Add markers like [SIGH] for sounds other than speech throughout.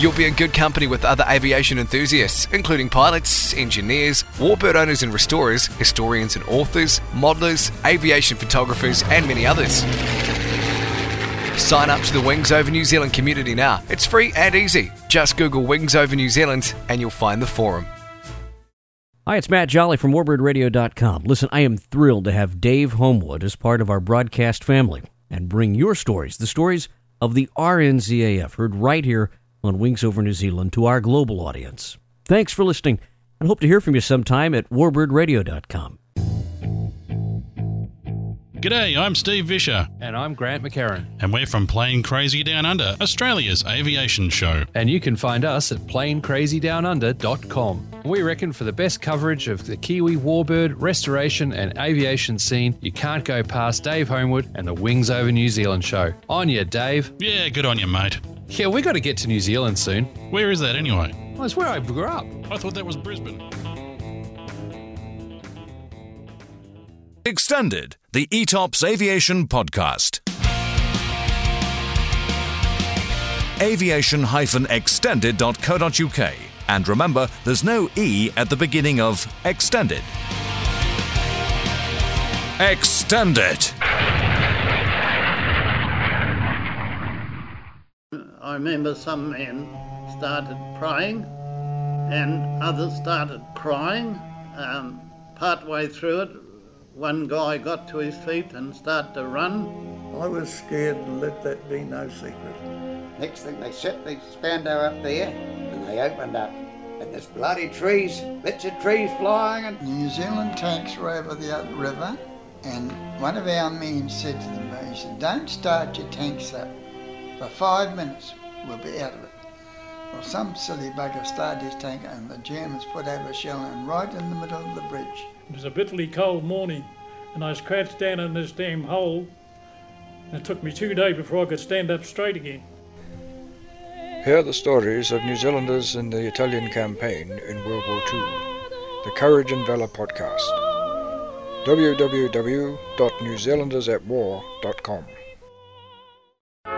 You'll be in good company with other aviation enthusiasts, including pilots, engineers, warbird owners and restorers, historians and authors, modelers, aviation photographers, and many others. Sign up to the Wings Over New Zealand community now. It's free and easy. Just Google Wings Over New Zealand and you'll find the forum. Hi, it's Matt Jolly from WarbirdRadio.com. Listen, I am thrilled to have Dave Homewood as part of our broadcast family and bring your stories, the stories of the RNZAF, heard right here on Wings Over New Zealand to our global audience. Thanks for listening and hope to hear from you sometime at warbirdradio.com. G'day, I'm Steve Visscher. And I'm Grant McHerron. And we're from Plane Crazy Down Under, Australia's aviation show. And you can find us at planecrazydownunder.com. We reckon for the best coverage of the Kiwi warbird, restoration, and aviation scene, you can't go past Dave Homewood and the Wings Over New Zealand show. On you, Dave. Yeah, good on you, mate. Yeah, we got to get to New Zealand soon. Where is that anyway? Well, it's where I grew up. I thought that was Brisbane. Extended, the ETOPS Aviation Podcast. aviation-extended.co.uk. And remember, there's no E at the beginning of extended. Extended. I remember some men started praying and others started crying. Um, partway through it, one guy got to his feet and started to run. I was scared to let that be no secret. Next thing they set the spandau up there and they opened up. And there's bloody trees, bits of trees flying. And New Zealand tanks were over the river and one of our men said to them, he said, don't start your tanks up. For five minutes, we'll be out of it. Well, some silly bugger started his tank and the Germans put out a shell and right in the middle of the bridge. It was a bitterly cold morning and I was crouched down in this damn hole and it took me two days before I could stand up straight again. Hear the stories of New Zealanders in the Italian campaign in World War II. The Courage and Valour podcast. www.newzealandersatwar.com.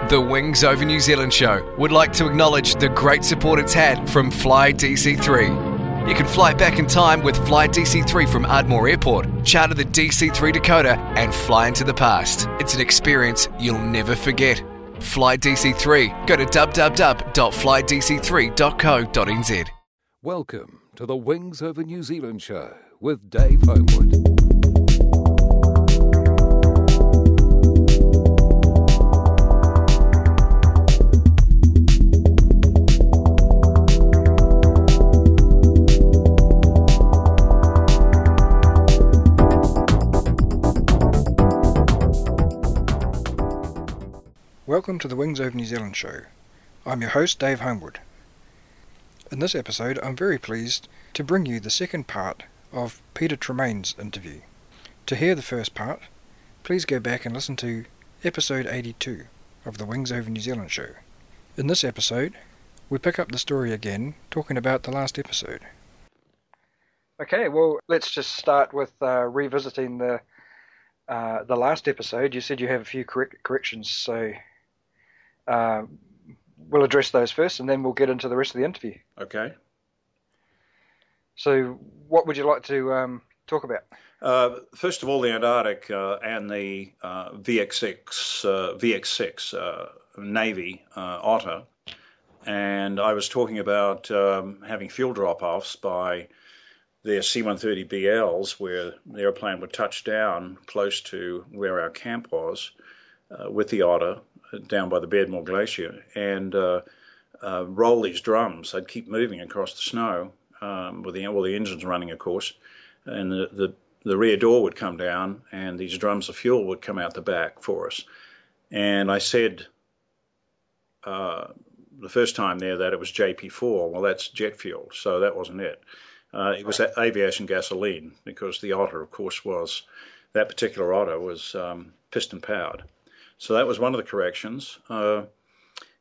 The Wings Over New Zealand show would like to acknowledge the great support it's had from Fly DC3. You can fly back in time with Fly DC3 from Ardmore Airport, charter the DC3 Dakota, and fly into the past. It's an experience you'll never forget. Fly DC3. Go to www.flydc3.co.nz. Welcome to the Wings Over New Zealand show with Dave Homewood. Welcome to the Wings Over New Zealand show. I'm your host, Dave Homewood. In this episode, I'm very pleased to bring you the second part of Peter Tremayne's interview. To hear the first part, please go back and listen to episode 82 of the Wings Over New Zealand show. In this episode, we pick up the story again, talking about the last episode. Okay, well, let's just start with uh, revisiting the uh, the last episode. You said you have a few correct- corrections, so uh, we'll address those first, and then we'll get into the rest of the interview. Okay. So, what would you like to um, talk about? Uh, first of all, the Antarctic uh, and the uh, VX6, uh, VX6 uh, Navy uh, Otter, and I was talking about um, having fuel drop-offs by their C-130BLs, where the airplane would touch down close to where our camp was with the Otter, down by the Beardmore Glacier, and roll these drums. They'd keep moving across the snow um, with the well, the engines running, of course, and the, the the rear door would come down, and these drums of fuel would come out the back for us. And I said, uh, the first time there that it was JP4. Well, that's jet fuel, so that wasn't it. Uh, it was aviation gasoline because the Otter, of course, was that particular Otter was um, piston powered. So that was one of the corrections. Uh,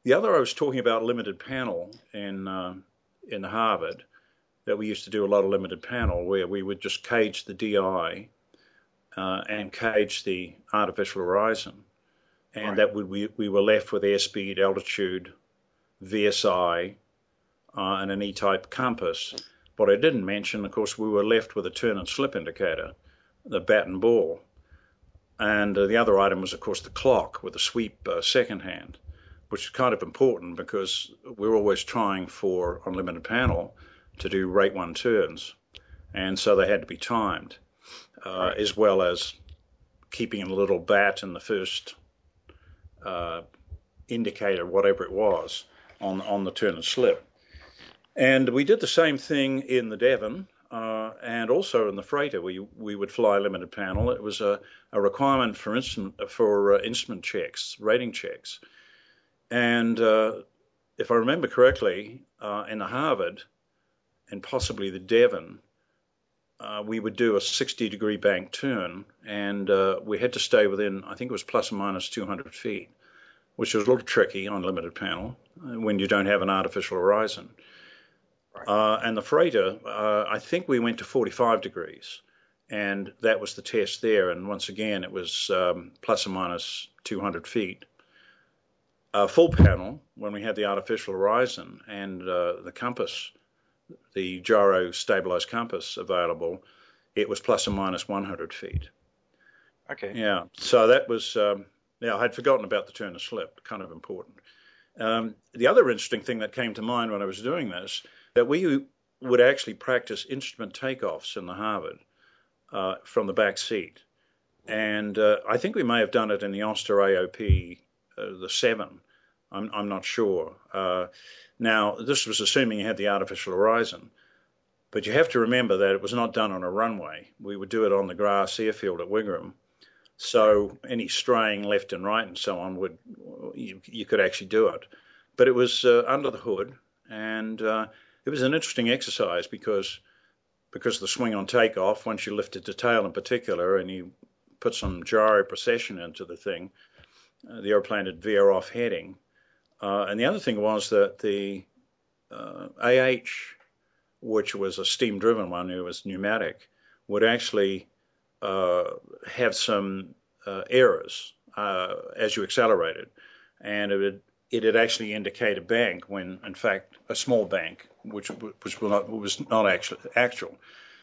the other I was talking about limited panel in uh, in Harvard that we used to do a lot of limited panel where we would just cage the DI uh, and cage the artificial horizon, and right. that would we we were left with airspeed, altitude, VSI, uh, and an E-type compass. What I didn't mention, of course, we were left with a turn and slip indicator, the bat and ball, and uh, the other item was, of course, the clock with the sweep uh, second hand, which is kind of important because we're always trying for unlimited panel to do rate one turns, and so they had to be timed, uh, as well as keeping a little bat in the first uh, indicator, whatever it was, on on the turn and slip. And we did the same thing in the Devon uh, and also in the freighter. We we would fly limited panel. It was a, a requirement for instrument for uh, instrument checks, rating checks, and uh, if I remember correctly, uh, in the Harvard and possibly the Devon, uh, we would do a 60 degree bank turn, and uh, we had to stay within, I think it was plus or minus 200 feet, which was a little tricky on limited panel uh, when you don't have an artificial horizon. Right. Uh, and the freighter, uh, I think we went to 45 degrees, and that was the test there. And once again, it was um, plus or minus 200 feet. A full panel, when we had the artificial horizon and the compass the gyro stabilized compass available, it was plus or minus 100 feet. Okay. Yeah. So that was, um, yeah, I had forgotten about the turn and slip, kind of important. Um, the other interesting thing that came to mind when I was doing this, that we would actually practice instrument takeoffs in the Harvard uh, from the back seat. And uh, I think we may have done it in the Auster AOP, uh, the 7. I'm, I'm not sure. Uh, now, this was assuming you had the artificial horizon, but you have to remember that it was not done on a runway. We would do it on the grass airfield at Wigram. So any straying left and right and so on would you, you could actually do it, but it was uh, under the hood, and uh, it was an interesting exercise because because the swing on takeoff, once you lifted the tail in particular, and you put some gyro precession into the thing, uh, the airplane would veer off heading, uh, and the other thing was that the uh, AH, which was a steam driven one, it was pneumatic, would actually uh, have some uh, errors uh, as you accelerated. And it would, it would actually indicate a bank when, in fact, a small bank, which, which was not, was not actually actual.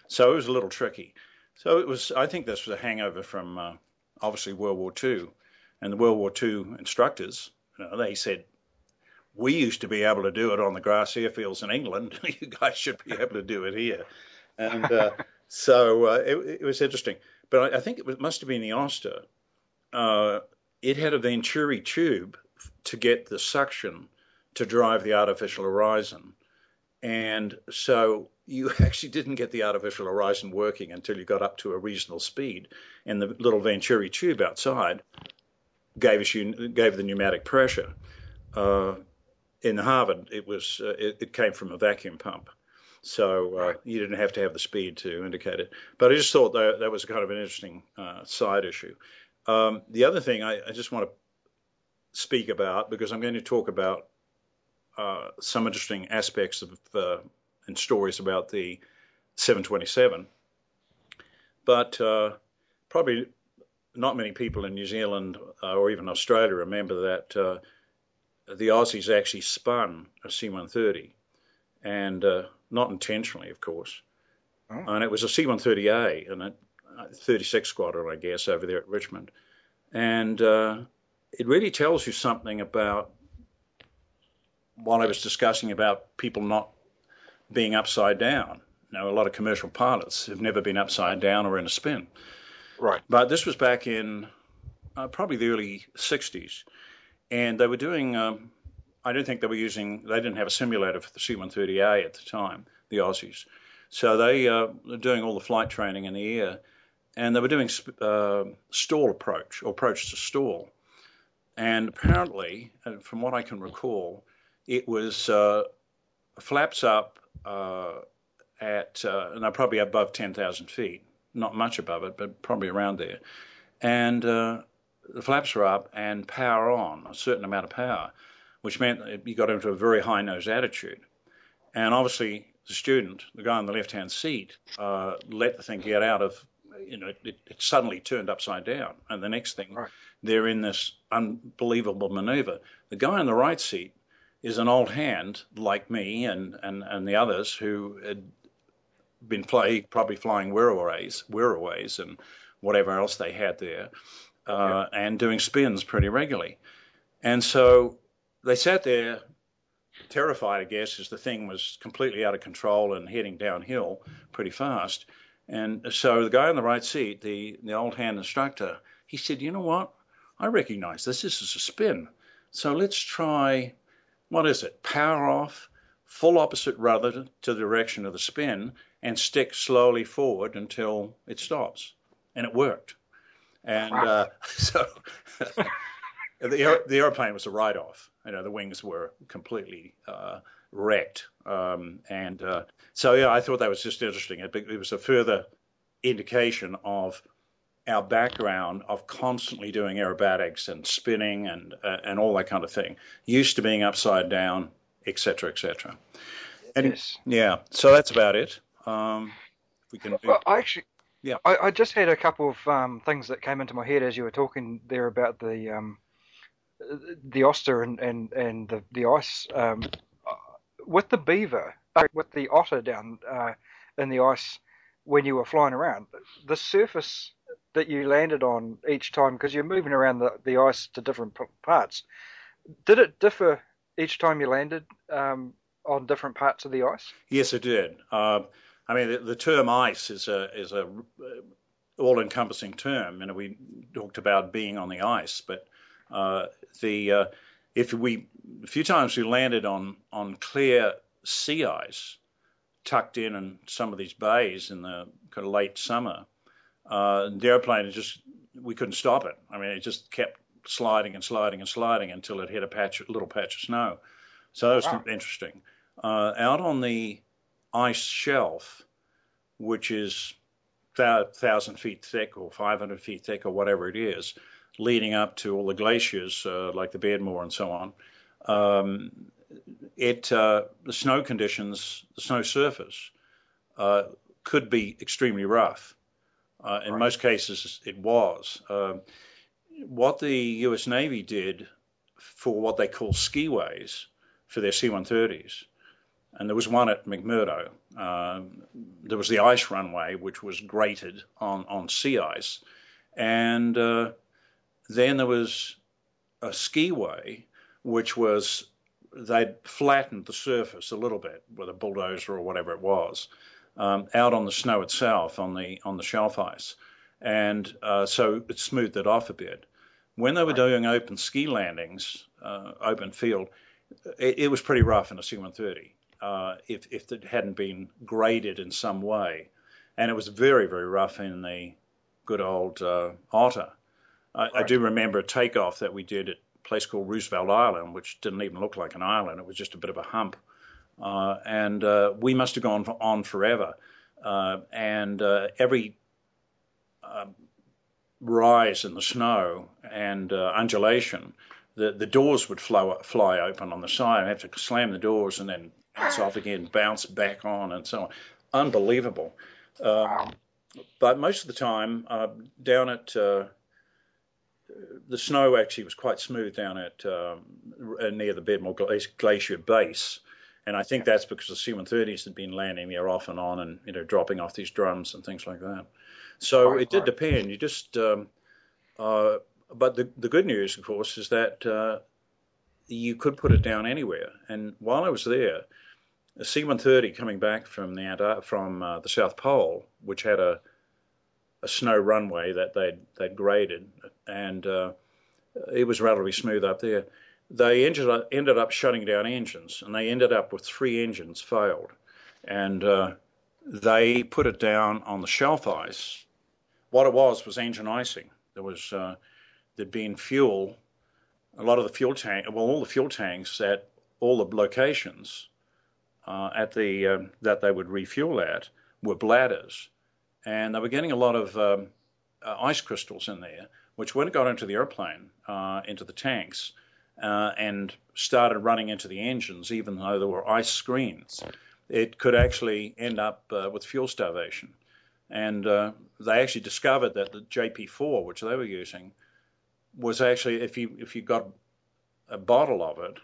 So it was a little tricky. So it was, I think this was a hangover from uh, obviously World War II. And the World War II instructors, you know, they said, we used to be able to do it on the grass airfields in England. [LAUGHS] you guys should be able to do it here. And uh, [LAUGHS] so uh, it, it, was interesting. But I, I think it was, must have been the Auster. Uh, it had a Venturi tube to get the suction to drive the artificial horizon. And so you [LAUGHS] actually didn't get the artificial horizon working until you got up to a reasonable speed. And the little Venturi tube outside gave us gave the pneumatic pressure. Uh, in Harvard, it was uh, it, it, came from a vacuum pump, so uh, right. you didn't have to have the speed to indicate it. But I just thought that that was kind of an interesting uh, side issue. Um, the other thing I, I, just want to speak about because I'm going to talk about uh, some interesting aspects of uh, and stories about the 727, but uh, probably not many people in New Zealand or even Australia remember that the Aussies actually spun a C-130, and uh, not intentionally, of course. Oh. And it was a C-130A, and a 36 squadron, I guess, over there at Richmond. And uh, it really tells you something about what I was discussing about people not being upside down. Now, a lot of commercial pilots have never been upside down or in a spin. Right. But this was back in uh, probably the early 60s and they were doing. Um, I don't think they were using. They didn't have a simulator for the C-130A at the time, the Aussies. So they uh, were doing all the flight training in the air, and they were doing uh, stall approach or approach to stall. And apparently, uh, from what I can recall, it was uh, flaps up uh, at, uh, probably above 10,000 feet, not much above it, but probably around there. And uh, the flaps were up and power on, a certain amount of power, which meant that you got into a very high nose attitude. And obviously, the student, the guy in the left hand seat, uh, let the thing get out of, you know, it, it, suddenly turned upside down. And the next thing, right. They're in this unbelievable maneuver. The guy in the right seat is an old hand like me and, and, and the others who had been fly, probably flying Wirraways, Wirraways and whatever else they had there, uh, yeah. and doing spins pretty regularly. And so they sat there terrified, I guess, as the thing was completely out of control and heading downhill pretty fast. And so the guy in the right seat, the, the old hand instructor, he said, You know what? I recognize this. This is a spin. So let's try, what is it? Power off, full opposite rudder to the direction of the spin, and stick slowly forward until it stops. And it worked. And uh, [LAUGHS] so the, the airplane was a write off you know, the wings were completely uh, wrecked. Um, and uh, so, yeah, I thought that was just interesting. It, it, was a further indication of our background of constantly doing aerobatics and spinning and uh, and all that kind of thing. Used to being upside down, etc., etc. And yes. yeah, so that's about it. Um, we can. Well, I actually. Yeah, I, I, just had a couple of um, things that came into my head as you were talking there about the um, the Auster and and and the the ice um, with the beaver, with the otter down uh, in the ice when you were flying around. The surface that you landed on each time, because you're moving around the, the ice to different parts, did it differ each time you landed um, on different parts of the ice? Yes, it did. Uh, I mean, the, the, term ice is a is a uh, all-encompassing term. You know, we talked about being on the ice, but uh, the uh, if we a few times we landed on on clear sea ice, tucked in in some of these bays in the kind of late summer, uh, the airplane just we couldn't stop it. I mean, it just kept sliding and sliding and sliding until it hit a patch, a little patch of snow. So that was wow. interesting. Uh, out on the ice shelf, which is thousand feet thick or 500 feet thick or whatever it is, leading up to all the glaciers uh, like the Beardmore and so on, um, it uh, the snow conditions, the snow surface, uh, could be extremely rough. Uh, in right. most cases, it was. Um, what the U.S. Navy did for what they call skiways for their C-130s, and there was one at McMurdo. Um, there was the ice runway, which was grated on on sea ice, and uh, then there was a skiway, which was they'd flattened the surface a little bit with a bulldozer or whatever it was um, out on the snow itself on the on the shelf ice, and uh, so it smoothed it off a bit. When they were doing open ski landings, uh, open field, it, it, was pretty rough in a C-130 uh, if if it hadn't been graded in some way, and it was very very rough in the good old uh, Otter. I, I, do remember a takeoff that we did at a place called Roosevelt Island, which didn't even look like an island. It was just a bit of a hump. Uh, and uh, we must have gone on forever. Uh, and uh, every um, rise in the snow and uh, undulation, the, the doors would flow, fly open on the side. I have to slam the doors and then bounce off again, bounce back on, and so on. Unbelievable. Um, but most of the time, uh, down at the snow actually was quite smooth down at um, near the Beardmore Glacier base, and I think that's because the C-130s had been landing there off and on, and you know dropping off these drums and things like that. So right, it did right. depend. You just, um, uh, but the the good news, of course, is that uh, you could put it down anywhere. And while I was there, a C-130 coming back from the from uh, the South Pole, which had a a snow runway that they'd they'd graded, and uh, it was relatively smooth up there. They ended up, ended up shutting down engines, and they ended up with three engines failed, and uh, they put it down on the shelf ice. What it was was engine icing. There was uh, there'd been fuel, a lot of the fuel tank, well, all the fuel tanks at all the locations uh, at the um, that they would refuel at were bladders, and they were getting a lot of um, uh, ice crystals in there, which when it got into the airplane, uh, into the tanks, uh, and started running into the engines, even though there were ice screens, it could actually end up uh, with fuel starvation. And uh, they actually discovered that the JP4, which they were using, was actually if you if you got a bottle of it,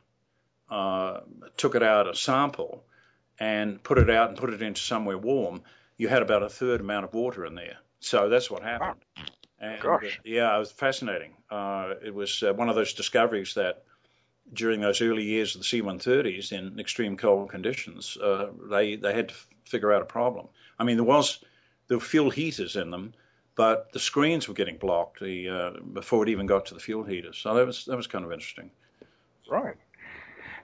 uh, took it out a sample, and put it out and put it into somewhere warm, you had about a third amount of water in there. So that's what happened. Wow. And, Gosh. Uh, yeah, it was fascinating. Uh, it was uh, one of those discoveries that during those early years of the C-130s in extreme cold conditions, uh, they they had to figure out a problem. I mean, there was there were fuel heaters in them, but the screens were getting blocked the, uh, before it even got to the fuel heaters. So that was that was kind of interesting. Right.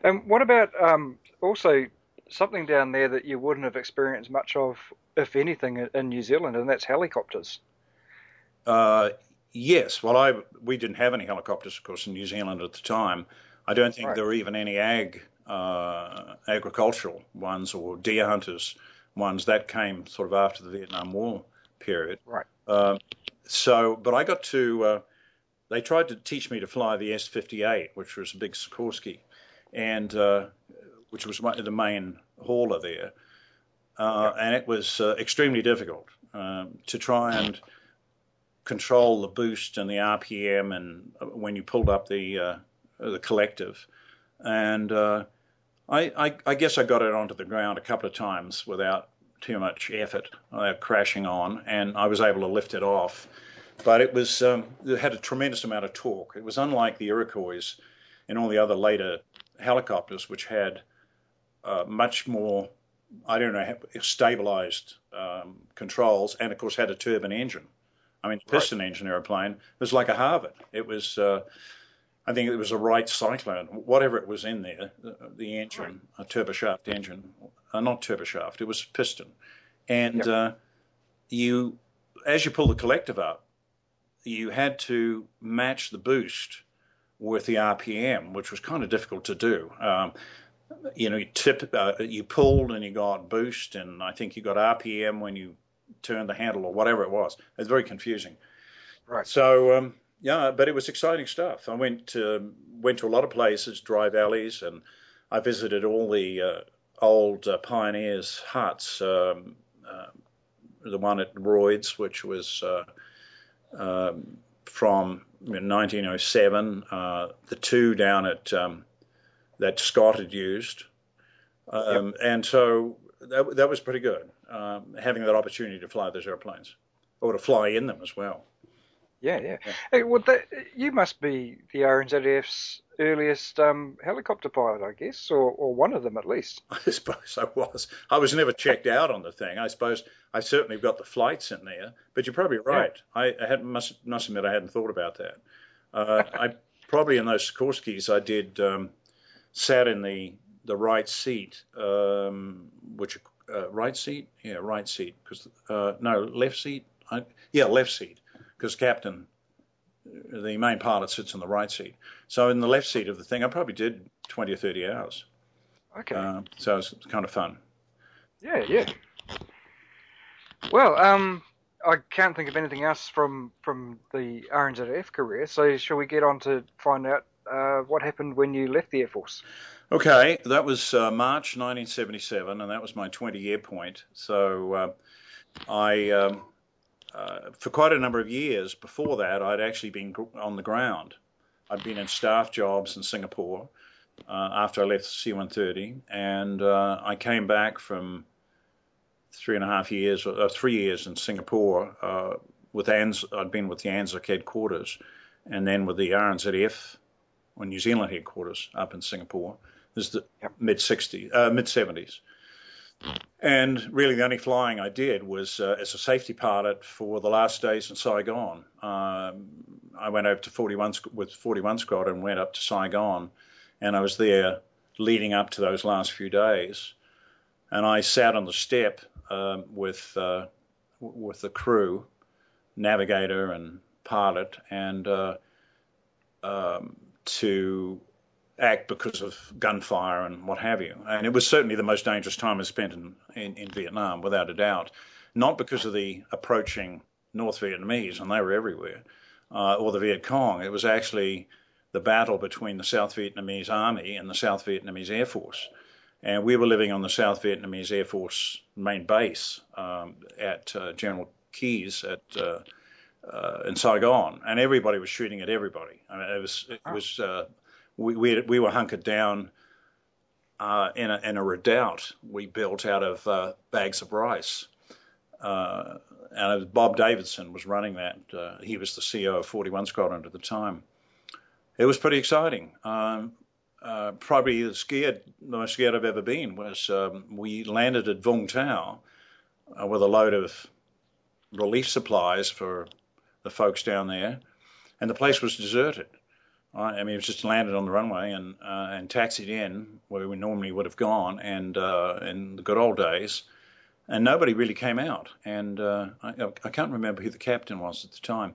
And what about um, also something down there that you wouldn't have experienced much of, if anything, in New Zealand, and that's helicopters. Uh, yes. Well, I we didn't have any helicopters, of course, in New Zealand at the time. I don't think right. there were even any ag uh, agricultural ones or deer hunters ones that came sort of after the Vietnam War period. Right. Uh, so, but I got to. Uh, they tried to teach me to fly the S-58, which was a big Sikorsky, and uh, which was the main hauler there, uh, and it was uh, extremely difficult um, to try and control the boost and the RPM, and uh, when you pulled up the uh, the collective, and uh, I, I, I, guess I got it onto the ground a couple of times without too much effort, without crashing on, and I was able to lift it off. But it was um, it had a tremendous amount of torque. It was unlike the Iroquois and all the other later helicopters, which had uh, much more, I don't know, stabilized um, controls, and of course had a turbine engine. I mean, piston right. engine airplane was like a Harvard. It was, uh, I think it was a Wright Cyclone, whatever it was in there, the, the engine, right. a turboshaft engine, uh, not turboshaft, it was piston. And yep. uh, you, as you pull the collective up, you had to match the boost with the RPM, which was kind of difficult to do. Um, you know, you tip, uh, you pulled and you got boost, and I think you got RPM when you turned the handle or whatever it was. It was very confusing. Right. So um, yeah, but it was exciting stuff. I went to, went to a lot of places, Dry Valleys, and I visited all the uh, old uh, pioneers' huts. Um, uh, the one at Royds, which was uh, um, from 1907. Uh, the two down at um, that Scott had used. Um, yep. And so that, that was pretty good, um, having that opportunity to fly those airplanes or to fly in them as well. Yeah, yeah. yeah. Hey, well, that, you must be the RNZF's earliest um, helicopter pilot, I guess, or, or one of them at least. [LAUGHS] I suppose I was. I was never checked out on the thing. I suppose I certainly got the flights in there, but you're probably right. Yeah. I, I had, must, must admit I hadn't thought about that. Uh, I probably in those Sikorskis I did um, sat in the the right seat, um, which uh, right seat, yeah, right seat, because uh, no left seat, I, yeah, left seat, because captain, the main pilot sits in the right seat. So in the left seat of the thing, I probably did twenty or thirty hours. Okay. Uh, so it was kind of fun. Yeah, yeah. Well, um, I can't think of anything else from from the RNZF career. So shall we get on to find out uh, what happened when you left the Air Force? Okay, that was uh, March 1977, and that was my 20 year point. So uh, I, um, uh, for quite a number of years before that, I'd actually been on the ground. I'd been in staff jobs in Singapore uh, after I left C 130, and uh, I came back from three and a half years, or three years in Singapore with ANZ. I'd been with the ANZAC headquarters, and then with the RNZF or New Zealand headquarters up in Singapore. This is the yep. mid 60s, uh, mid 70s. And really, the only flying I did was uh, as a safety pilot for the last days in Saigon. Um, I went over to 41 with 41 Squad and went up to Saigon, and I was there leading up to those last few days. And I sat on the step um, with uh, with the crew, navigator and pilot, and uh, um, to act because of gunfire and what have you. And it was certainly the most dangerous time I spent in, in, in Vietnam, without a doubt. Not because of the approaching North Vietnamese, and they were everywhere, uh, or the Viet Cong. It was actually the battle between the South Vietnamese Army and the South Vietnamese Air Force. And we were living on the South Vietnamese Air Force main base um, at uh, General Keys at uh, uh, in Saigon, and everybody was shooting at everybody. I mean, it was it was uh, we we, we were hunkered down uh, in a in a redoubt we built out of uh, bags of rice. Uh, and Bob Davidson was running that. Uh, he was the CEO of 41 Squadron at the time. It was pretty exciting. Um, uh, probably the scared, the most scared I've ever been was um, we landed at Vung Tau uh, with a load of relief supplies for the folks down there, and the place was deserted. I mean, it was just landed on the runway and uh, and taxied in where we normally would have gone, and uh, in the good old days, and nobody really came out. And uh, I, I, can't remember who the captain was at the time,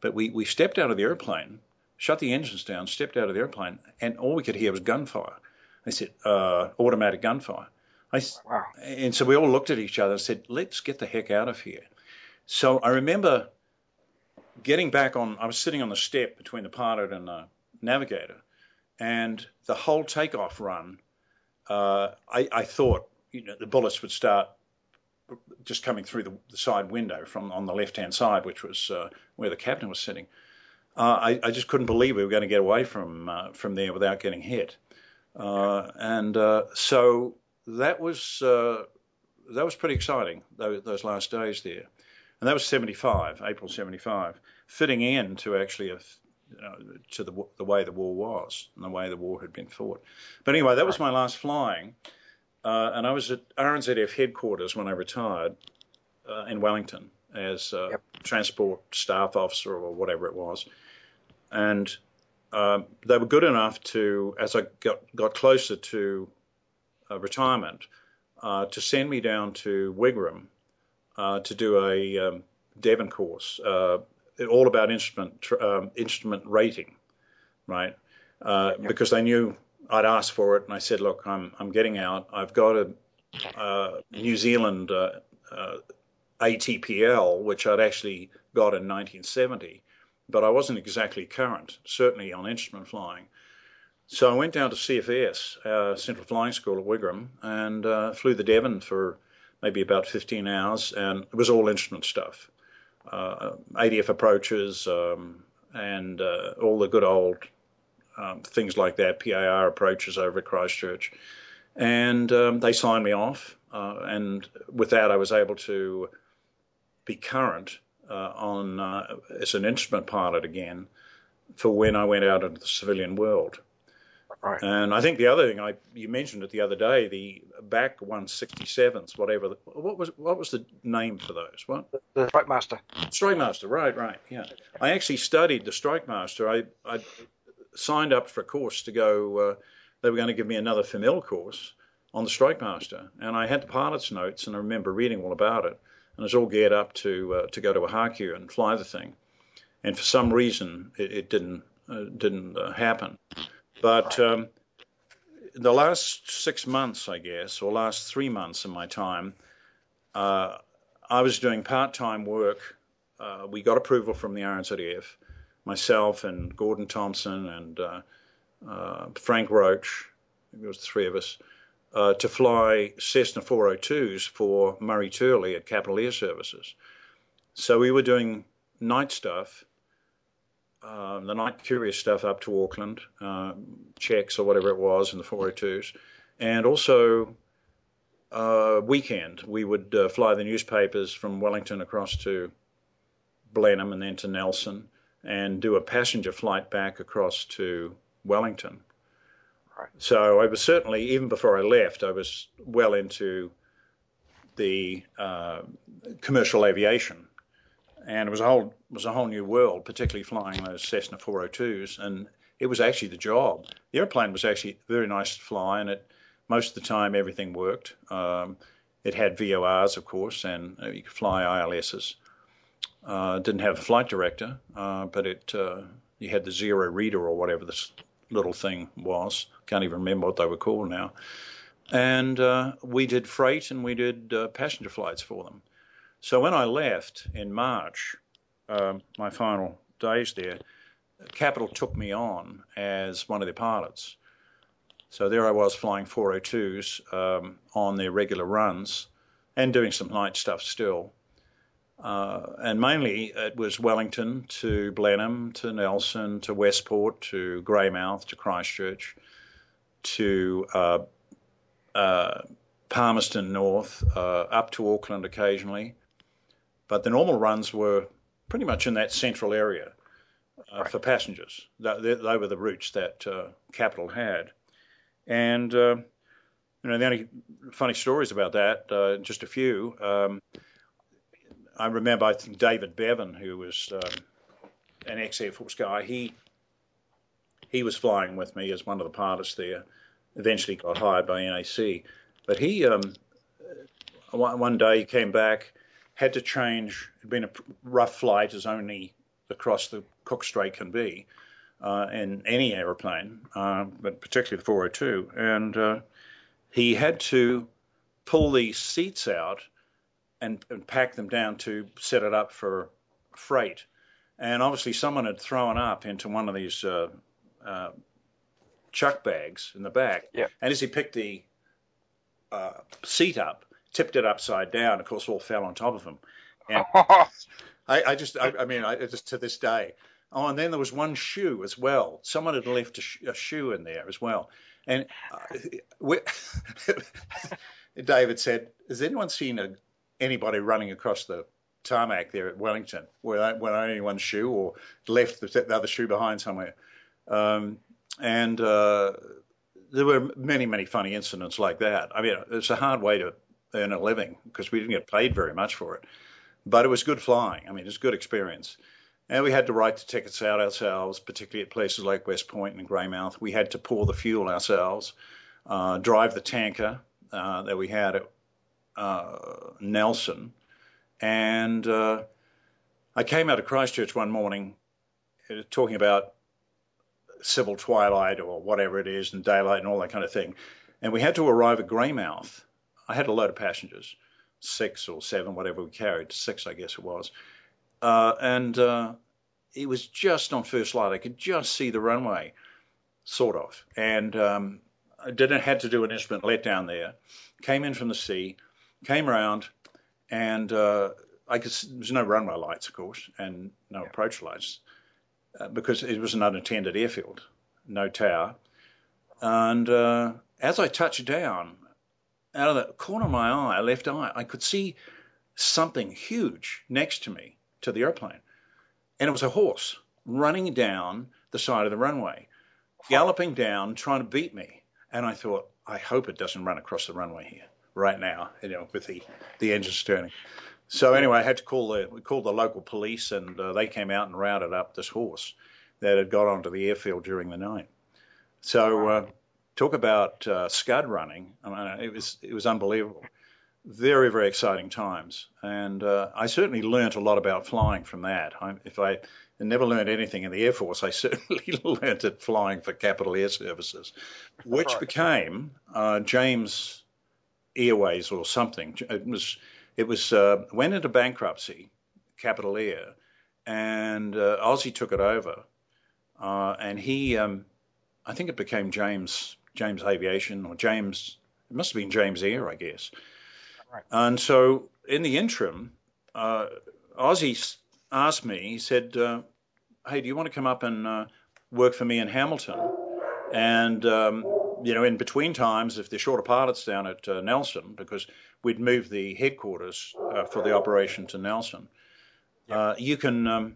but we, we stepped out of the airplane, shut the engines down, stepped out of the airplane, and all we could hear was gunfire. They said uh, automatic gunfire. I, wow. And so we all looked at each other and said, "Let's get the heck out of here." So I remember getting back on. I was sitting on the step between the pilot and the navigator, and the whole takeoff run, uh, I, I, thought you know the bullets would start just coming through the, the side window from on the left hand side, which was uh, where the captain was sitting. Uh, I, I, just couldn't believe we were going to get away from uh, from there without getting hit, uh, and uh, so that was that was pretty exciting those, those last days there, and that was seventy five, April seventy five, fitting in to actually a uh, to the the way the war was and the way the war had been fought. But anyway, that was my last flying, uh, and I was at RNZF headquarters when I retired uh, in Wellington as yep. transport staff officer or whatever it was, and um, they were good enough to, as I got got closer to uh, retirement, uh, to send me down to Wigram to do a um, Devon course all about instrument um, instrument rating, right? Uh, yeah. Because they knew I'd asked for it, and I said, "Look, I'm I'm getting out. I've got a uh, New Zealand uh, uh ATPL, which I'd actually got in 1970, but I wasn't exactly current, certainly on instrument flying." So I went down to CFS, uh, Central Flying School at Wigram, and uh, flew the Devon for maybe about 15 hours, and it was all instrument stuff uh, ADF approaches um, and uh, all the good old um, things like that, PAR approaches over at Christchurch. And um, they signed me off. Uh, and with that, I was able to be current uh, on uh, as an instrument pilot again for when I went out into the civilian world. Right. And I think the other thing I you mentioned it the other day, the BAC 167s, whatever. The, what was what was the name for those? What the Strike Master. Strike Master, right, right, yeah. I actually studied the Strike Master. I I signed up for a course to go. Uh, they were going to give me another FML course on the Strike Master, and I had the pilot's notes, and I remember reading all about it, and I was all geared up to uh, to go to Ohakea and fly the thing, and for some reason it, it didn't uh, didn't uh, happen. But um, the last six months, I guess, or last three months of my time, uh, I was doing part time work. Uh, we got approval from the RNZF, myself and Gordon Thompson and uh, uh Frank Roach, it was the three of us, uh, to fly Cessna 402s for Murray Turley at Capital Air Services. So we were doing night stuff um, the night curious stuff up to Auckland, uh, checks or whatever it was in the 402s, and also uh, weekend we would uh, fly the newspapers from Wellington across to Blenheim and then to Nelson, and do a passenger flight back across to Wellington. Right. So I was certainly even before I left, I was well into the uh, commercial aviation and it was a whole was a whole new world, particularly flying those Cessna 402s, and it was actually the job. The airplane was actually very nice to fly, and it most of the time everything worked. Um, it had VORs, of course, and uh, you could fly ILSs. Uh, didn't have a flight director, uh, but it uh, you had the zero reader or whatever this little thing was. Can't even remember what they were called now. And uh, we did freight and we did uh, passenger flights for them. So when I left in March, um, my final days there, Capital took me on as one of their pilots. So there I was flying 402s um, on their regular runs and doing some night stuff still. Uh, and mainly it was Wellington to Blenheim to Nelson to Westport to Greymouth to Christchurch to uh, uh, Palmerston North uh, up to Auckland occasionally. But the normal runs were pretty much in that central area uh, right. for passengers. They, they, were the routes that uh, Capital had. And, you know, the only funny stories about that, just a few. Um, I remember, I think David Bevan, who was um, an ex Air Force guy, he he was flying with me as one of the pilots there. Eventually, got hired by NAC, but he um, one day he came back, had to change. It'd been a rough flight, as only across the Cook Strait can be uh, in any aeroplane, uh, but particularly the 402, and uh, he had to pull the seats out and, and pack them down to set it up for freight. And obviously, someone had thrown up into one of these uh, uh, chuck bags in the back. Yeah. And as he picked the uh, seat up, tipped it upside down. Of course, all fell on top of him. And [LAUGHS] I, I, just, I, I mean, I, just to this day. Oh, and then there was one shoe as well. Someone had left a, sh- a shoe in there as well. And uh, [LAUGHS] [LAUGHS] David said, "Has anyone seen a anybody running across the tarmac there at Wellington with, with only one shoe or left the, the other shoe behind somewhere. Um, and uh, there were many, many funny incidents like that. I mean, it's a hard way to earn a living because we didn't get paid very much for it. But it was good flying. I mean, it was a good experience. And we had to write the tickets out ourselves, particularly at places like Westport and Greymouth. We had to pour the fuel ourselves, uh, drive the tanker uh, that we had at uh, Nelson, and uh, I came out of Christchurch one morning uh, talking about civil twilight or whatever it is, and daylight and all that kind of thing. And we had to arrive at Greymouth. I had a load of passengers, six or seven, whatever we carried, six, I guess it was. Uh, and uh, it was just on first light. I could just see the runway, sort of. And um, I didn't had to do an instrument let down there. Came in from the sea, came around, and uh, I could. There's no runway lights, of course, and no yeah. approach lights uh, because it was an unattended airfield, no tower. And uh, as I touched down, out of the corner of my eye, left eye, I could see something huge next to me to the airplane, and it was a horse running down the side of the runway, galloping down, trying to beat me. And I thought, I hope it doesn't run across the runway here right now, you know, with the, the engines turning. So anyway, I had to call the we called the local police, and uh, they came out and rounded up this horse that had got onto the airfield during the night. So uh, talk about uh, scud running. I mean, it was it was unbelievable. Very very exciting times, and uh, I certainly learnt a lot about flying from that. I, if I never learned anything in the Air Force, I [LAUGHS] certainly learnt it flying for Capital Air Services, which right. became uh, James Airways or something. It was it was uh, went into bankruptcy, Capital Air, and uh, Ossie took it over, uh, and he, um, I think it became James James Aviation or James. It must have been James Air, I guess. Right. And so in the interim, uh, Ossie asked me. He said, uh, "Hey, do you want to come up and uh, work for me in Hamilton?" And um, you know, in between times, if they're short of pilots down at uh, Nelson, because we'd moved the headquarters uh, for the operation to Nelson, uh, you can um,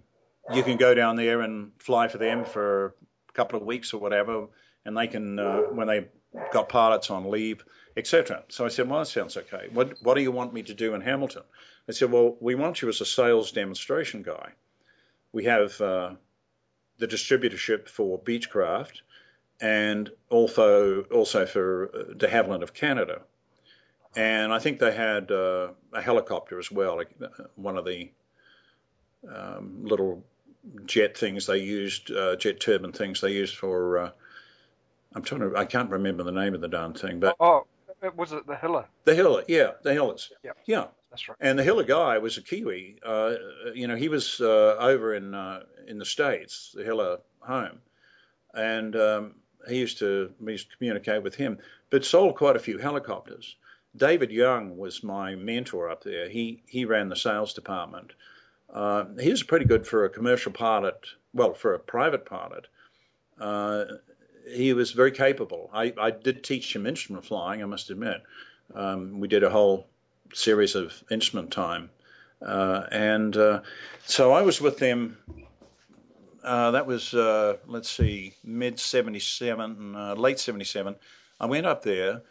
you can go down there and fly for them for a couple of weeks or whatever, and they can uh, when they got pilots on leave, etc. So I said, well, that sounds okay. What what do you want me to do in Hamilton? I said, well, we want you as a sales demonstration guy. We have uh, the distributorship for Beechcraft and also also for uh, de Havilland of Canada. And I think they had uh, a helicopter as well, like uh, one of the um, little jet things they used, uh, jet turbine things they used for uh, I'm trying to. I can't remember the name of the darn thing, but Oh, it was it the Hiller? the Hiller. Yeah, the Hillers. Yeah. Yeah. That's right. And the Hiller guy was a Kiwi. Uh, you know, he was uh, over in uh, in the states, the Hiller home, and um, he used to we used to communicate with him. But sold quite a few helicopters. David Young was my mentor up there. He he ran the sales department. Uh, he was pretty good for a commercial pilot. Well, for a private pilot, uh, he was very capable. I, I did teach him instrument flying. I must admit, um, we did a whole series of instrument time, uh, and uh, so I was with them. Uh, that was uh, let's see, mid '77, uh, late '77. I went up there,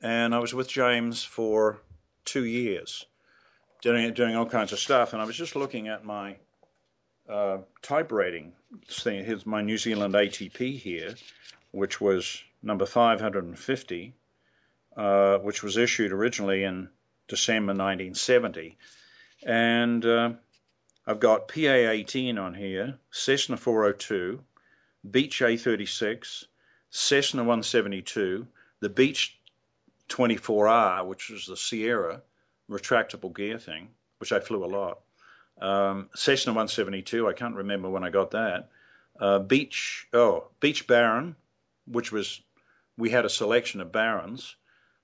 and I was with James for two years, doing doing all kinds of stuff. And I was just looking at my uh, type rating. Here's my New Zealand ATP here, which was number 550, uh, which was issued originally in December 1970. And uh, I've got PA 18 on here, Cessna 402, Beech A36, Cessna 172, the Beech 24R, which was the Sierra retractable gear thing, which I flew a lot. Um, Cessna 172, I can't remember when I got that. Uh, Beech, oh, Beech Baron, which was, we had a selection of Barons.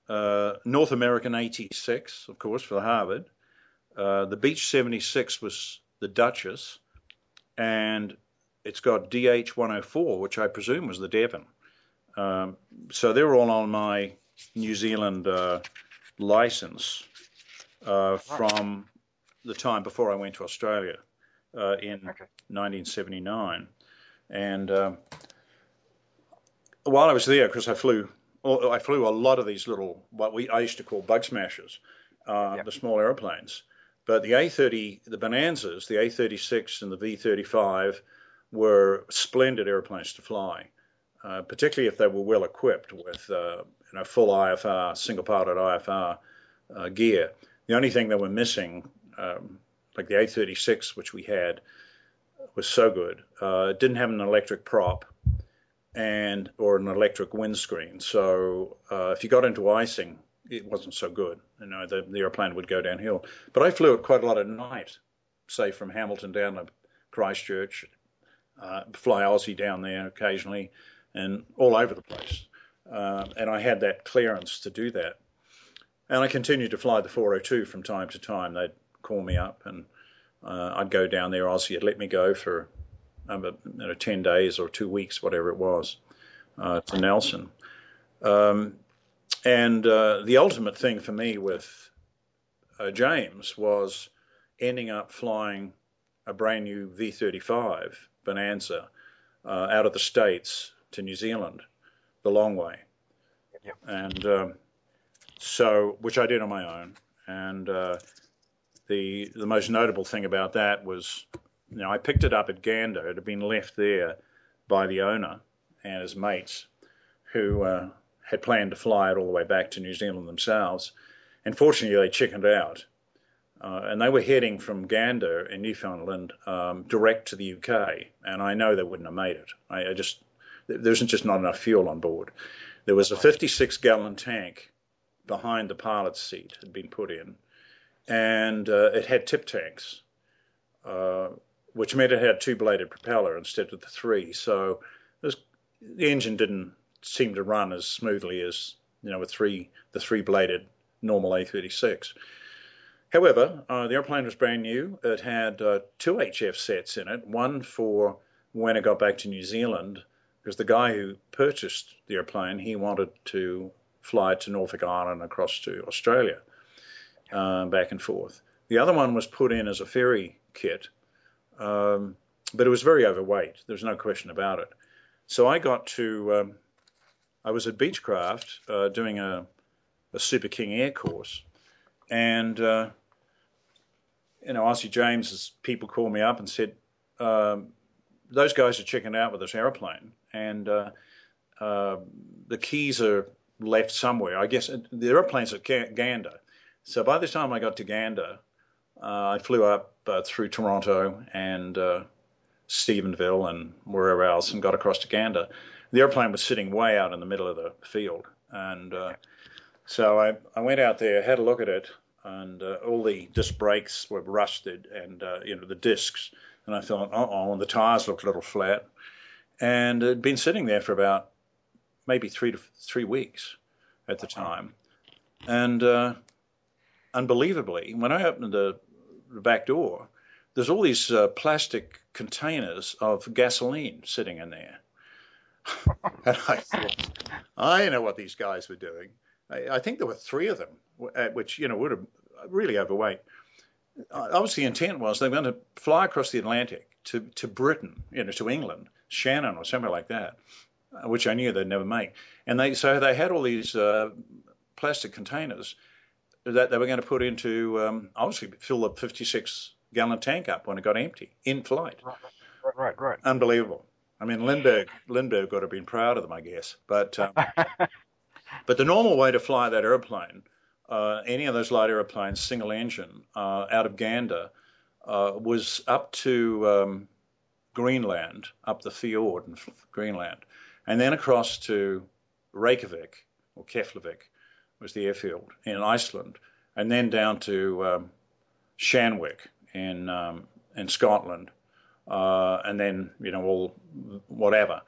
Uh, North American 86, of course, for Harvard. Uh, the Beech 76 was the Duchess. And it's got DH 104, which I presume was the Devon. Um, so they were all on my New Zealand uh, license uh, from the time before I went to Australia uh, in 1979. And um, while I was there, because I flew, I flew a lot of these little what we I used to call bug smashers, uh, the small airplanes. But the A30, the Bonanzas, the A36 and the V35 were splendid airplanes to fly, uh, particularly if they were well equipped with uh, you know full IFR, single-pilot IFR uh, gear. The only thing they were missing, um, like the A36, which we had, was so good. Uh, it didn't have an electric prop and or an electric windscreen. So uh, if you got into icing, it wasn't so good. You know, the, the airplane would go downhill. But I flew it quite a lot at night, say from Hamilton down to Christchurch, uh, fly Ossie down there occasionally, and all over the place. Uh, and I had that clearance to do that. And I continued to fly the 402 from time to time. They'd call me up, and uh, I'd go down there. Ossie would let me go for um, you know, 10 days or two weeks, whatever it was, uh, to Nelson. Um, and uh, the ultimate thing for me with uh, James was ending up flying a brand new V 35 Bonanza uh, out of the States to New Zealand the long way. Yep. And um, so, which I did on my own. And uh, the the most notable thing about that was, know, I picked it up at Gander. It had been left there by the owner and his mates, who uh, had planned to fly it all the way back to New Zealand themselves. And fortunately, they chickened out. Uh, and they were heading from Gander in Newfoundland um, direct to the UK. And I know they wouldn't have made it. I, I just there was just not enough fuel on board. There was a 56 gallon tank behind the pilot's seat had been put in, and uh, it had tip tanks, uh, which meant it had two bladed propeller instead of the three. So was, the engine didn't seem to run as smoothly as you know with three the three bladed normal A36. However, uh, the airplane was brand new. It had uh, two HF sets in it, one for when it got back to New Zealand, because the guy who purchased the airplane he wanted to fly to Norfolk Island across to Australia, uh, back and forth. The other one was put in as a ferry kit, um, but it was very overweight. There was no question about it. So I got to, um, I was at Beechcraft uh, doing a, a Super King Air course, and uh, you know, Ossie James's people called me up and said, um, those guys are checking out with this airplane, and uh, uh, the keys are left somewhere. I guess the airplane's at Gander. So by the time I got to Gander, uh, I flew up uh, through Toronto and uh, Stephenville and wherever else and got across to Gander. the airplane was sitting way out in the middle of the field, and uh, so I, I went out there, had a look at it, and uh, all the disc brakes were rusted, and uh, you know the discs, and I thought, oh, and the tires looked a little flat, and it had been sitting there for about maybe three to three weeks at the time, and uh, unbelievably, when I opened the, the back door, there's all these uh, plastic containers of gasoline sitting in there. [LAUGHS] and I thought, I know what these guys were doing. I, I think there were three of them, uh, which you know would have really overweight. Uh, obviously, the intent was they were going to fly across the Atlantic to, to Britain, you know, to England, Shannon or somewhere like that, uh, which I knew they'd never make. And they so they had all these uh, plastic containers that they were going to put into um, obviously fill the 56 gallon tank up when it got empty in flight. Right, right, right. Unbelievable. I mean, Lindbergh Lindbergh got to have been proud of them, I guess. But um, [LAUGHS] but the normal way to fly that airplane, uh, any of those light airplanes, single engine, uh, out of Gander, uh, was up to um, Greenland, up the fjord in Greenland, and then across to Reykjavik or Keflavik was the airfield in Iceland, and then down to um, Shanwick in um, in Scotland, uh, and then you know all whatever.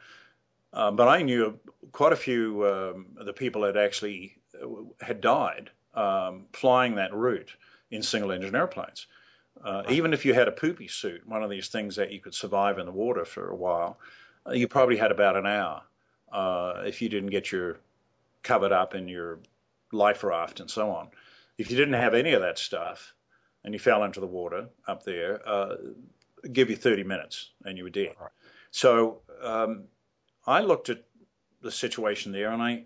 Uh, but I knew quite a few um, of the people that actually uh, had died um, flying that route in single engine airplanes. Uh, even if you had a poopy suit, one of these things that you could survive in the water for a while, uh, you probably had about an hour uh, if you didn't get your covered up in your life raft and so on. If you didn't have any of that stuff and you fell into the water up there, uh, give you 30 minutes and you were dead. Right. So um, I looked at the situation there and I,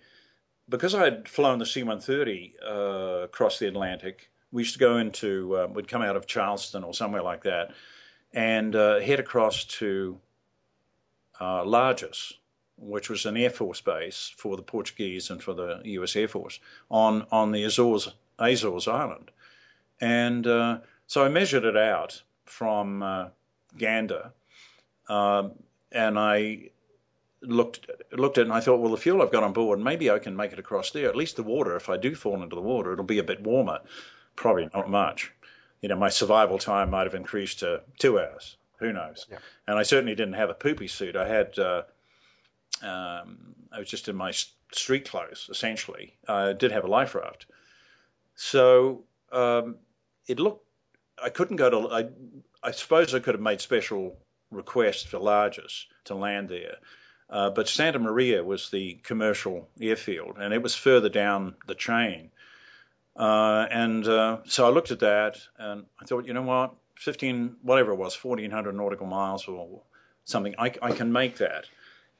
because I had flown the C-130 uh, across the Atlantic, we used to go into, uh, we'd come out of Charleston or somewhere like that and uh, head across to uh, which was an Air Force base for the Portuguese and for the U.S. Air Force on, on the Azores, Azores Island. And uh, so I measured it out from uh, Gander, um, and I looked looked at it and I thought, well, the fuel I've got on board, maybe I can make it across there. At least the water, if I do fall into the water, it'll be a bit warmer. Probably not much. You know, my survival time might have increased to two hours. Who knows? Yeah. And I certainly didn't have a poopy suit. I had, uh, um, I was just in my street clothes, essentially. I did have a life raft. So um, it looked, I couldn't go to, I, I suppose I could have made special requests for Lajes to land there. Uh, but Santa Maria was the commercial airfield, and it was further down the chain. Uh, and uh, so I looked at that, and I thought, you know what, 15, whatever it was, 1,400 nautical miles or something, I, I can make that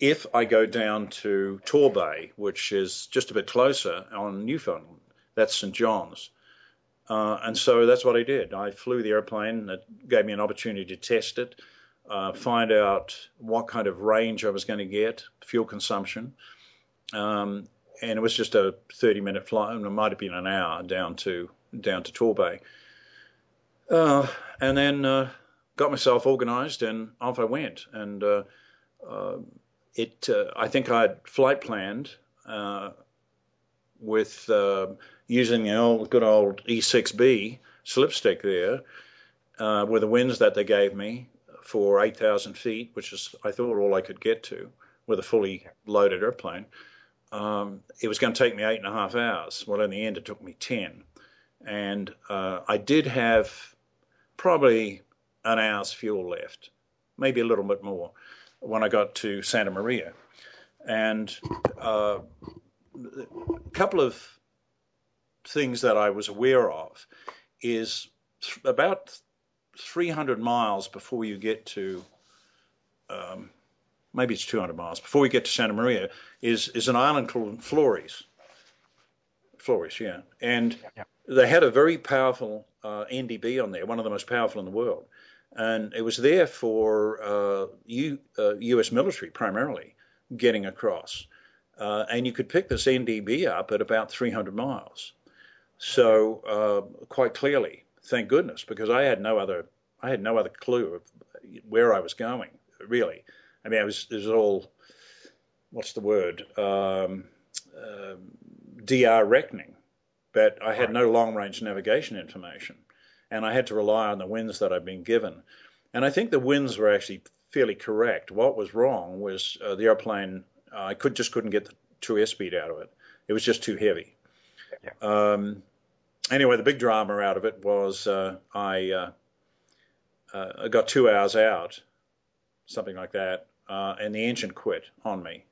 if I go down to Torbay, which is just a bit closer on Newfoundland. That's St. John's. Uh, and so that's what I did. I flew the airplane. It gave me an opportunity to test it, uh, find out what kind of range I was going to get, fuel consumption. Um, and it was just a 30 minute flight, and it might have been an hour down to down to Torbay. Uh, and then uh, got myself organized, and off I went. And uh, uh, it, I think I had flight planned with using the old good old E6B slipstick there uh, with the winds that they gave me for 8,000 feet, which is I thought all I could get to with a fully loaded airplane. Um, it was going to take me eight and a half hours. Well, in the end, it took me 10. And uh, I did have probably an hour's fuel left, maybe a little bit more, when I got to Santa Maria. And uh, a couple of things that I was aware of is th- about 300 miles before you get to, um, maybe it's 200 miles, before we get to Santa Maria, is, is an island called Flores. Flores, yeah. And they had a very powerful uh, NDB on there, one of the most powerful in the world. And it was there for uh, U, uh, U.S. military primarily getting across. Uh, and you could pick this NDB up at about 300 miles. So uh, quite clearly, thank goodness, because I had no other I had no other clue of where I was going. Really, I mean, it was it was all what's the word? Um, uh, DR reckoning, but I had no long range navigation information, and I had to rely on the winds that I'd been given. And I think the winds were actually fairly correct. What was wrong was uh, the airplane. Uh, I could just couldn't get the true airspeed out of it. It was just too heavy. Yeah. Um, anyway, the big drama out of it was uh, I, uh, uh, I got two hours out, something like that, uh, and the engine quit on me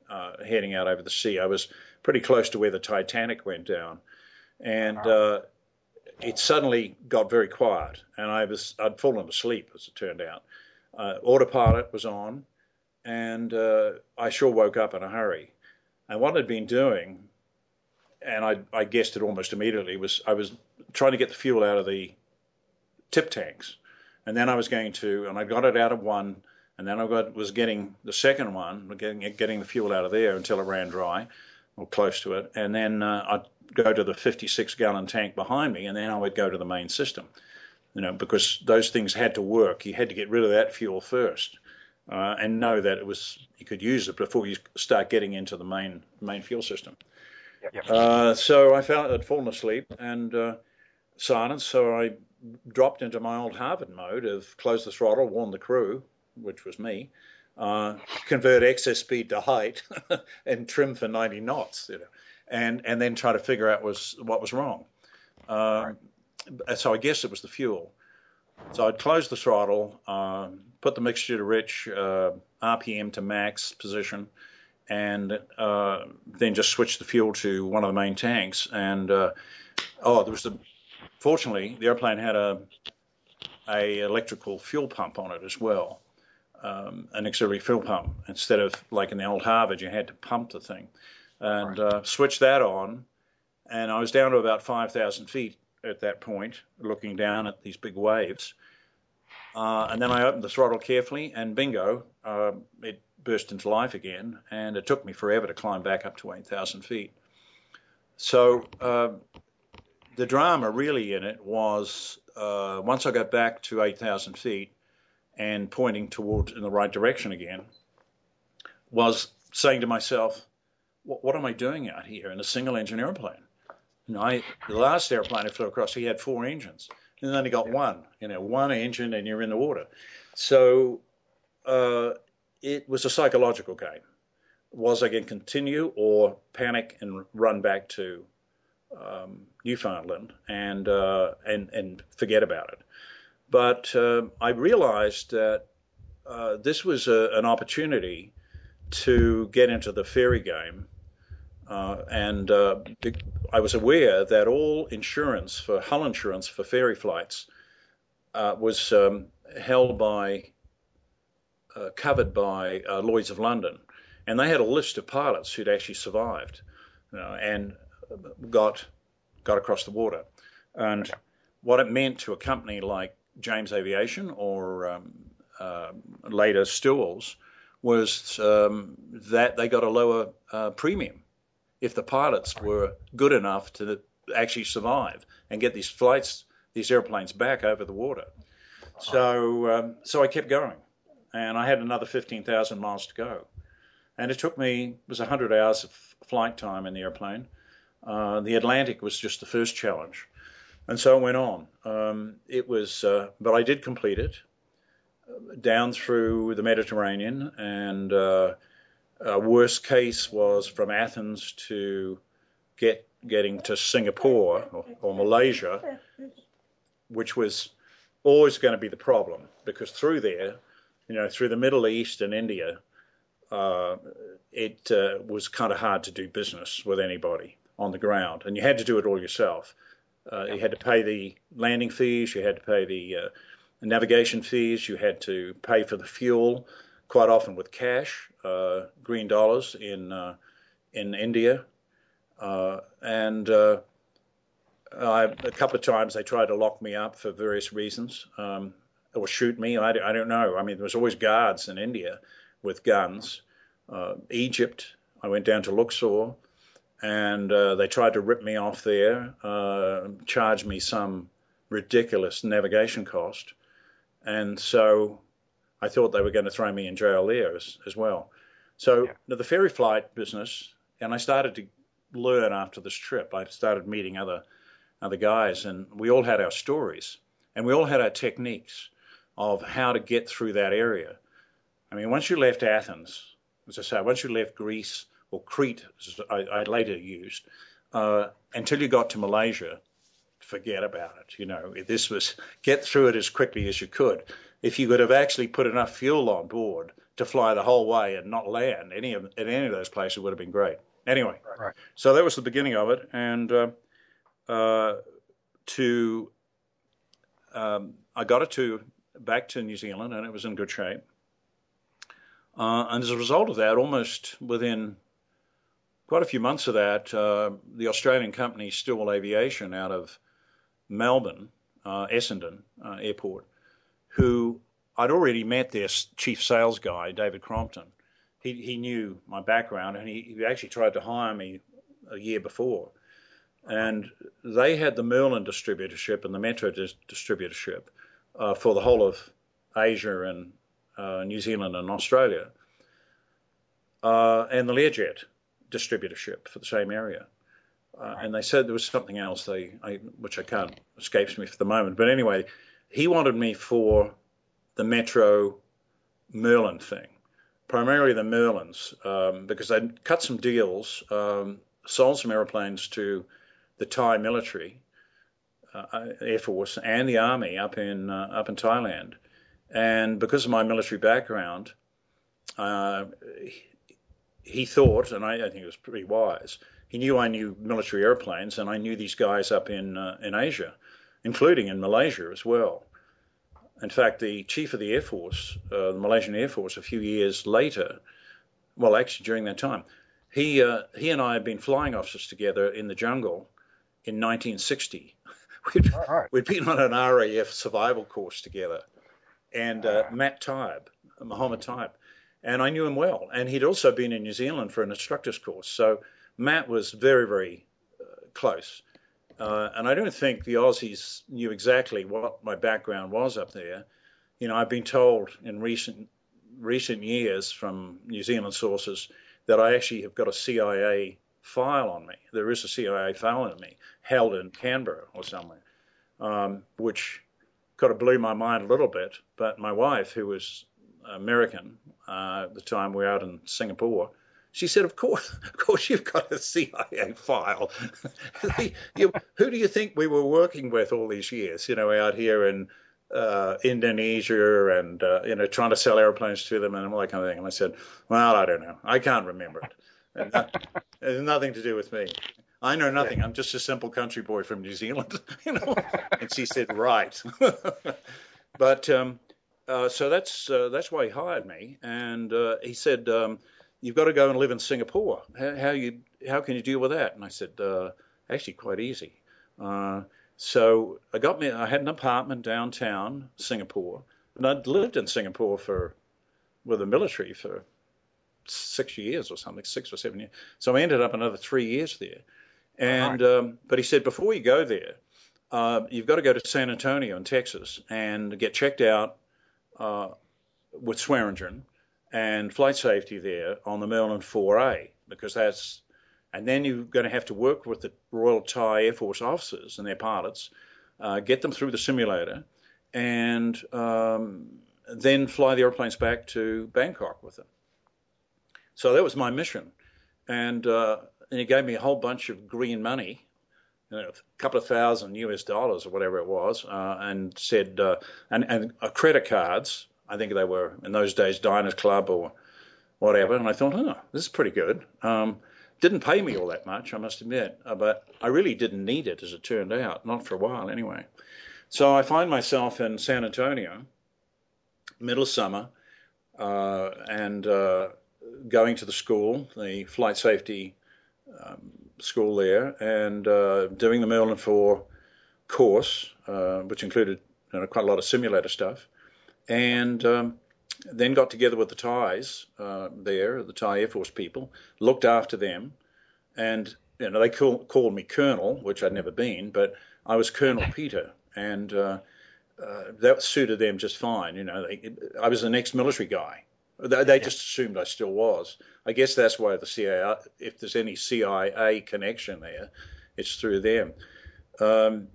heading out over the sea. I was pretty close to where the Titanic went down, and it suddenly got very quiet, and I was I'd fallen asleep as it turned out. Uh, autopilot was on, and uh, I sure woke up in a hurry. And what I'd been doing, and I, I guessed it almost immediately, was I was trying to get the fuel out of the tip tanks, and then I was going to, and I got it out of one, and then I got, was getting the second one, getting getting the fuel out of there until it ran dry, or close to it, and then uh, I'd go to the 56 gallon tank behind me, and then I would go to the main system. You know, because those things had to work. You had to get rid of that fuel first, uh, and know that it was you could use it before you start getting into the main main fuel system. Yep. Uh, so I found I'd fallen asleep and uh, silence. So I dropped into my old Harvard mode of close the throttle, warn the crew, which was me, uh, convert excess speed to height, [LAUGHS] and trim for 90 knots. You know and and then try to figure out was what was wrong. Uh, right. So I guess it was the fuel. So I'd close the throttle, uh, put the mixture to rich, uh, RPM to max position, and uh, then just switch the fuel to one of the main tanks. And uh, oh, there was the. Fortunately, the airplane had a a electrical fuel pump on it as well, um, an auxiliary fuel pump. Instead of like in the old Harvard, you had to pump the thing and right. uh, switched that on. And I was down to about 5,000 feet at that point, looking down at these big waves. Uh, and then I opened the throttle carefully, and bingo, uh, it burst into life again. And it took me forever to climb back up to 8,000 feet. So uh, the drama really in it was uh, once I got back to 8,000 feet and pointing toward in the right direction again, was saying to myself, what, what am I doing out here in a single engine airplane? You know, I, the last airplane I flew across, he had four engines, and then he got one, you know, one engine, and you're in the water. So uh, it was a psychological game. Was I going to continue or panic and run back to um, Newfoundland and uh, and and forget about it? But uh, I realized that uh, this was a, an opportunity to get into the ferry game. Uh, and uh, I was aware that all insurance for hull insurance for ferry flights uh, was um, held by, uh, covered by uh, Lloyd's of London, and they had a list of pilots who'd actually survived, you know, and got got across the water, and what it meant to a company like James Aviation or um, uh, later Stillwells was um, that they got a lower uh, premium if the pilots were good enough to actually survive and get these flights, these airplanes back over the water. So, um, so I kept going, and I had another 15,000 miles to go, and it took me it was 100 hours of flight time in the airplane. Uh, the Atlantic was just the first challenge, and so I went on. Um, it was, uh, but I did complete it down through the Mediterranean, and uh, worst case was from Athens to get getting to Singapore or, or Malaysia, which was always going to be the problem because through there, you know, through the Middle East and India, uh, it uh, was kind of hard to do business with anybody on the ground, and you had to do it all yourself. Uh, you had to pay the landing fees, you had to pay the uh, navigation fees, you had to pay for the fuel, quite often with cash, uh, green dollars in uh, in India, uh, and uh, I, a couple of times they tried to lock me up for various reasons, um, or shoot me. I, I, don't know. I mean, there was always guards in India with guns. Uh, Egypt, I went down to Luxor, and uh, they tried to rip me off there, charge me some ridiculous navigation cost and so I thought they were going to throw me in jail there as, as well. So yeah. the ferry flight business, and I started to learn after this trip. I started meeting other other guys, and we all had our stories, and we all had our techniques of how to get through that area. I mean, once you left Athens, as I say, once you left Greece or Crete, as I, I later used, uh, until you got to Malaysia, forget about it. You know, this was get through it as quickly as you could. If you could have actually put enough fuel on board to fly the whole way and not land any of at any of those places would have been great. Anyway, right. so that was the beginning of it, and uh, uh, to um, I got it to back to New Zealand, and it was in good shape. Uh, and as a result of that, almost within quite a few months of that, uh, the Australian company Stillwell Aviation out of Melbourne, uh, Essendon uh, Airport, who I'd already met their chief sales guy, David Crompton. He, he knew my background and he, he actually tried to hire me a year before. And they had the Merlin distributorship and the Metro dis- distributorship uh, for the whole of Asia and uh, New Zealand and Australia, uh, and the Learjet distributorship for the same area. Uh, and they said there was something else they, I, which I can't escapes me for the moment. But anyway, he wanted me for the Metro Merlin thing, primarily the Merlins, um, because they'd cut some deals, um, sold some aeroplanes to the Thai military, uh, Air Force, and the Army up in uh, up in Thailand. And because of my military background, uh, he, he thought, and I, I think it was pretty wise he knew I knew military airplanes, and I knew these guys up in uh, in Asia, including in Malaysia as well. In fact, the chief of the Air Force, uh, the Malaysian Air Force, a few years later, well, actually during that time, he uh, he and I had been flying officers together in the jungle in 1960. [LAUGHS] we'd, right. we'd been on an RAF survival course together, and uh, Matt Taib, Muhammad Taib, and I knew him well, and he'd also been in New Zealand for an instructor's course, so Matt was very, very uh, close. Uh, and I don't think the Aussies knew exactly what my background was up there. You know, I've been told in recent recent years from New Zealand sources that I actually have got a CIA file on me. There is a CIA file on me held in Canberra or somewhere, um, which kind of blew my mind a little bit. But my wife, who was American uh, at the time, we were out in Singapore. She said, "Of course, [LAUGHS] of course, you've got a CIA file. [LAUGHS] you, who do you think we were working with all these years? You know, out here in uh, Indonesia and uh, you know trying to sell airplanes to them and all that kind of thing." And I said, "Well, I don't know. I can't remember it. [LAUGHS] It has nothing to do with me. I know nothing. I'm just a simple country boy from New Zealand." you know. And she said, "Right." but um, uh, so that's uh, that's why he hired me, and uh, he said. Um, you've got to go and live in Singapore. How, how you how can you deal with that? And I said, uh, actually, quite easy. Uh, so I got me. I had an apartment downtown Singapore, and I'd lived in Singapore for with the military for six years or something, six or seven years. So I ended up another three years there. And right. um, but he said before you go there, uh, you've got to go to San Antonio in Texas and get checked out uh, with Swearingen and flight safety there on the Merlin 4A because that's, and then you're going to have to work with the Royal Thai Air Force officers and their pilots, uh, get them through the simulator, and um, then fly the airplanes back to Bangkok with them. So that was my mission, and, uh, and he gave me a whole bunch of green money you know, a couple of thousand US dollars or whatever it was, uh, and said, uh, and, and uh, credit cards I think they were in those days Diners Club or whatever. And I thought, oh, this is pretty good. Um, didn't pay me all that much, I must admit, uh, but I really didn't need it as it turned out, not for a while anyway. So I find myself in San Antonio, middle summer, uh, and uh, going to the school, the flight safety um, school there, and uh, doing the Merlin 4 course, uh, which included you know, quite a lot of simulator stuff and um, then got together with the Thais uh, there, the Thai Air Force people, looked after them, and you know they call, called me Colonel, which I'd never been, but I was Colonel Peter, and uh, uh, that suited them just fine. You know, they, I was the next military guy, They, they just assumed I still was. I guess that's why the CIA, if there's any CIA connection there, it's through them. Um,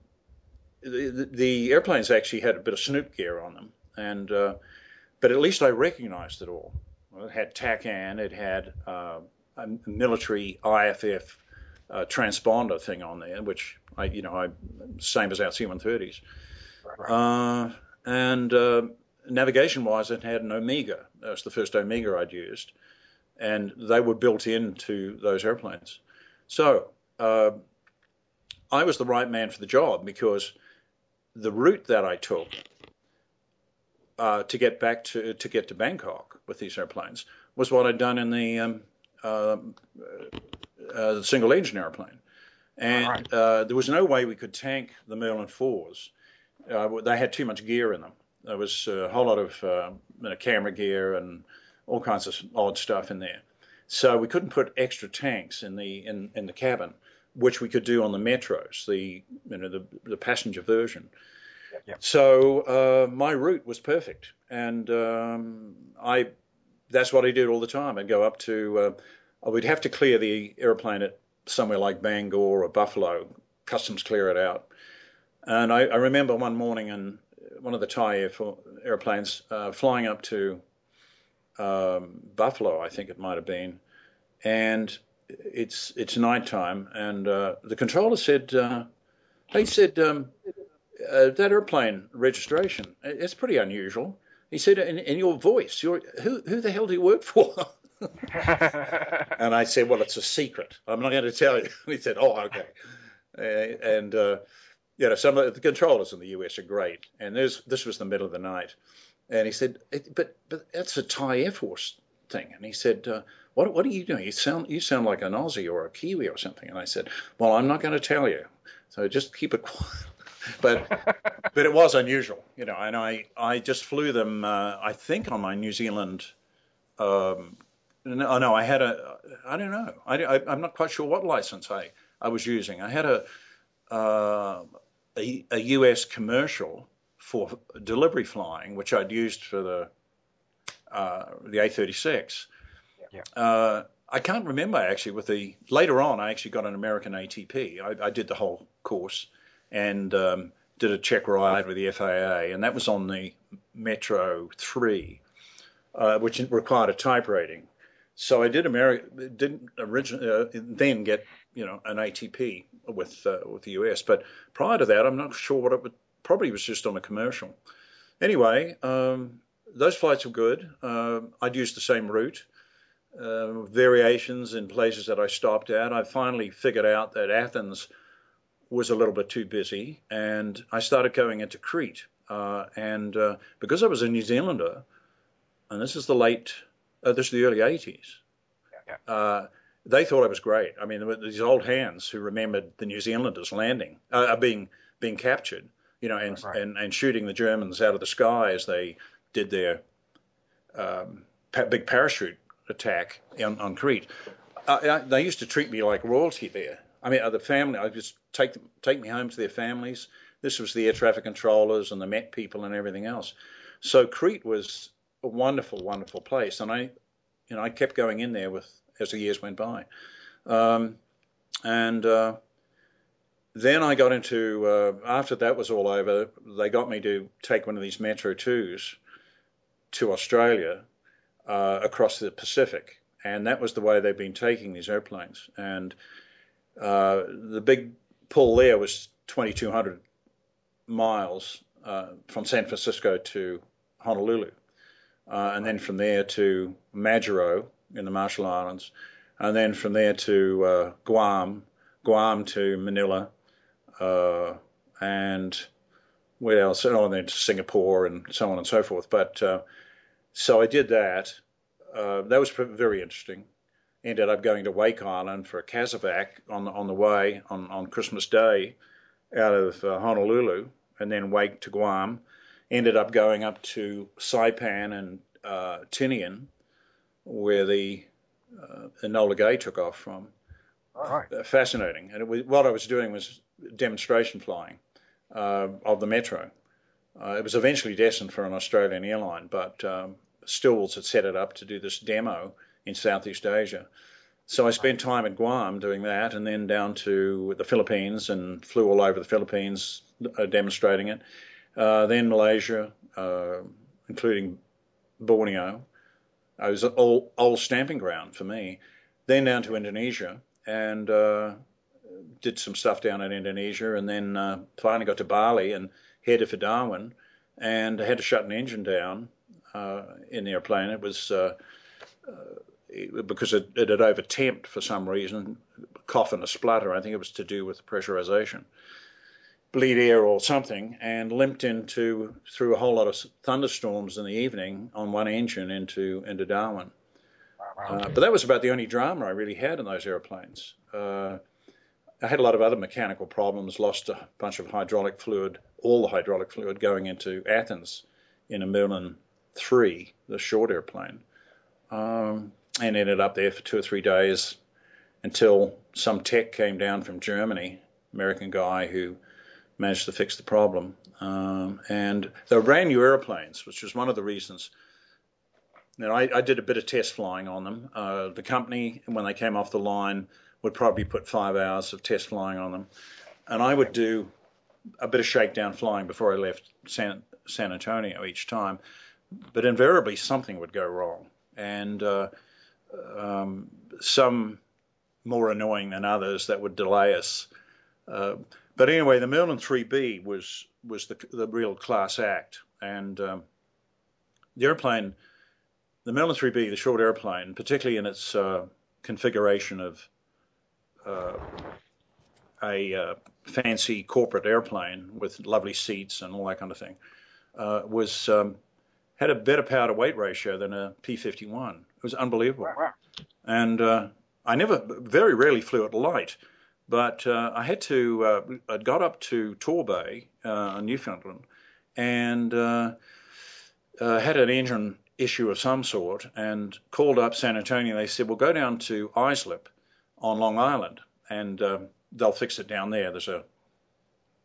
the, the, airplanes actually had a bit of snoop gear on them, and uh, but at least I recognized it all. It had TACAN, it had uh, a military IFF uh, transponder thing on there, which I, you know, I same as our C-130s. Right. Uh, and uh, navigation-wise, it had an Omega. That was the first Omega I'd used, and they were built into those airplanes. So uh, I was the right man for the job because the route that I took uh, to get back to to get to Bangkok with these airplanes was what I'd done in the um, uh, uh, single engine airplane, and right. Uh, there was no way we could tank the Merlin fours. Uh, they had too much gear in them. There was a whole lot of uh, you know, camera gear and all kinds of odd stuff in there. So we couldn't put extra tanks in the in, in the cabin, which we could do on the metros, the you know the, the passenger version. So uh, my route was perfect, and um, I that's what I did all the time. I'd go up to uh, we'd have to clear the airplane at somewhere like Bangor or Buffalo, customs clear it out. And I, I remember one morning in one of the Thai air, airplanes uh, flying up to um, Buffalo, I think it might have been, and it's it's nighttime, and uh, the controller said, uh, he said, um, uh, that airplane registration, it's pretty unusual. He said, in, in your voice, you're, who, who the hell do you work for? [LAUGHS] and I said, well, it's a secret. I'm not going to tell you. [LAUGHS] He said, oh, okay. Uh, and, uh, you know, some of the controllers in the US are great. And this was the middle of the night. And he said, but, but that's a Thai Air Force thing. And he said, uh, what, what are you doing? You sound, you sound like an Aussie or a Kiwi or something. And I said, well, I'm not going to tell you. So just keep it quiet but but it was unusual, you know. And I I just flew them. Uh, I think on my New Zealand. Um, no, no, I had a. I don't know. I, I am not quite sure what license I I was using. I had a uh, a, a U.S. commercial for delivery flying, which I'd used for the uh, the A36. Yeah. Uh, I can't remember actually. With the later on, I actually got an American ATP. I, I did the whole course, and um, did a check ride with the FAA, and that was on the Metro 3, uh, which required a type rating. So I did America, didn't originally uh, then get you know an ATP with uh, with the US, but prior to that, I'm not sure what it would. Probably was just on a commercial. Anyway, um, those flights were good. Uh, I'd used the same route. Uh, variations in places that I stopped at. I finally figured out that Athens was a little bit too busy, and I started going into Crete. Uh, and uh, because I was a New Zealander, and this is the late, uh, this is the early 80s, uh, they thought I was great. I mean, there were these old hands who remembered the New Zealanders landing, uh, uh, being being captured, you know, and, right. and, and shooting the Germans out of the sky as they did their um, pa- big parachute attack on, on Crete. they used to treat me like royalty there. I mean, the family, I just take them, take me home to their families. This was the air traffic controllers and the Met people and everything else. So Crete was a wonderful, wonderful place, and I, you know, I kept going in there with as the years went by, um, and uh, then I got into uh, after that was all over. They got me to take one of these Metro twos to Australia uh, across the Pacific, and that was the way they've been taking these airplanes and uh, the big pull there was 2,200 miles uh, from San Francisco to Honolulu, uh, and then from there to Majuro in the Marshall Islands, and then from there to uh, Guam, Guam to Manila, uh, and where else? Oh, and then to Singapore and so on and so forth. But so I did that. that was very interesting ended up going to Wake Island for a casevac on the, on the way on, on Christmas Day out of uh, Honolulu, and then Wake to Guam. Ended up going up to Saipan and uh, Tinian, where the uh, Enola Gay took off from. Right. Uh, fascinating. And was, what I was doing was demonstration flying uh, of the Metro. Uh, it was eventually destined for an Australian airline, but um, Stills had set it up to do this demo in Southeast Asia. So I spent time at Guam doing that, and then down to the Philippines and flew all over the Philippines uh, demonstrating it. Uh, then Malaysia, uh, including Borneo. It was an old, stamping ground for me. Then down to Indonesia and uh, did some stuff down in Indonesia, and then uh, finally got to Bali and headed for Darwin, and had to shut an engine down uh, in the airplane. It was because it, it had overtemped for some reason, cough and a splutter. I think it was to do with pressurization, bleed air or something, and limped into through a whole lot of thunderstorms in the evening on one engine into into Darwin. Uh, but that was about the only drama I really had in those airplanes. Uh, I had a lot of other mechanical problems, lost a bunch of hydraulic fluid, all the hydraulic fluid going into Athens in a Merlin 3, the short airplane. Um, and ended up there for two or three days until some tech came down from Germany, American guy who managed to fix the problem. Um, and they were brand new airplanes, which was one of the reasons. You I, I did a bit of test flying on them. Uh, the company, when they came off the line, would probably put five hours of test flying on them, and I would do a bit of shakedown flying before I left San, San Antonio each time. But invariably, something would go wrong, and uh, um, some more annoying than others that would delay us. Uh, but anyway, the Merlin 3B was was the, the real class act, and um, the airplane, the Merlin 3B, the short airplane, particularly in its uh, configuration of uh, a uh, fancy corporate airplane with lovely seats and all that kind of thing, uh, was um, had a better power to weight ratio than a P51 was unbelievable. And uh, I never, very rarely flew at light, but uh, I had to, uh, I got up to Torbay, uh, Newfoundland, and uh, uh, had an engine issue of some sort and called up San Antonio. They said, well, go down to Islip on Long Island and they'll fix it down there. There's a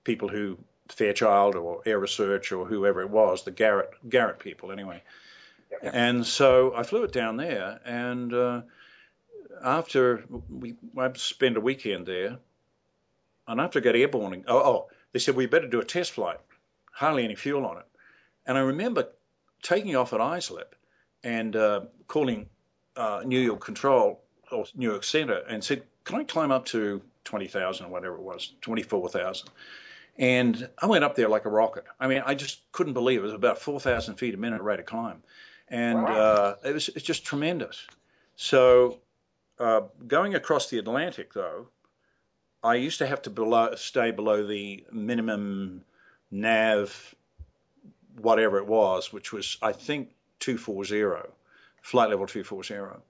people who Fairchild or AiResearch or whoever it was, the Garrett Garrett people anyway. And so I flew it down there, and uh, after we I spent a weekend there, and after I got airborne, oh, oh, they said we better do a test flight. Hardly any fuel on it, and I remember taking off at Islip and uh, calling uh, New York Control or New York Center and said, "Can I climb up to twenty thousand or whatever it was, twenty four thousand? And I went up there like a rocket. I mean, I just couldn't believe it. It was about 4,000 feet a minute rate of climb and uh, it was it's just tremendous. So uh, going across the Atlantic, though, I used to have to below, stay below the minimum nav, whatever it was, which was I think two four zero, flight level two four zero.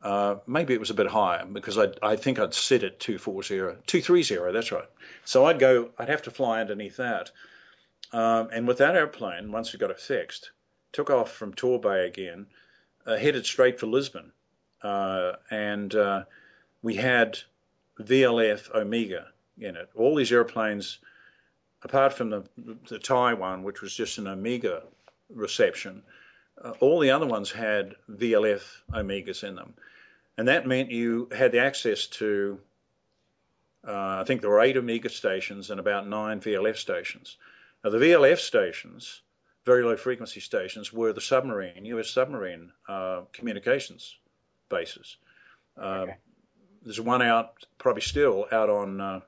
Uh, maybe it was a bit higher because I, I think I'd sit at 240, 230, that's right. So I'd go, I'd have to fly underneath that. Um, and with that airplane, once we got it fixed, took off from Torbay again, uh, headed straight for Lisbon. Uh, and uh, we had VLF Omega in it. All these airplanes, apart from the, the Thai one, which was just an Omega reception, uh, all the other ones had VLF Omegas in them. And that meant you had the access to, uh, I think there were eight Omega stations and about nine VLF stations. Now, the VLF stations very low frequency stations were the submarine, U.S. submarine uh, communications bases. Uh, okay. There's one out, probably still out on uh,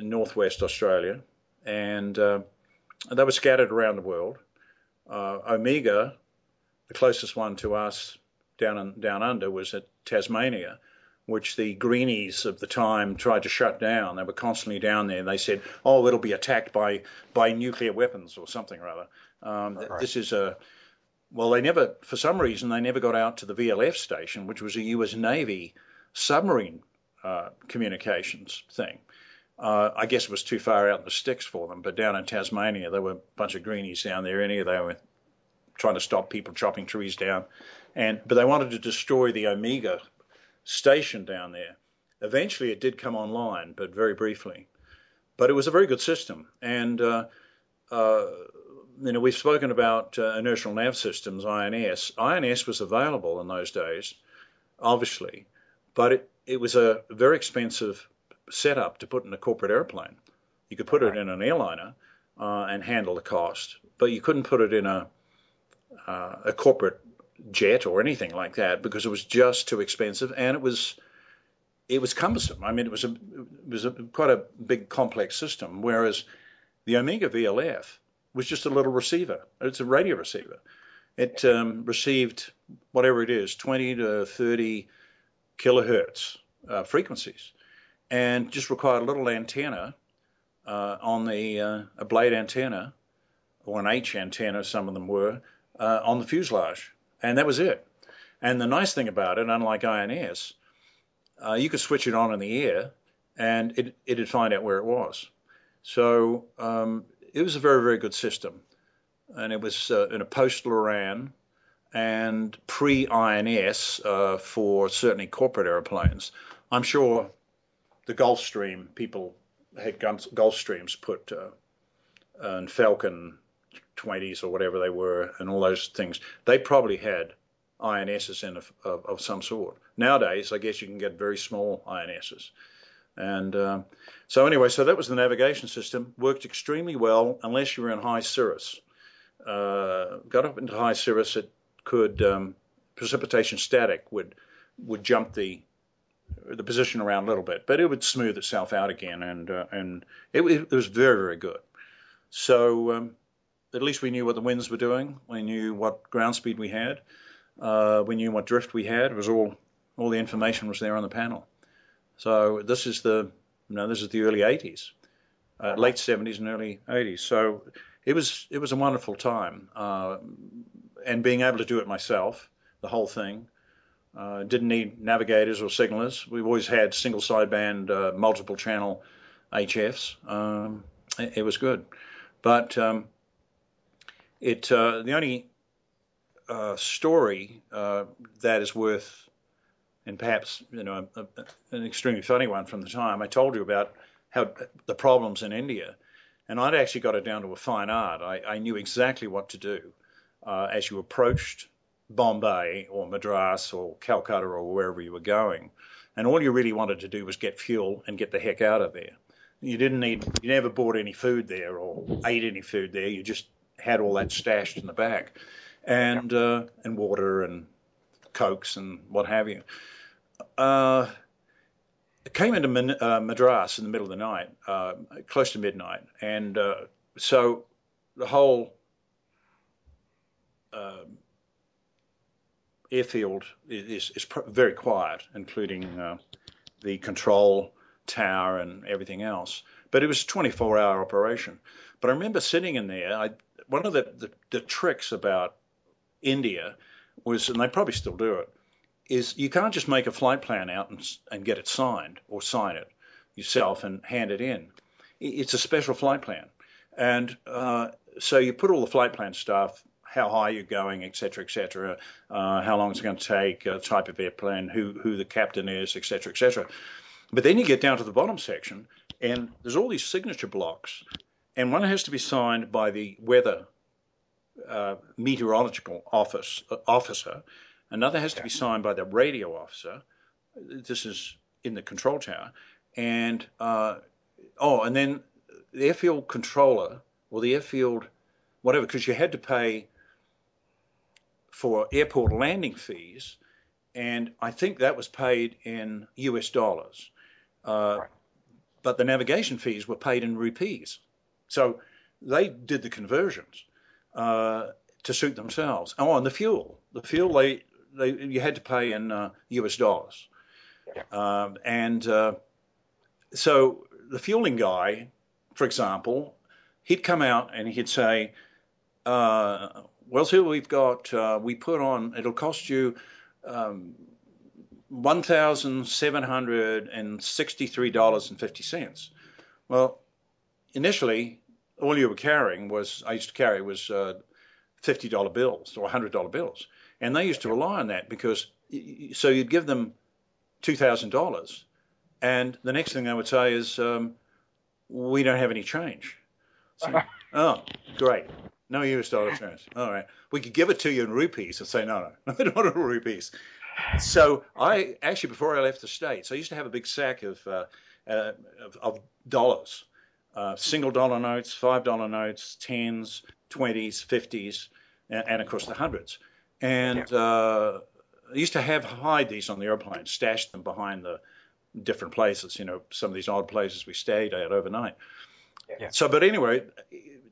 northwest Australia, and uh, they were scattered around the world. Uh, Omega, the closest one to us down in, down under, was at Tasmania, which the greenies of the time tried to shut down. They were constantly down there. They said, "Oh, it'll be attacked by by nuclear weapons or something or other." Um, right. This is a well, they never, for some reason, they never got out to the VLF station, which was a U.S. Navy submarine uh, communications thing. Uh, I guess it was too far out in the sticks for them. But down in Tasmania, there were a bunch of greenies down there. Any of they were trying to stop people chopping trees down, and but they wanted to destroy the Omega station down there. Eventually, it did come online, but very briefly. But it was a very good system, and uh, uh, you know, we've spoken about uh, inertial nav systems, INS. INS was available in those days, obviously, but it, it was a very expensive setup to put in a corporate airplane. You could put it in an airliner uh, and handle the cost, but you couldn't put it in a uh, a corporate jet or anything like that because it was just too expensive and it was it was cumbersome. I mean, it was a it was a, quite a big complex system. Whereas the Omega VLF was just a little receiver. It's a radio receiver. It um, received whatever it is, 20 to 30 kilohertz uh, frequencies, and just required a little antenna uh, on the uh, a blade antenna or an H antenna. Some of them were uh, on the fuselage, and that was it. And the nice thing about it, unlike INS, uh, you could switch it on in the air, and it it'd find out where it was. So um, it was a very very good system, and it was uh, in a post Loran and pre INS uh, for certainly corporate airplanes. I'm sure the Gulfstream people had Gulfstreams put uh, and Falcon 20s or whatever they were and all those things. They probably had INSs in of, of, of some sort. Nowadays, I guess you can get very small INSs. And um, so anyway, so that was the navigation system. Worked extremely well unless you were in high cirrus. Uh, got up into high cirrus, it could um, precipitation static would would jump the the position around a little bit, but it would smooth itself out again, and uh, and it, it, was very very good. So um, at least we knew what the winds were doing. We knew what ground speed we had. Uh, we knew what drift we had. It was all all the information was there on the panel. So this is the you know this is the early 80s, uh, late 70s and early 80s. So it was it was a wonderful time, uh, and being able to do it myself, the whole thing. Uh, didn't need navigators or signalers. We've always had single sideband, uh, multiple channel HFs. Um, it, it, was good, but um, it uh, the only uh, story uh, that is worth, and perhaps you know a, a, an extremely funny one from the time I told you about how the problems in India, and I'd actually got it down to a fine art. I, I knew exactly what to do uh, as you approached Bombay or Madras or Calcutta or wherever you were going. And all you really wanted to do was get fuel and get the heck out of there. You didn't need, you never bought any food there or ate any food there. You just had all that stashed in the back, and uh, and water and cokes and what have you. Uh, came into uh, Madras in the middle of the night, uh, close to midnight, and uh, so the whole um, airfield is, is very quiet, including uh, the control tower and everything else. But it was a 24 hour operation. But I remember sitting in there. I, one of the, the, the tricks about India was, and they probably still do it, is you can't just make a flight plan out and, and get it signed or sign it yourself and hand it in. It's a special flight plan. And uh, so you put all the flight plan stuff how high you're going, et etc., etc., uh, how long it's going to take, uh, type of airplane, who who the captain is, etc., etc. But then you get down to the bottom section, and there's all these signature blocks, and one has to be signed by the weather uh, meteorological office uh, officer, another has to be signed by the radio officer. This is in the control tower, and uh, oh, and then the airfield controller or the airfield whatever, because you had to pay for airport landing fees, and I think that was paid in US dollars. Uh, right. But the navigation fees were paid in rupees. So they did the conversions uh, to suit themselves. Oh, and the fuel. The fuel, they, they you had to pay in uh, US dollars. Yeah. Um, and uh, so the fueling guy, for example, he'd come out and he'd say, uh, well, here we've got, uh, we put on, it'll cost you um, $1,763.50. Well, initially, all you were carrying was, I used to carry, was uh, $50 bills or $100 bills. And they used to rely on that because, so you'd give them $2,000. And the next thing they would say is, um, we don't have any change. So, [LAUGHS] oh, great. No US dollar terms. All right. We could give it to you in rupees and say, no, no, no, [LAUGHS] not in rupees. So I actually, before I left the States, I used to have a big sack of, uh, uh, of, of, dollars, uh, single dollar notes, five dollar notes, tens, twenties, fifties, and, and, of course the hundreds. And uh, I used to have hide these on the airplane, stash them behind the different places, you know, some of these odd places we stayed at overnight. Yeah. So, but anyway,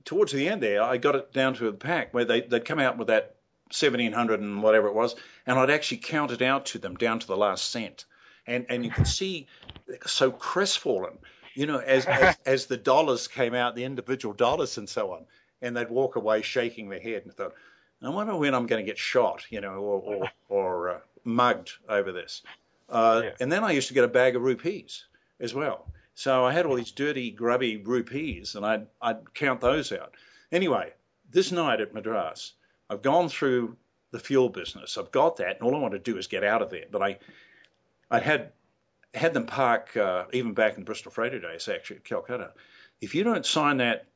towards the end there, I got it down to a pack where they, they'd come out with that 1700 and whatever it was, and I'd actually count it out to them down to the last cent. And, and you could see so crestfallen, you know, as, as, [LAUGHS] as the dollars came out, the individual dollars and so on, and they'd walk away shaking their head and thought, I wonder when I'm going to get shot, you know, or, or, or uh, mugged over this. Uh, yeah. And then I used to get a bag of rupees as well. So I had all these dirty, grubby rupees, and I'd, I'd count those out. Anyway, this night at Madras, I've gone through the fuel business. I've got that, and all I want to do is get out of there. But I, I had had them park uh, even back in Bristol Freighter days, actually at Calcutta. If you don't sign that,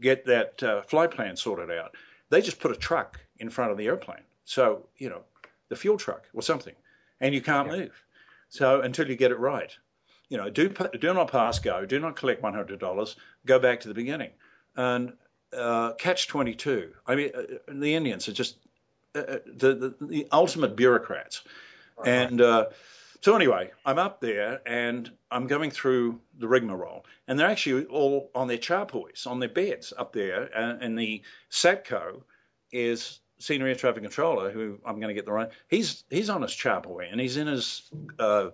get that uh, flight plan sorted out, they just put a truck in front of the airplane. So you know, the fuel truck or something, and you can't yeah. move. So until you get it right you know, do do not pass go, do not collect one hundred dollars, go back to the beginning, and uh, catch twenty two. I mean, uh, the Indians are just uh, uh, the, the, the ultimate bureaucrats, right. and uh, so anyway, I'm up there and I'm going through the rigmarole, and they're actually all on their charpoys, on their beds up there, and, and the Satco is senior air traffic controller, who I'm going to get the right. He's he's on his charpoy and he's in his uh,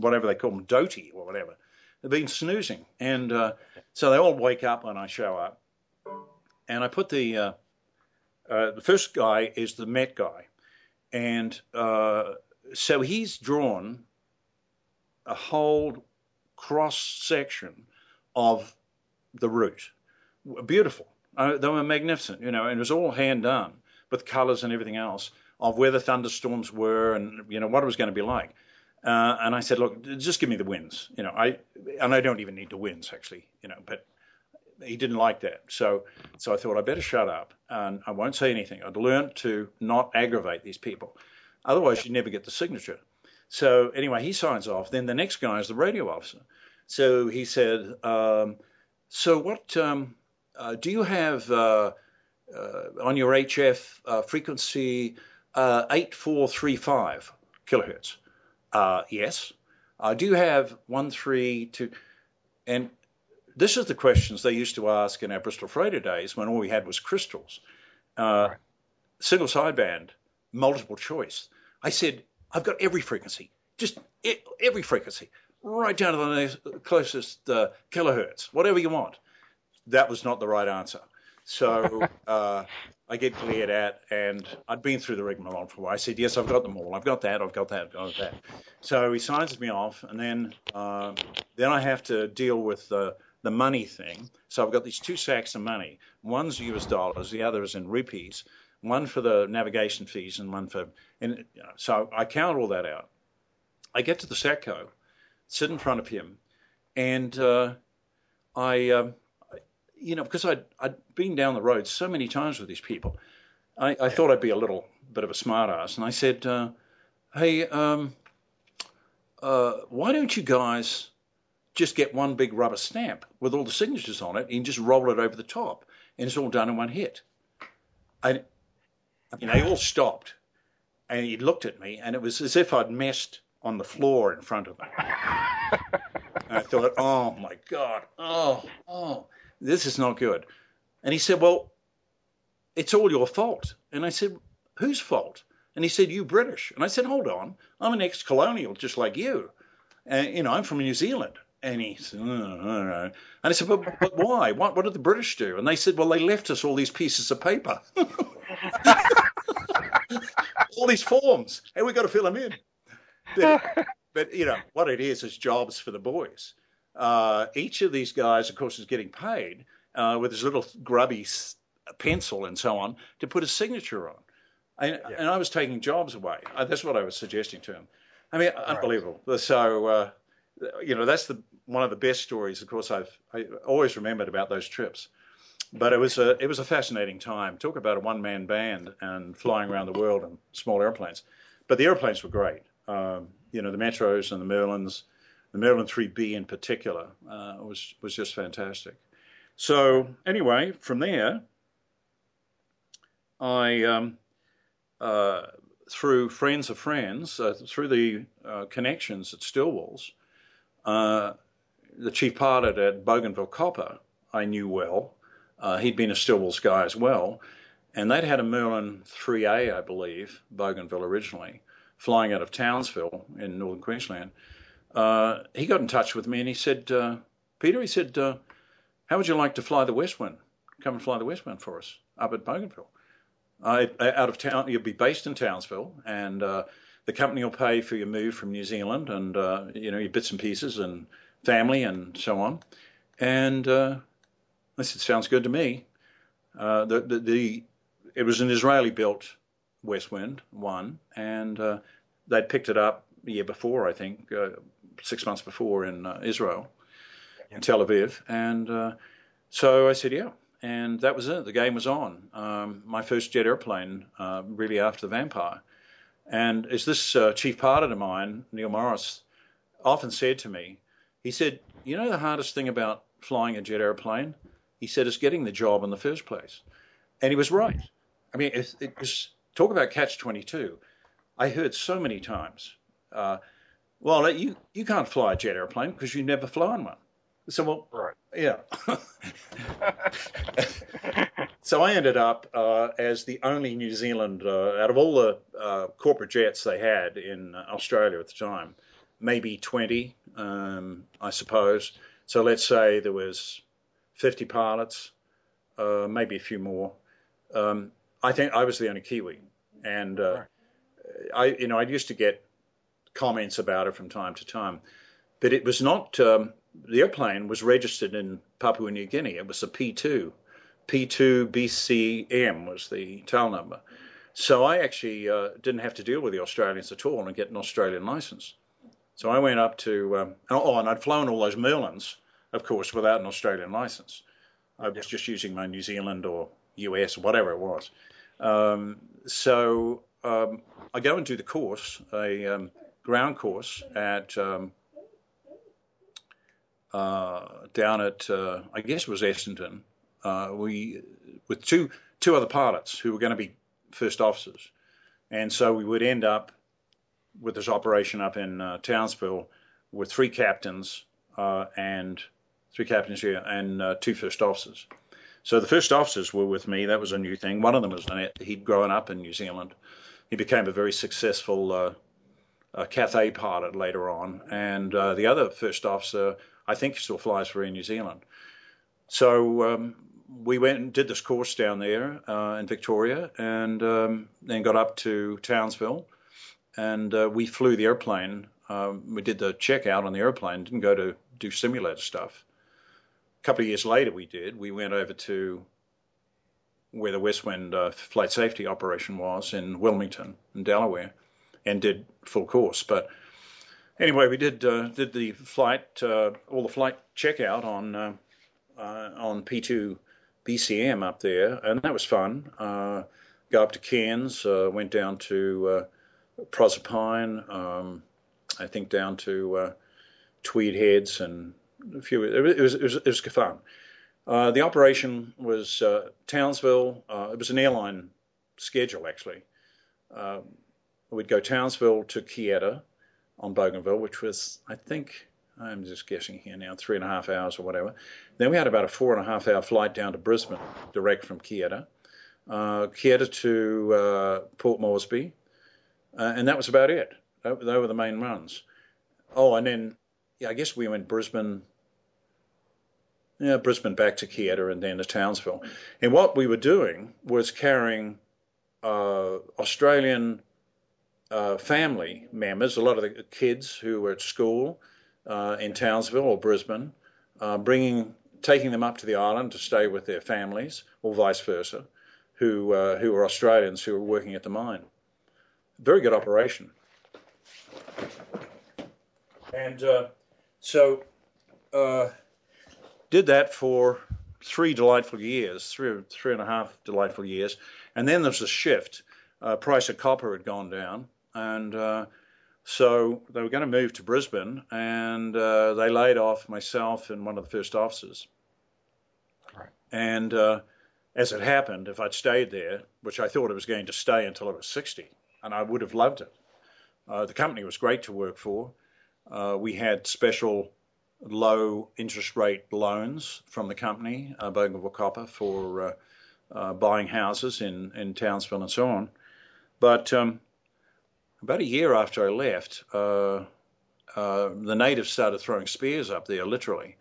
whatever they call them, dhoti or whatever. They've been snoozing. And uh, so they all wake up when I show up. And I put the, uh, uh, the first guy is the Met guy. And uh, so he's drawn a whole cross section of the route. Beautiful. Uh, they were magnificent, you know, and it was all hand done with colors and everything else of where the thunderstorms were and, you know, what it was going to be like. Uh, and I said, look, just give me the wins. You know, I and I don't even need the wins actually. You know, but he didn't like that. So so I thought I better shut up and I won't say anything. I'd learned to not aggravate these people. Otherwise, you never get the signature. So anyway, he signs off. Then the next guy is the radio officer. So he said, um, so what um, uh, do you have uh, uh on your HF uh, frequency uh, 8435 kilohertz? Uh, yes. Uh, do you have one, three, two? And this is the questions they used to ask in our Bristol Freighter days when all we had was crystals. Uh, right. Single sideband, multiple choice. I said, I've got every frequency, just every frequency, right down to the closest uh, kilohertz, whatever you want. That was not the right answer. So [LAUGHS] uh, I get cleared at, and I'd been through the rigmarole for a while. I said, "Yes, I've got them all. I've got that. I've got that. I've got that." So he signs me off, and then uh, then I have to deal with the the money thing. So I've got these two sacks of money. One's US dollars, the other is in rupees. One for the navigation fees, and one for and you know, so I count all that out. I get to the Satco, sit in front of him, and uh, I. Um, you know, because I'd, I'd been down the road so many times with these people, I, I thought I'd be a little bit of a smartass. And I said, uh, hey, um, uh, why don't you guys just get one big rubber stamp with all the signatures on it and just roll it over the top and it's all done in one hit? I, you know, they all stopped and he looked at me and it was as if I'd messed on the floor in front of him. And I thought, [LAUGHS] oh my God, oh, oh this is not good. And he said, well, it's all your fault. And I said, whose fault? And he said, you British. And I said, hold on, I'm an ex-colonial just like you. And, you know, I'm from New Zealand. And he said, oh, And I said, but, but why? What, what did the British do? And they said, well, they left us all these pieces of paper. [LAUGHS] all these forms. And we've got to fill them in. But, but, you know, what it is is jobs for the boys. Uh, each of these guys, of course, is getting paid uh, with his little grubby pencil and so on to put a signature on. And, yeah. and I was taking jobs away. Uh, that's what I was suggesting to him. I mean, right. unbelievable. So, uh, you know, that's the one of the best stories. Of course, I've I always remembered about those trips. but it was a it was a fascinating time. Talk about a one man band and flying around the world in small airplanes. But the airplanes were great. Um, you know, the Metros and the Merlins, the Merlin 3B in particular, uh, was was just fantastic. So anyway, from there, I um, uh, through friends of friends, uh, through the uh, connections at Stillwell's, uh, the chief pilot at Bougainville Copper, I knew well. Uh, he'd been a Stillwell's guy as well. And they'd had a Merlin 3A, I believe, Bougainville originally, flying out of Townsville in northern Queensland. Uh, he got in touch with me and he said, uh, Peter, he said, uh, how would you like to fly the Westwind? Come and fly the Westwind for us up at Bougainville. out of town, you'll be based in Townsville, and uh, the company will pay for your move from New Zealand and uh, you know your bits and pieces and family and so on. And uh, I said, sounds good to me. Uh, the, the, the, it was an Israeli-built Westwind one, and uh, they'd picked it up the year before, I think, uh, six months before in uh, Israel, in Tel Aviv, and uh, so I said, yeah, and that was it. The game was on. Um, my first jet airplane, uh, really after the Vampire, and as this chief pilot of mine, Neil Morris, often said to me, he said, you know the hardest thing about flying a jet airplane? He said, is getting the job in the first place. And he was right. I mean, it, it was talk about catch 22. I heard so many times, uh, well, you, you can't fly a jet airplane because you've never flown one. So, well, right. yeah. [LAUGHS] so I ended up uh, as the only New Zealand, uh, out of all the uh, corporate jets they had in Australia at the time, maybe 20, um, I suppose. So let's say there was 50 pilots, uh, maybe a few more. Um, I think I was the only Kiwi, and uh, I, you know, I used to get comments about it from time to time, but it was not. Um, the airplane was registered in Papua New Guinea. It was a P2, P2 BCM was the tail number. So I actually uh, didn't have to deal with the Australians at all and get an Australian license. So I went up to, um, oh, and I'd flown all those Merlins, of course, without an Australian license. I was just using my New Zealand or US whatever it was. Um, so um, I go and do the course, a um, ground course at um, down at uh, I guess it was Essendon. Uh, we with two two other pilots who were going to be first officers, and so we would end up with this operation up in uh, Townsville with three captains uh, and three captains here and uh, two first officers. So the first officers were with me. That was a new thing. One of them was he'd grown up in New Zealand. He became a very successful uh, uh, Cathay pilot later on, and uh, the other first officer I think he still flies for Air New Zealand. So um, we went and did this course down there uh, in Victoria, and um, then got up to Townsville and uh, we flew the airplane. Um, we did the checkout on the airplane, didn't go to do simulator stuff. A couple of years later, we did. We went over to where the Westwind uh, flight safety operation was in Wilmington, in Delaware, and did full course. But anyway, we did uh, did the flight, uh, all the flight checkout on uh, uh, on P2 BCM up there, and that was fun. go up to Cairns, went down to Proserpine, um, I think down to uh, Tweed Heads and a few. It was it was, it was fun. Uh, the operation was uh, Townsville. Uh, it was an airline schedule actually. We'd go Townsville to Kieta on Bougainville, which was I think I'm just guessing here now three and a half hours or whatever. Then we had about a four and a half hour flight down to Brisbane, direct from Kieta. Uh, Kieta to uh, Port Moresby, uh, and that was about it. They were the main runs. Oh, and then yeah, I guess we went Brisbane. Yeah, Brisbane back to Kieta and then to Townsville. And what we were doing was carrying uh, Australian uh, family members, a lot of the kids who were at school uh, in Townsville or Brisbane, uh, bringing, taking them up to the island to stay with their families, or vice versa, who uh, who were Australians who were working at the mine very good operation. And uh, so uh, did that for three delightful years, three three and a half delightful years, and then there was a shift. Uh, price of copper had gone down, and uh, so they were going to move to Brisbane, and uh, they laid off myself and one of the first officers. Right. And uh, as it happened, if I'd stayed there, which I thought I was going to stay until I was 60, and I would have loved it. Uh, the company was great to work for. Uh, we had special low interest rate loans from the company, uh, Bougainville Copper, for uh, uh, buying houses in, in Townsville and so on. But um, about a year after I left, uh, uh, the natives started throwing spears up there, literally.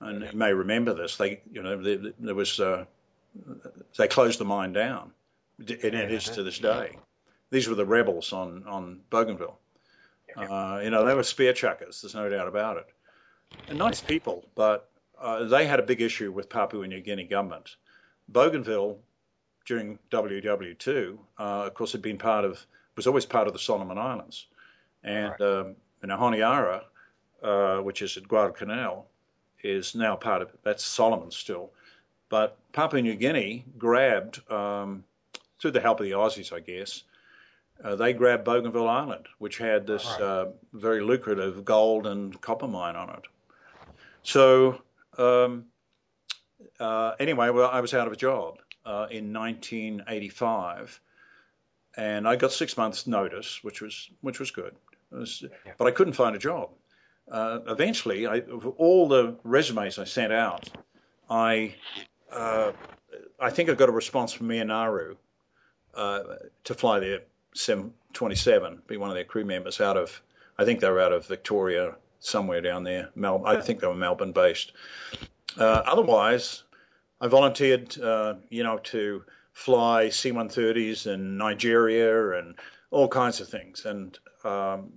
And you may remember this. They, you know, there, there was uh, they closed the mine down, and it is to this [LAUGHS] day. These were the rebels on on Bougainville. Uh, you know, they were spear chuckers. There's no doubt about it. And nice people, but uh, they had a big issue with Papua New Guinea government. Bougainville, during WW2, uh, of course, had been part of was always part of the Solomon Islands, and right. um, Honiara, uh, which is at Guadalcanal, is now part of that's Solomon still, but Papua New Guinea grabbed um, through the help of the Aussies, I guess. Uh, they grabbed Bougainville Island, which had this right. uh, very lucrative gold and copper mine on it. So, um, uh, anyway, well, I was out of a job uh, in 1985, and I got six months' notice, which was which was good. Was, yeah. But I couldn't find a job. Uh, eventually, I, of all the resumes I sent out, I uh, I think I got a response from Air Nauru uh, to fly their 727, be one of their crew members out of I think they were out of Victoria somewhere down there. Mel- I think they were Melbourne based. Uh, otherwise, I volunteered, uh, you know, to fly C-130s in Nigeria and all kinds of things, and um,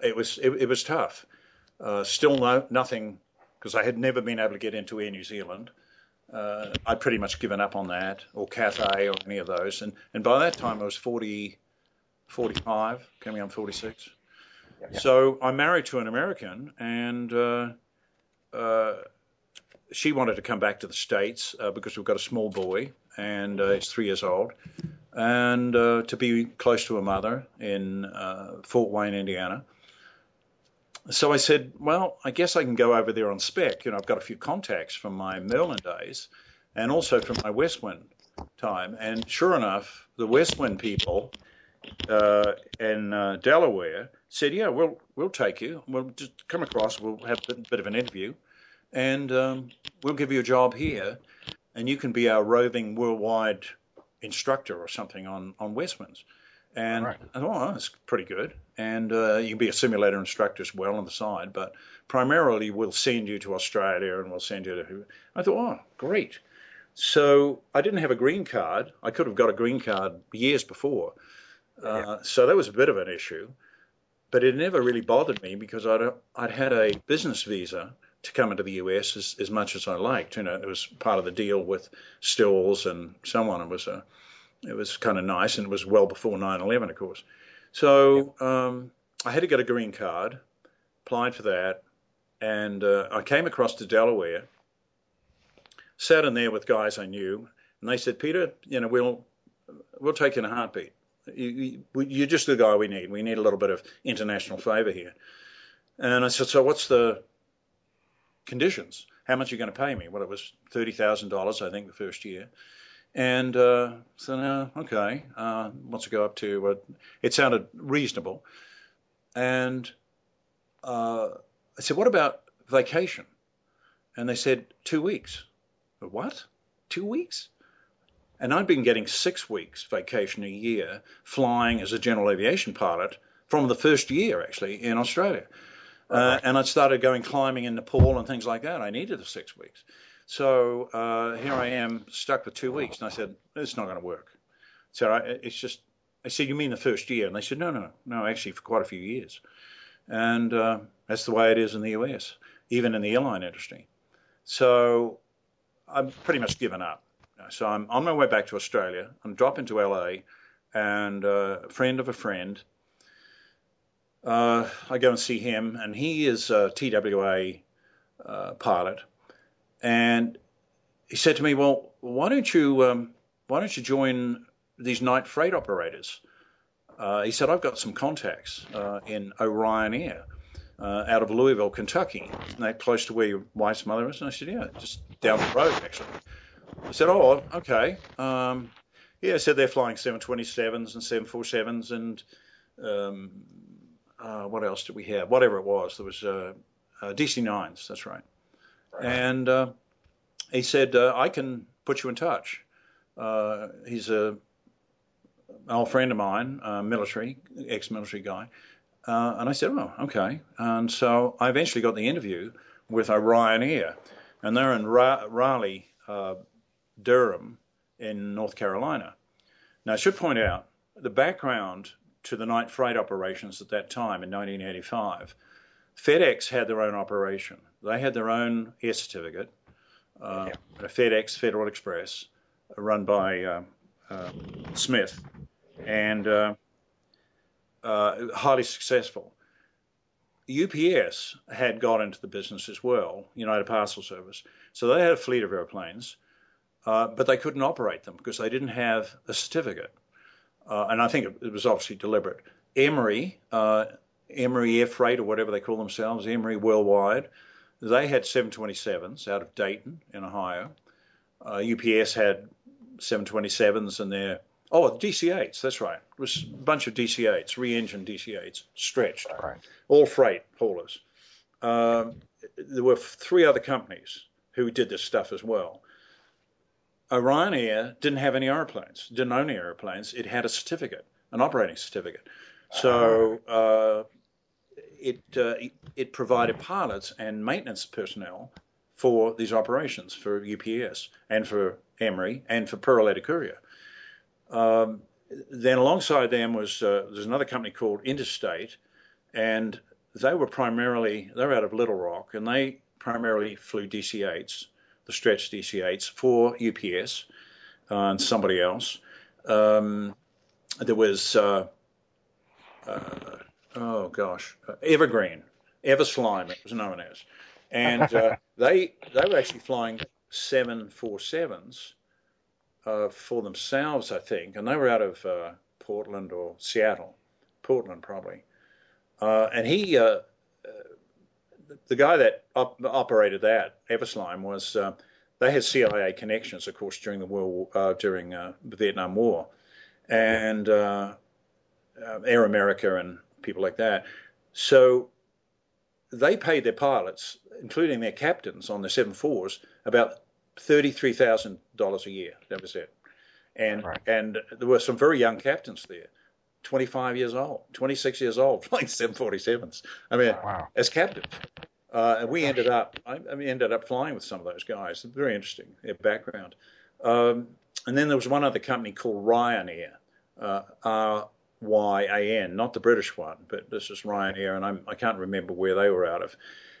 it was it, it was tough. Uh, still no, nothing because I had never been able to get into Air New Zealand. Uh, I'd pretty much given up on that, or Cathay, or any of those. And and by that time, I was 40, 45, coming on 46. Yeah. So I'm married to an American, and uh, uh, she wanted to come back to the States uh, because we've got a small boy, and uh, three years old, and uh, to be close to her mother in uh, Fort Wayne, Indiana. So I said, well, I guess I can go over there on spec. You know, I've got a few contacts from my Merlin days and also from my Westwind time. And sure enough, the Westwind people uh, in uh, Delaware said, yeah, we'll, we'll take you. We'll just come across, we'll have a bit, bit of an interview, and um, we'll give you a job here and you can be our roving worldwide instructor or something on on Westwinds. And right. I thought, oh, that's pretty good. And uh, you can be a simulator instructor as well on the side, but primarily we'll send you to Australia and we'll send you to. I thought, oh, great. So I didn't have a green card. I could have got a green card years before. Uh, yeah. So that was a bit of an issue, but it never really bothered me because I'd I'd had a business visa to come into the US as, as much as I liked. You know, it was part of the deal with Stills and so on. It was a, it was kind of nice, and it was well before 9/11, of course. So um, I had to get a green card, applied for that, and uh, I came across to Delaware, sat in there with guys I knew, and they said, Peter, you know, we'll we'll take you in a heartbeat. You, you, are just the guy we need. We need a little bit of international favour here. And I said, so what's the conditions. How much are you going to pay me? Well, it was thirty thousand dollars, I think, the first year. And uh, so now, okay, uh, it go up to? Uh, it sounded reasonable. And uh, I said, what about vacation? And they said, two weeks. What? Two weeks? And I'd been getting six weeks vacation a year flying as a general aviation pilot from the first year, actually, in Australia. Uh, and I started going climbing in Nepal and things like that. I needed the six weeks. So uh, here I am stuck for two weeks. And I said, it's not going to work. So I, it's just, I said, you mean the first year? And they said, no, no, no, actually for quite a few years. And uh, that's the way it is in the US, even in the airline industry. So I've pretty much given up. So I'm on my way back to Australia. I'm dropping to LA, and uh, a friend of a friend uh, I go and see him, and he is a TWA uh, pilot, and he said to me, "Well, why don't you um, why don't you join these night freight operators?" Uh, he said, "I've got some contacts uh, in Orion Air." Uh, out of Louisville, Kentucky. Isn't that close to where your wife's mother is? And I said, yeah, just down the road, actually. He said, oh, okay. Um, yeah, I said they're flying 727s and 747s and um, uh, what else did we have? Whatever it was. There was uh, uh, DC-9s, that's right. right. And uh, he said, uh, I can put you in touch. Uh, he's a an old friend of mine, military, ex-military guy. and I said, oh, okay. And so I eventually got the interview with Orion Air. And they're in Ra- Raleigh, Durham, in North Carolina. Now, I should point out the background to the night freight operations at that time in 1985. FedEx had their own operation. They had their own air certificate, uh, yeah. FedEx Federal Express, run by uh, uh, Smith, and uh, uh, highly successful. UPS had got into the business as well, United Parcel Service. So they had a fleet of airplanes uh, but they couldn't operate them because they didn't have a certificate. Uh, and I think it, it, was obviously deliberate. Emery, uh, Emery Air Freight, or whatever they call themselves, Emery Worldwide, they had 727s out of Dayton in Ohio. UPS uh, had 727s and their Oh, DC-8s. That's right. It was a bunch of DC-8s, re-engined DC-8s, stretched, right. all freight haulers. Um, there were three other companies who did this stuff as well. Orion Air didn't have any airplanes, didn't own any airplanes. It had a certificate, an operating certificate. So uh, it, uh, it provided pilots and maintenance personnel for these operations for UPS and for Emery and for Purolator Courier. Um, then alongside them was uh, there's another company called Interstate, and they were primarily they're out of Little Rock, and they primarily flew DC-8s the stretch DC-8s for UPS uh, and somebody else. Um, there was, uh, uh, oh gosh, Evergreen, Everslime it was known as. And uh, [LAUGHS] they, they were actually flying 747s uh, for themselves, I think, and they were out of uh, Portland or Seattle, Portland probably. and he the guy that op- operated that Everslime was uh, they had CIA connections, of course, during the war uh, during uh, the Vietnam War, and uh, uh, Air America and people like that. So they paid their pilots, including their captains on the seven fours, about thirty-three thousand dollars a year. That was it, and right. and there were some very young captains there. 25 years old, 26 years old, [LAUGHS] flying 747s. I mean, wow. as captains. Uh, and we ended up, I, I mean, ended up flying with some of those guys. Very interesting, their background. Um, and then there was one other company called Ryanair, uh, R Y A N, not the British one, but this is Ryanair, and I'm, I can not remember where they were out of.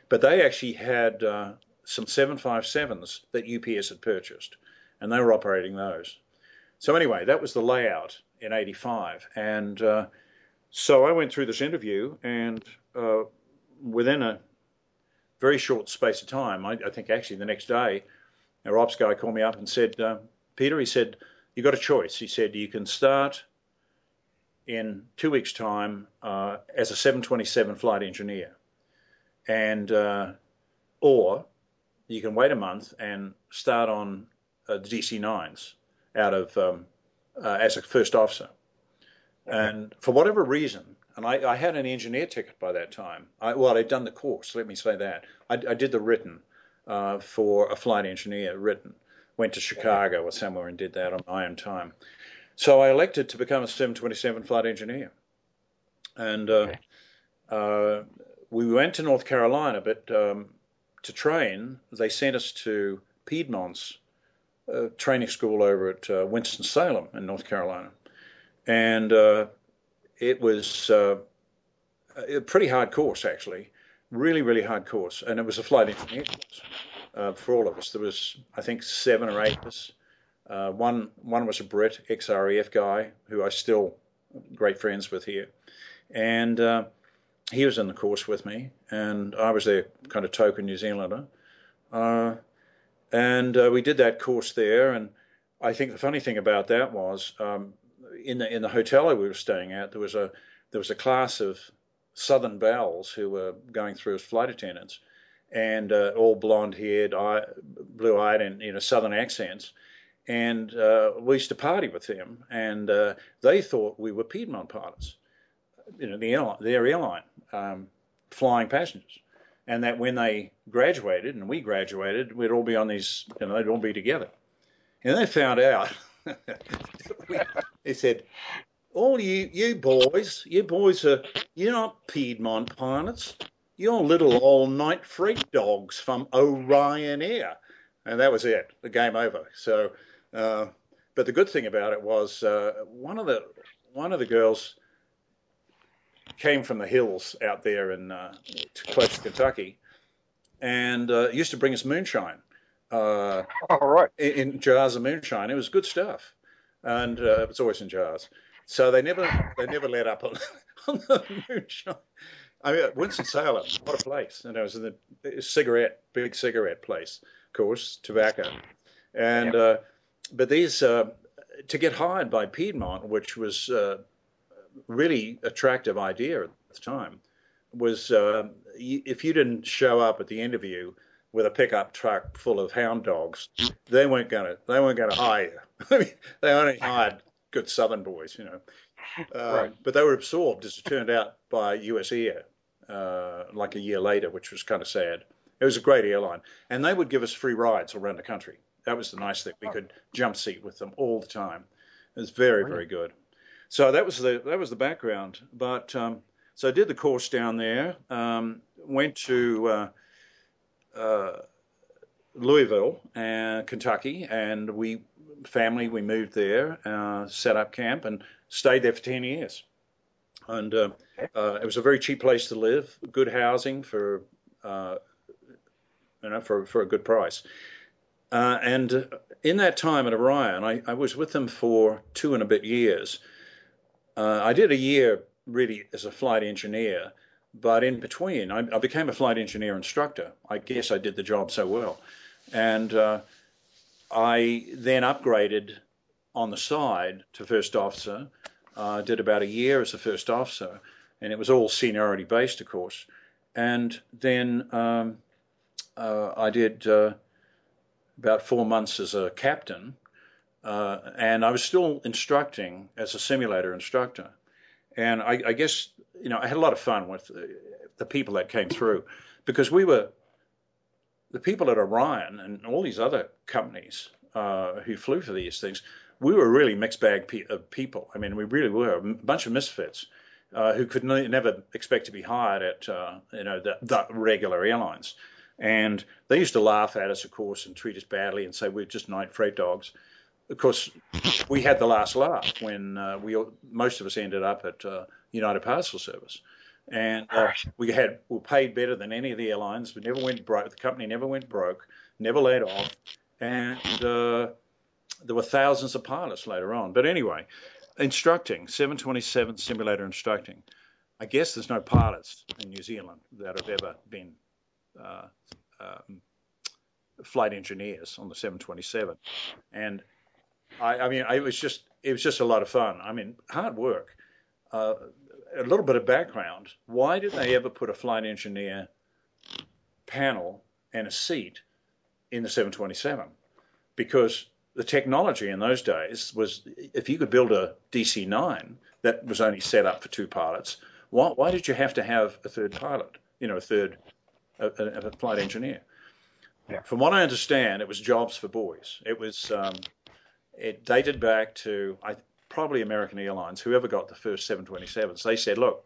But they actually had uh, some 757s that UPS had purchased, and they were operating those. So anyway, that was the layout in '85, and uh, so I went through this interview, and uh, within a very short space of time. I, I think actually the next day, our ops guy called me up and said, uh, Peter, he said, you got a choice. He said, you can start in two weeks' time uh, as a 727 flight engineer, and uh, or you can wait a month and start on uh, the DC-9s out of um, uh, as a first officer. And for whatever reason, and I, I, had an engineer ticket by that time. I, well, I'd done the course, let me say that. I, I did the written uh, for a flight engineer, written. Went to Chicago or somewhere and did that on my own time. So I elected to become a 727 flight engineer. And uh, uh, we went to North Carolina, but um, to train, they sent us to Piedmont's training school over at uh, Winston-Salem in North Carolina. And uh, it was uh, a pretty hard course, actually. Really, really hard course. And it was a flight engineer course uh, for all of us. There was, I think, seven or eight of us. One, one was a Brit, ex-RAF guy, who I still great friends with here. And he was in the course with me, and I was their kind of token New Zealander. Uh, and uh, we did that course there. And I think the funny thing about that was um, in the in the hotel we were staying at, there was a there was a class of Southern belles who were going through as flight attendants, and uh, all blonde haired, blue eyed, and you know Southern accents. And uh, we used to party with them, and uh, they thought we were Piedmont pilots, you know, the airline, their airline, um, flying passengers and that when they graduated and we graduated, we'd all be on these, you know, they'd all be together. And they found out, [LAUGHS] they said, all you, you boys, you boys are, you're not Piedmont pilots. You're little old night freak dogs from Orion Air. And that was it, the game over. So, uh, but the good thing about it was uh, one of the one of the girls came from the hills out there in uh, close to Kentucky, and uh, used to bring us moonshine. Uh, All right. In, in, jars of moonshine. It was good stuff, and uh, it's always in jars. So they never they never let up on, [LAUGHS] on the moonshine. I mean, Winston Salem, what a place! And it was in the cigarette, big cigarette place, of course, tobacco, and uh, but these uh, to get hired by Piedmont, which was uh, really attractive idea at the time was uh, if you didn't show up at the interview with a pickup truck full of hound dogs, they weren't gonna they weren't gonna hire you. [LAUGHS] they only hired good Southern boys, you know. Uh, right. But they were absorbed, as it turned out, by US Air uh, like a year later, which was kind of sad. It was a great airline, and they would give us free rides around the country. That was the nice thing. We could jump seat with them all the time. It was very, very good. So that was the that was the background. But um, so I did the course down there. Um, went to uh, uh, Louisville and Kentucky, and we family we moved there, uh, set up camp, and stayed there for ten years. And uh, uh, it was a very cheap place to live, good housing for uh, you know for for a good price. and in that time at Orion, I, I was with them for two and a bit years uh, I did a year really as a flight engineer, but in between, I, I, became a flight engineer instructor. I guess I did the job so well. And uh, I then upgraded on the side to first officer. Uh, did about a year as a first officer, and it was all seniority based, of course. And then um, uh, I did uh, about four months as a captain uh, and I was still instructing as a simulator instructor. And I, I, guess, you know, I had a lot of fun with the, the people that came through because we were, the people at Orion and all these other companies uh, who flew for these things, we were really mixed bag pe- of people. I mean, we really were a bunch of misfits. Uh, who could ne- never expect to be hired at uh, you know the, the, regular airlines, and they used to laugh at us, of course, and treat us badly and say we're just night freight dogs of course, we had the last laugh when uh, we most of us ended up at uh, United Parcel Service, and uh, we had were paid better than any of the airlines. We never went broke. The company never went broke, never laid off, and uh, there were thousands of pilots later on. But anyway, instructing 727 simulator instructing. I guess there's no pilots in New Zealand that have ever been uh, um, flight engineers on the 727, and I, I mean, it was just it was just a lot of fun. I mean, hard work. Uh, a little bit of background. Why did they ever put a flight engineer panel and a seat in the 727? Because the technology in those days was if you could build a DC 9 that was only set up for two pilots, why, why did you have to have a third pilot, you know, a third a, a flight engineer? Yeah. From what I understand, it was jobs for boys. It was um, it dated back to I, probably American Airlines, whoever got the first 727s. They said, look,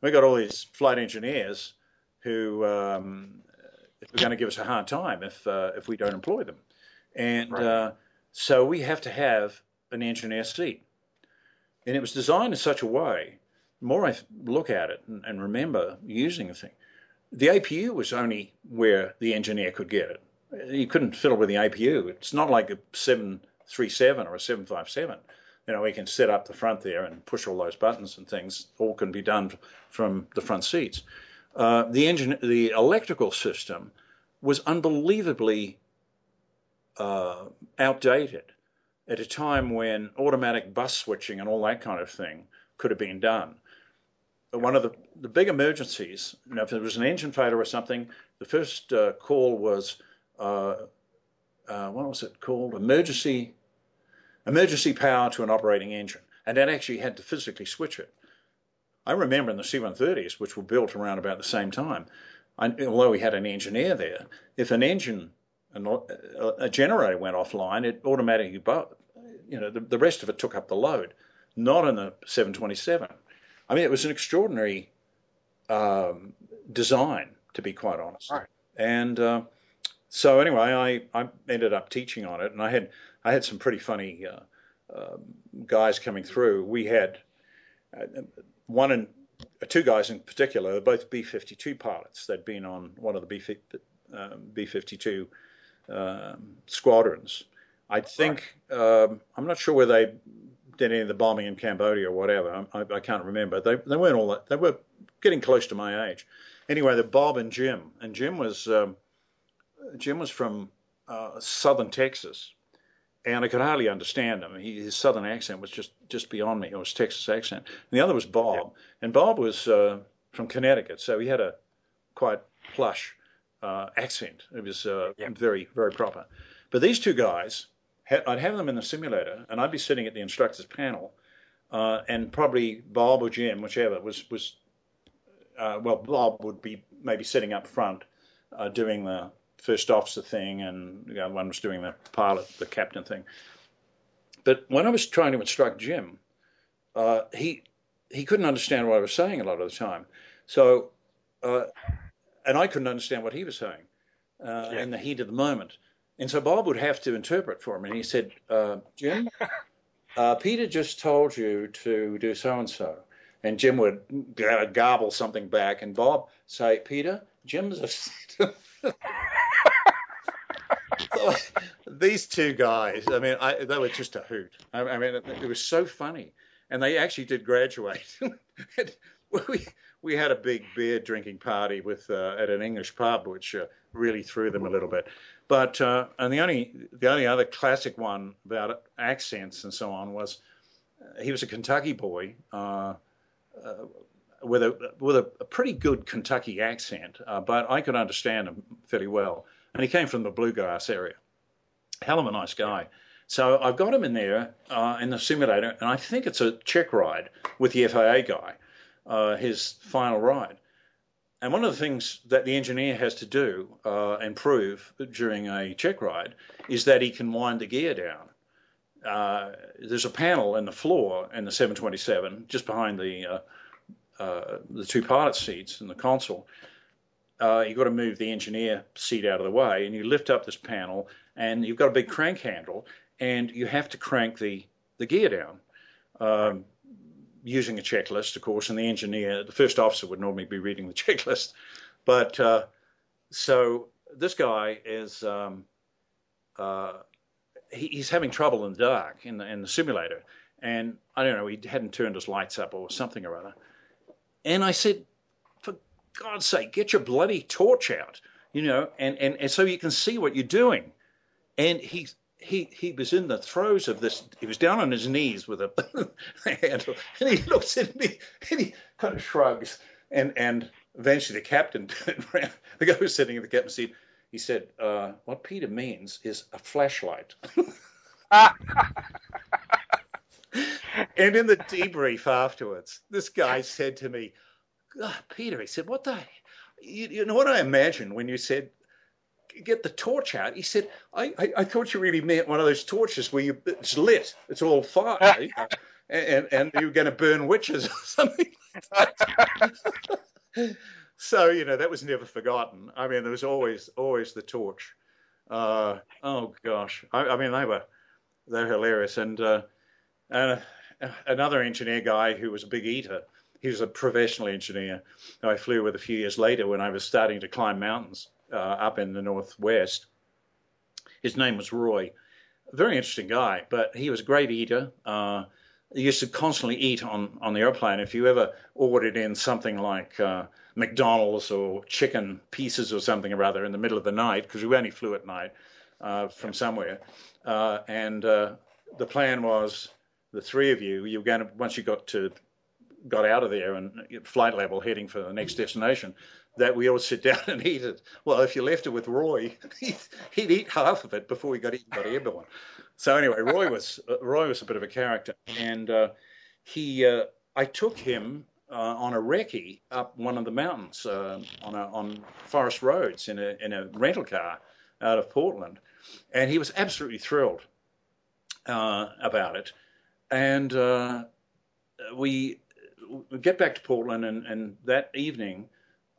we got all these flight engineers who um, are going to give us a hard time if uh, if we don't employ them, and right. uh, so we have to have an engineer seat. And it was designed in such a way. The more I look at it and, and remember using the thing, the APU was only where the engineer could get it. You couldn't fiddle with the APU. It's not like a seven 37 or a 757. You know, we can set up the front there and push all those buttons and things. All can be done from the front seats. Uh, the engine, the electrical system was unbelievably uh, outdated at a time when automatic bus switching and all that kind of thing could have been done. One of the, the big emergencies, you know, if there was an engine failure or something, the first uh, call was, uh, uh, what was it called? Emergency, emergency power to an operating engine. And that actually had to physically switch it. I remember in the C-130s, which were built around about the same time, I, although we had an engineer there, if an engine, a generator went offline, it automatically, you know, the, the rest of it took up the load. Not in the 727. I mean, it was an extraordinary um, design, to be quite honest. Right. And uh, so anyway, I, I ended up teaching on it, and I had I had some pretty funny uh, uh, guys coming through. We had uh, one and two guys in particular, they're both B-52 pilots. They'd been on one of the B, um, B-52 um, squadrons. I think um, I'm not sure where they did any of the bombing in Cambodia or whatever. I, I, can't remember. They they weren't all that. They were getting close to my age. Anyway, they're Bob and Jim, and Jim was um, Jim was from uh, southern Texas, and I could hardly understand him. He, his southern accent was just just beyond me. It was Texas accent. And the other was Bob, and Bob was uh, from Connecticut, so he had a quite plush uh, accent. It was uh, yeah. very very proper. But these two guys I'd have them in the simulator, and I'd be sitting at the instructor's panel, uh, and probably Bob or Jim, whichever, was was uh, well, Bob would be maybe sitting up front, uh, doing the first officer thing, and the other one was doing the pilot, the captain thing. But when I was trying to instruct Jim, uh, he he couldn't understand what I was saying a lot of the time. So, uh, and I couldn't understand what he was saying uh, yeah. in the heat of the moment. And so Bob would have to interpret for him. And he said, uh, Jim, [LAUGHS] uh, Peter just told you to do so and so. And Jim would gobble something back. And Bob say, Peter, Jim's a. [LAUGHS] [LAUGHS] [LAUGHS] These two guys, I mean, I, they were just a hoot. I, I mean, it, it, was so funny. And they actually did graduate. [LAUGHS] we, we had a big beer drinking party with uh, at an English pub, which uh, really threw them a little bit. But uh, and the only the only other classic one about accents and so on was uh, he was a Kentucky boy uh, uh, with a with a, a, pretty good Kentucky accent, but I could understand him fairly well. And he came from the bluegrass area. Hell of a nice guy. So I've got him in there uh, in the simulator, and I think it's a check ride with the FAA guy, his final ride. And one of the things that the engineer has to do uh, and prove during a check ride is that he can wind the gear down. Uh, there's a panel in the floor in the 727 just behind the uh, uh, the two pilot seats in the console. Uh, you've got to move the engineer seat out of the way, and you lift up this panel, and you've got a big crank handle, and you have to crank the the gear down. Um, using a checklist, of course, and the engineer, the first officer would normally be reading the [LAUGHS] checklist. But uh, so this guy is um, uh, he, he's having trouble in the dark in the in the simulator, and I don't know he hadn't turned his lights up or something or other. And I said, God's sake, get your bloody torch out, you know, and, and, and so you can see what you're doing. And he he he was in the throes of this. He was down on his knees with a [LAUGHS] handle, and he looks at me and he kind of shrugs. And and eventually the captain. [LAUGHS] The guy who was sitting in the captain's seat. He said, uh, "What Peter means is a flashlight." [LAUGHS] and in the debrief afterwards, this guy said to me, "Peter," he said, "What the." You, you know what I imagine when you said get the torch out. He said, I, I, I, thought you really meant one of those torches where you it's lit, it's all fire, [LAUGHS] and, and you're going to burn witches or [LAUGHS] something. Like that. [LAUGHS] So you know that was never forgotten. I mean, there was always always the torch. Uh, oh gosh, I, I, mean they were they're hilarious, and uh, and uh, another engineer guy who was a big eater. He was a professional engineer. I flew with a few years later when I was starting to climb mountains uh, up in the northwest. His name was Roy. Very interesting guy, but he was a great eater. Uh, he used to constantly eat on, on the airplane. If you ever ordered in something like uh, McDonald's or chicken pieces or something or other in the middle of the night, because we only flew at night, uh, from somewhere, uh, and uh, the plan was the three of you. You were going to once you got to got out of there and flight level heading for the next destination, that we all sit [LAUGHS] down and eat it. Well, if you left it with Roy, [LAUGHS] he'd, he'd eat half of it before he got eaten by airborne. So anyway, Roy was [LAUGHS] uh, Roy was a bit of a character, and uh, he uh, I took him uh, on a recce up one of the mountains uh, on a, on forest roads in a in a rental car out of Portland, and he was absolutely thrilled uh, about it, and we we get back to Portland, and, and that evening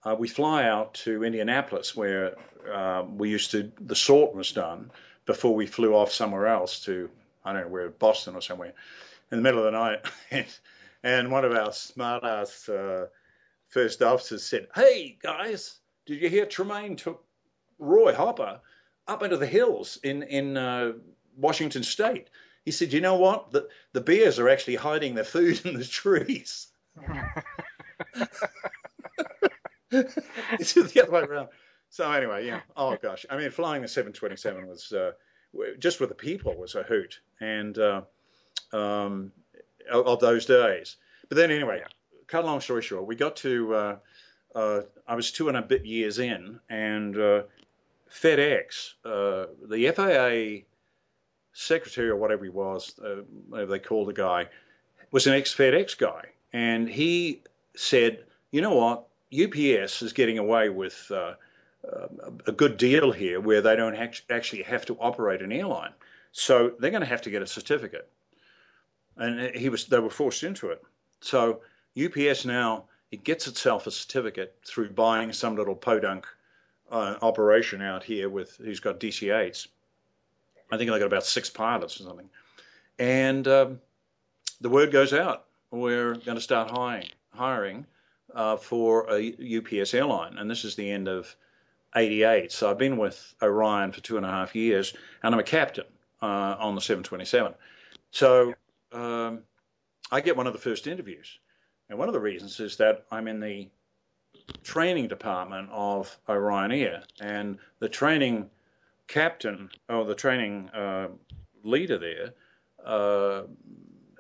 uh, we fly out to Indianapolis, where uh, we used to the sort was done before we flew off somewhere else to I don't know where Boston or somewhere in the middle of the night, [LAUGHS] and, one of our smart ass uh, first officers said, "Hey guys, did you hear Tremayne took Roy Hopper up into the hills in in uh, Washington State?" He said, "You know what? The the bears are actually hiding their food [LAUGHS] in the trees." It's the other way around. So anyway, yeah. Oh gosh, I mean, flying the 727 was uh, just with the people was a hoot, and uh, um, of those days. But then anyway, cut a long story short, we got to. Uh, uh I was two and a bit years in, and uh, FedEx, uh, the FAA secretary or whatever he was, whatever they called the guy, was an ex FedEx guy, and he said, "You know what? UPS is getting away with uh, a good deal here where they don't actually have to operate an airline. So they're going to have to get a certificate. And he was, they were forced into it. So UPS now, it gets itself a certificate through buying some little podunk uh, operation out here with who's got DC-8s. I think they got about six pilots or something. And um, the word goes out. We're going to start hiring. hiring uh, for a UPS airline, and this is the end of 88. So I've been with Orion for two and a half years, and I'm a captain uh, on the 727. So um, I get one of the first interviews, and one of the reasons is that I'm in the training department of Orion Air, and the training captain or the training uh, leader there, uh,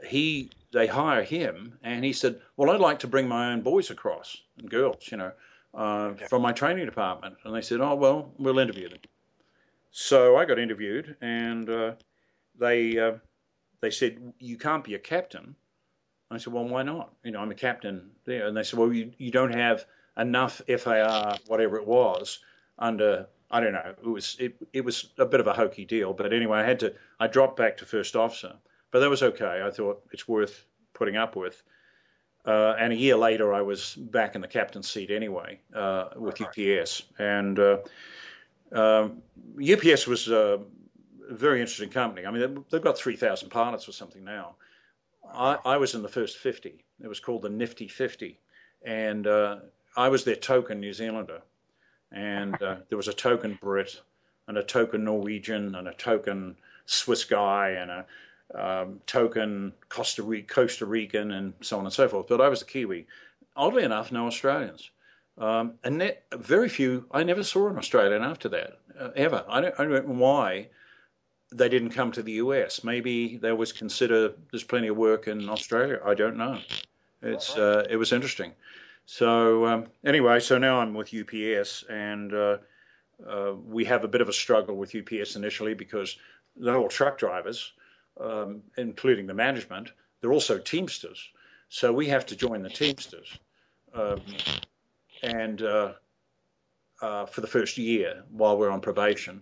he they hire him, and he said, "Well, I'd like to bring my own boys across and girls, you know, uh, okay. from my training department." And they said, "Oh, well, we'll interview them." So I got interviewed, and uh, they uh, they said, "You can't be a captain." I said, "Well, why not? You know, I'm a captain there." And they said, "Well, you you don't have enough FAR, whatever it was, under." I don't know. It was it, it was a bit of a hokey deal, but anyway, I had to. I dropped back to first officer, but that was okay. I thought it's worth putting up with. Uh, and a year later, I was back in the captain's seat anyway uh, with UPS. And uh, um, UPS was a very interesting company. I mean, they've got 3,000 pilots or something now. I, I, was in the first 50. It was called the Nifty 50. And uh, I was their token New Zealander. And uh, [LAUGHS] there was a token Brit and a token Norwegian and a token Swiss guy and a um, token Costa, Costa Rican, and so on and so forth. But I was a Kiwi. Oddly enough, no Australians. Um, and very few, I never saw an Australian after that, uh, ever. I don't, I don't know why they didn't come to the US. Maybe they always consider there's plenty of work in Australia. I don't know. It's uh, It was interesting. So, um, anyway, so now I'm with UPS, and uh, uh, we have a bit of a struggle with UPS initially because they're all truck drivers um, including the management, they're also Teamsters. So we have to join the Teamsters. Um, and uh, uh, for the first year while we're on probation.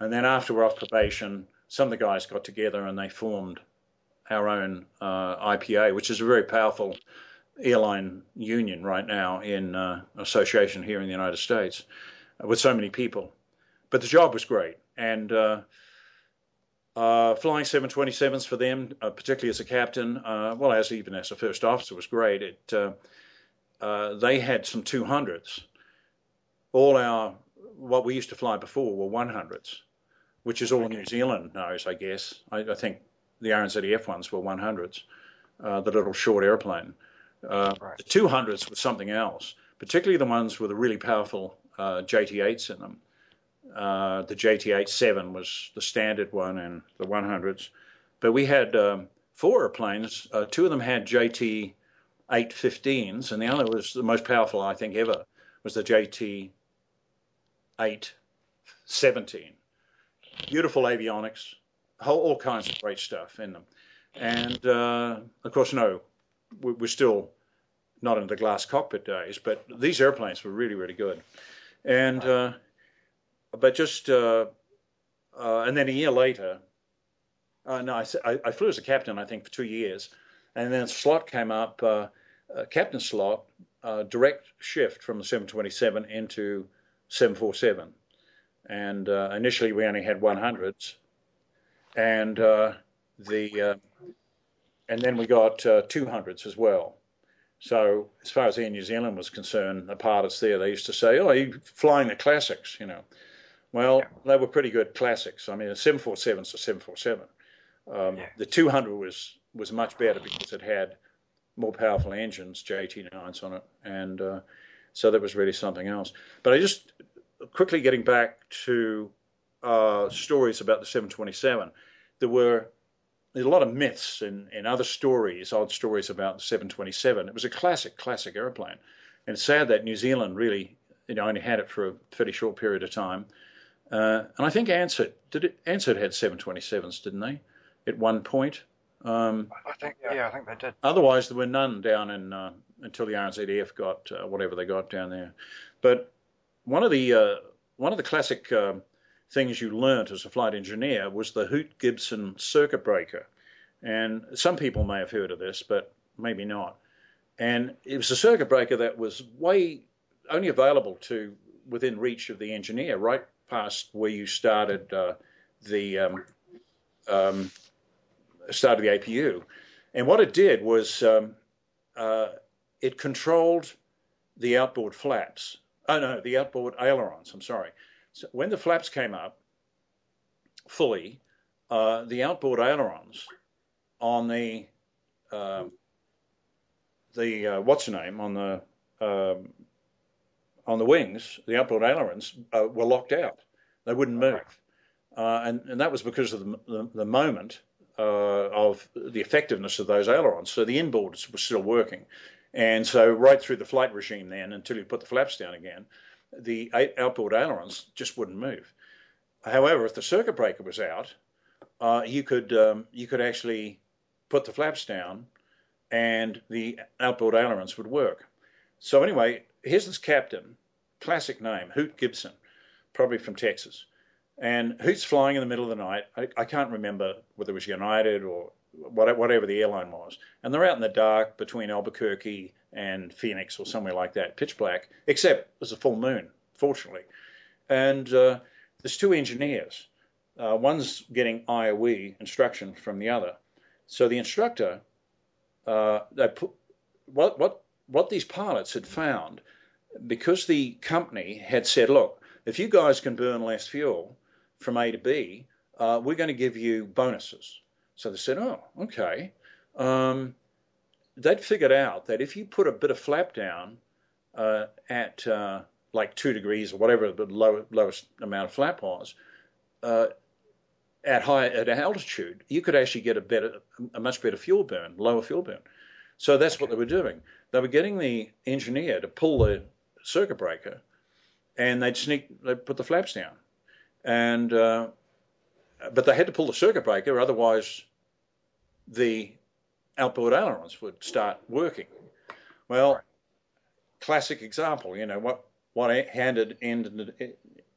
And then after we're off probation, some of the guys got together and they formed our own uh, IPA, which is a very powerful airline union right now in uh, association here in the United States with so many people. But the job was great. And uh, flying 727s for them, uh, particularly as a captain, uh, well, as even as a first officer, was great. It, uh, uh, they had some 200s. All our, what we used to fly before were 100s, which is all New Zealand knows, I guess. I, I think the RNZAF ones were 100s, uh, the little short airplane. Right. The 200s were something else, particularly the ones with the really powerful JT8s in them. Uh, the JT-87 was the standard one and the 100s. But we had um, four airplanes. Uh, two of them had JT-815s, and the other was the most powerful, I think, ever, was the JT-817. Beautiful avionics, whole, all kinds of great stuff in them. And, uh, of course, no, we're still not in the glass cockpit days, but these airplanes were really, really good. And uh, but just uh, uh, and then a year later, uh, no, I, I, flew as a captain, I think, for two years, and then a slot came up, uh, captain slot, uh, direct shift from the 727 into 747, and initially we only had 100s, and the and then we got 200s as well. So as far as Air New Zealand was concerned, the pilots there, they used to say, "Oh, you're flying the classics," you know. Well, yeah. they were pretty good classics. I mean, the 747 is a 747. Um, yeah. The 200 was was much better because it had more powerful engines, JT9s on it, and uh, so that was really something else. But I just quickly getting back to uh, stories about the 727. There were there's a lot of myths and, and other stories, odd stories about the 727. It was a classic, classic airplane. And it's sad that New Zealand really, you know, only had it for a fairly short period of time. Uh, and I think Ansett did it. Ansett had 727s, didn't they? At one point. Um, I think, yeah, I think they did. Otherwise, there were none down in uh, until the RNZF got uh, whatever they got down there. But one of the uh, one of the classic um, things you learnt as a flight engineer was the Hoot Gibson circuit breaker. And some people may have heard of this, but maybe not. And it was a circuit breaker that was way only available to within reach of the engineer, right past where you started uh, the um, um, started the APU. And what it did was um, uh, it controlled the outboard flaps. Oh no, the outboard ailerons. I'm sorry. So when the flaps came up fully, uh, the outboard ailerons on the uh, the uh, what's the name on the um, on the wings, the outboard ailerons uh, were locked out; they wouldn't move, uh, and and that was because of the the, the moment uh, of the effectiveness of those ailerons. So the inboards were still working, and so right through the flight regime then until you put the flaps down again, the outboard ailerons just wouldn't move. However, if the circuit breaker was out, uh, you could um, you could actually put the flaps down, and the outboard ailerons would work. So anyway, here's this captain, classic name, Hoot Gibson, probably from Texas, and Hoot's flying in the middle of the night. I, I can't remember whether it was United or whatever the airline was, and they're out in the dark between Albuquerque and Phoenix or somewhere like that, pitch black, except there's a full moon, fortunately. And uh, there's two engineers. Uh, one's getting IOE instruction from the other. So the instructor, uh, they put, what, what, what these pilots had found, because the company had said, look, if you guys can burn less fuel from A to B, uh, we're going to give you bonuses. So they said, oh, okay. Um, they'd figured out that if you put a bit of flap down uh, at uh, like two degrees or whatever the low, lowest amount of flap was, uh, at high at altitude, you could actually get a better, a much better fuel burn, lower fuel burn. So that's what they were doing. They were getting the engineer to pull the circuit breaker, and they'd sneak, they'd put the flaps down, and uh, but they had to pull the circuit breaker, otherwise the outboard ailerons would start working. Well, classic example, you know, what, what handed ended,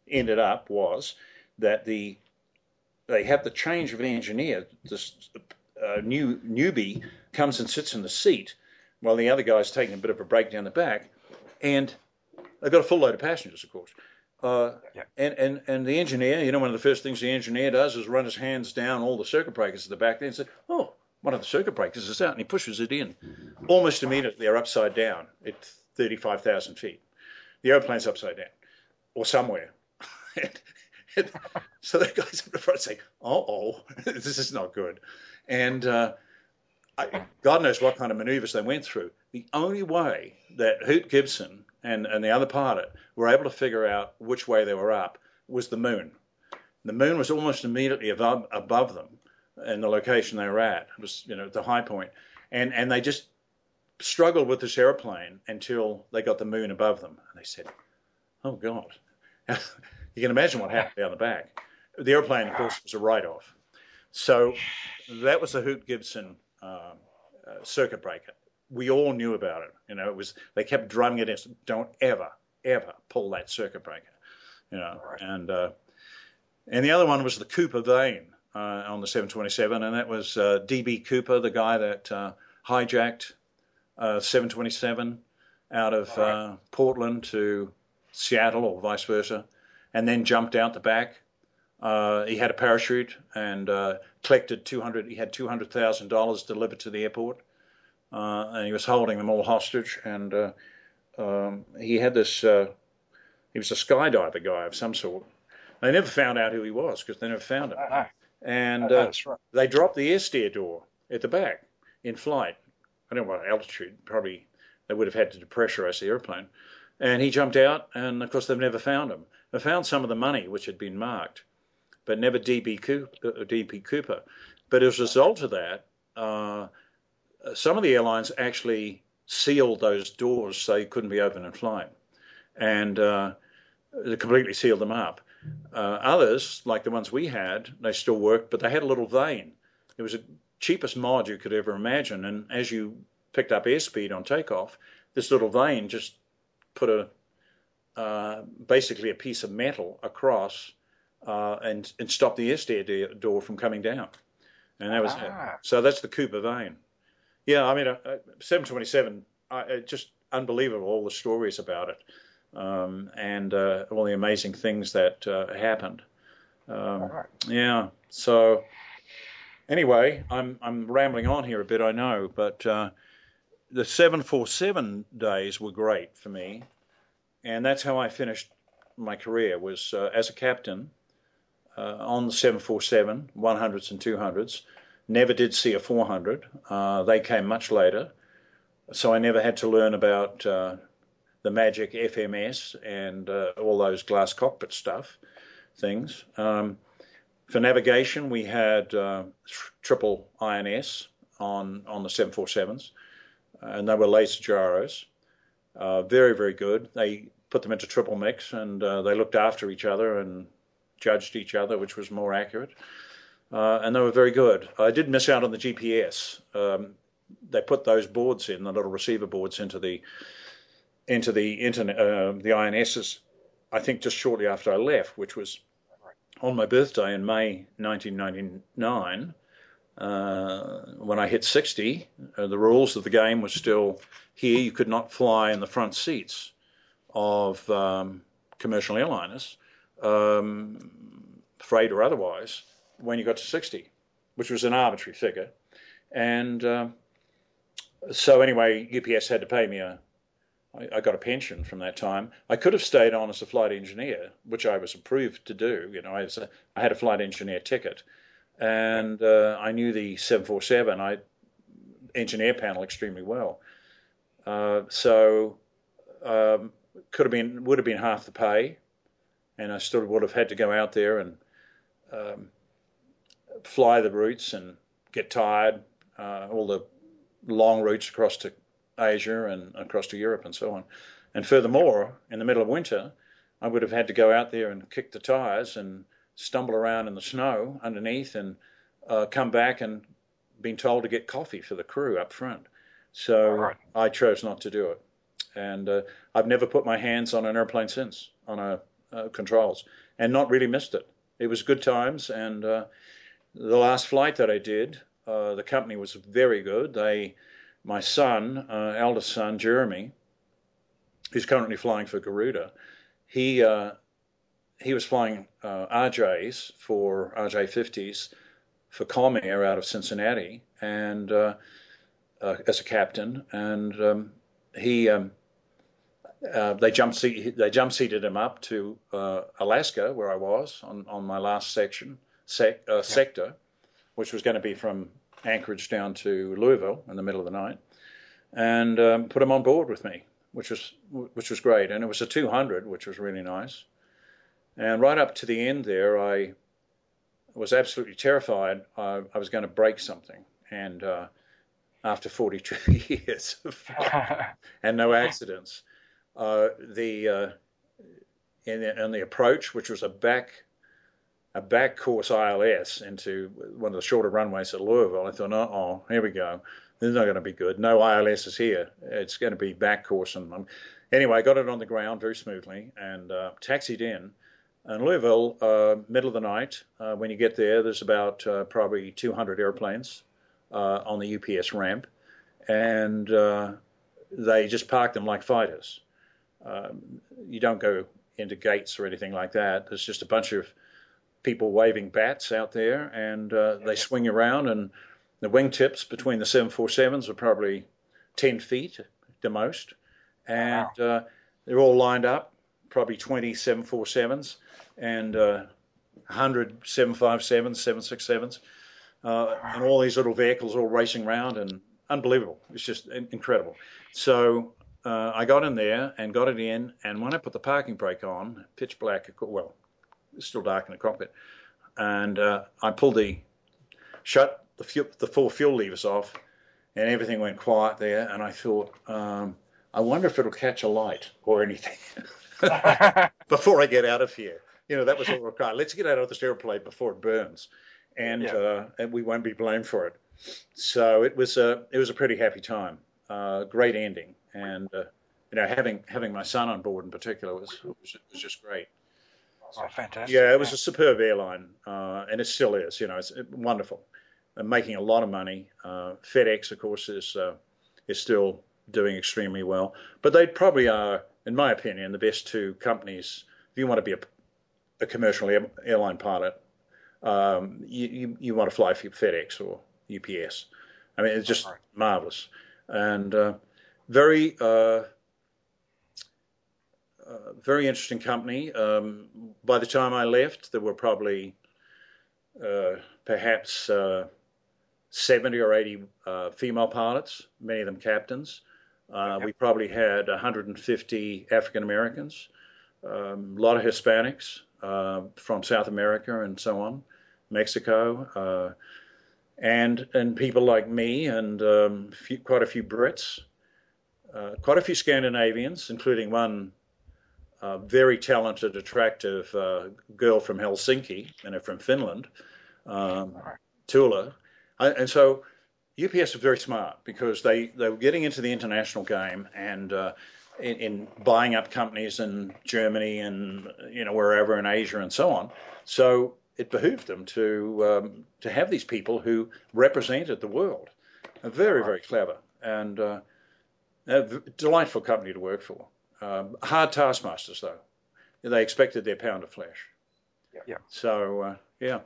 ended up was that the they had the change of an engineer. This uh, new newbie comes and sits in the seat while the other guy's taking a bit of a break down the back, and they've got a full load of passengers, of course. Uh, yeah. and, and, and the engineer, you know, one of the first things the engineer does is run his hands down all the circuit breakers at the back there and say, oh, one of the circuit breakers is out and he pushes it in. Almost immediately, they're upside down at 35,000 feet. The airplane's upside down or somewhere. and, [LAUGHS] and so the guys up the front say, oh, oh, this is not good. And uh, I, God knows what kind of maneuvers they went through. The only way that Hoot Gibson and, and the other pilot were able to figure out which way they were up was the moon. The moon was almost immediately above, above them in the location they were at. It was, you know, the high point. And, and they just struggled with this airplane until they got the moon above them. And they said, oh, God. [LAUGHS] you can imagine what happened down the back. The airplane, of course, was a write-off. So that was the Hoot Gibson um, uh, circuit breaker. We all knew about it. You know, it was they kept drumming it in. Don't ever, ever pull that circuit breaker. You know, and uh, and the other one was the Cooper vane uh, on the 727, and that was uh, DB Cooper, the guy that uh, hijacked uh, 727 out of uh, Portland to Seattle or vice versa, and then jumped out the back. Uh, he had a parachute and collected 200. He had 200 thousand dollars delivered to the airport, and he was holding them all hostage. And um, he had this. he was a skydiver guy of some sort. They never found out who he was because they never found him. And uh, right. they dropped the air stair door at the back in flight. I don't know what altitude, probably they would have had to depressurize the airplane. And he jumped out, and of course, they've never found him. They found some of the money, which had been marked, but never DB Cooper. Uh, Cooper. But as a result of that, uh, some of the airlines actually sealed those doors so they couldn't be opened in flight, and uh, they completely sealed them up. Uh, others, like the ones we had, they still worked, but they had a little vane. It was the cheapest mod you could ever imagine, and as you picked up airspeed on takeoff, this little vane just put a uh, basically a piece of metal across uh, and and stopped the airstair door from coming down, and that was ah. so. That's the Cooper vane. Yeah, I mean, uh, uh 727. just unbelievable all the stories about it um, and uh, all the amazing things that uh, happened. Um, right. Yeah. So anyway, I'm I'm rambling on here a bit, I know, but uh, the 747 days were great for me, and that's how I finished my career was uh, as a captain uh, on the 747 100s and 200s. Never did see a 400. Uh, they came much later, so I never had to learn about the Magic FMS and uh, all those glass cockpit stuff things. Um, for navigation, we had uh, triple INS on on the 747s, and they were laser gyros. Uh, very very good. They put them into triple mix, and uh, they looked after each other and judged each other, which was more accurate. Uh, and they were very good. I did miss out on the GPS. Um, they put those boards in, the little receiver boards, into the into the internet, uh, the INSs, I think just shortly after I left, which was on my birthday in May 1999. Uh, when I hit 60, uh, the rules of the game were still here. You could not fly in the front seats of um, commercial airliners, um, freight or otherwise, when you got to 60, which was an arbitrary figure. And uh, so, anyway, UPS had to pay me a I, I, got a pension from that time. I could have stayed on as a flight engineer, which I was approved to do. You know, I, a, I had a flight engineer ticket, and uh, I knew the 747, I engineer panel extremely well. Uh, so um, could have been would have been half the pay, and I still would have had to go out there and um, fly the routes and get tired. Uh, all the long routes across to Asia and across to Europe and so on. And furthermore, in the middle of winter, I would have had to go out there and kick the tires and stumble around in the snow underneath and uh, come back and been told to get coffee for the crew up front. So right. I chose not to do it. And uh, I've never put my hands on an airplane since, on a uh, controls, and not really missed it. It was good times. And uh, the last flight that I did, uh, the company was very good. They my son, uh, eldest son, Jeremy, who's currently flying for Garuda, he uh, he was flying uh, RJs for RJ50s for Comair out of Cincinnati, and as a captain, and um, he. Um, uh, they jump seat, they jump seated him up to Alaska, where I was on, on my last section sec, sector, which was going to be from Anchorage down to Louisville in the middle of the night, and um, put him on board with me, which was which was great. And it was a 200, which was really nice. And right up to the end there, I was absolutely terrified. I, I was going to break something. And uh, after 42 [LAUGHS] years [LAUGHS] and no accidents, uh, the uh, the, in the approach, which was a back a back course ILS into one of the shorter runways at Louisville, I thought, oh, here we go. This is not going to be good. No ILS is here. It's going to be back course. And um, anyway, I got it on the ground very smoothly and uh, taxied in. And Louisville, uh, middle of the night, uh, when you get there, there's about uh, probably 200 airplanes uh, on the UPS ramp, and uh, they just park them like fighters. Um, you don't go into gates or anything like that. There's just a bunch of people waving bats out there, and uh, they swing around, and the wingtips between the 747s are probably 10 feet the most, and wow. uh, they're all lined up, probably 20 747s and uh, 100 757s, 767s, uh, and all these little vehicles all racing around, and unbelievable. It's just incredible. So uh, I got in there and got it in, and when I put the parking brake on, pitch black, well, it's still dark in the cockpit, and uh, I pulled the shut the fuel, the four fuel levers off, and everything went quiet there, and I thought, um, I wonder if it'll catch a light or anything [LAUGHS] before I get out of here. You know, that was all required. Let's get out of this airplane before it burns, and yeah. uh, and we won't be blamed for it. So it was a it was a pretty happy time, uh, great ending, and uh, you know having having my son on board in particular was was, was just great. Oh, fantastic! Yeah, it was a superb airline, uh, and it still is. You know, it's wonderful. And making a lot of money. Uh, FedEx, of course, is uh, is still doing extremely well, but they probably are, in my opinion, the best two companies. If you want to be a, a commercial air, airline pilot, um, you, you, you want to fly for FedEx or UPS. I mean, it's just marvelous and uh, very uh, uh, very interesting company. Um, by the time I left, there were probably uh, perhaps uh, 70 or 80 uh, female pilots, many of them captains. Okay. We probably had 150 African Americans, um, a lot of Hispanics from South America and so on, Mexico and and people like me and um, few, quite a few Brits, uh, quite a few Scandinavians, including one uh, very talented, attractive uh, girl from Helsinki and from Finland, um, Tula, and so UPS was very smart because they, they were getting into the international game and uh, in, in, buying up companies in Germany and you know wherever in Asia and so on. So it behooved them to um, to have these people who represented the world. Very, very clever and uh, a delightful company to work for. Um, hard taskmasters, though. They expected their pound of flesh. Yeah. So uh, yeah,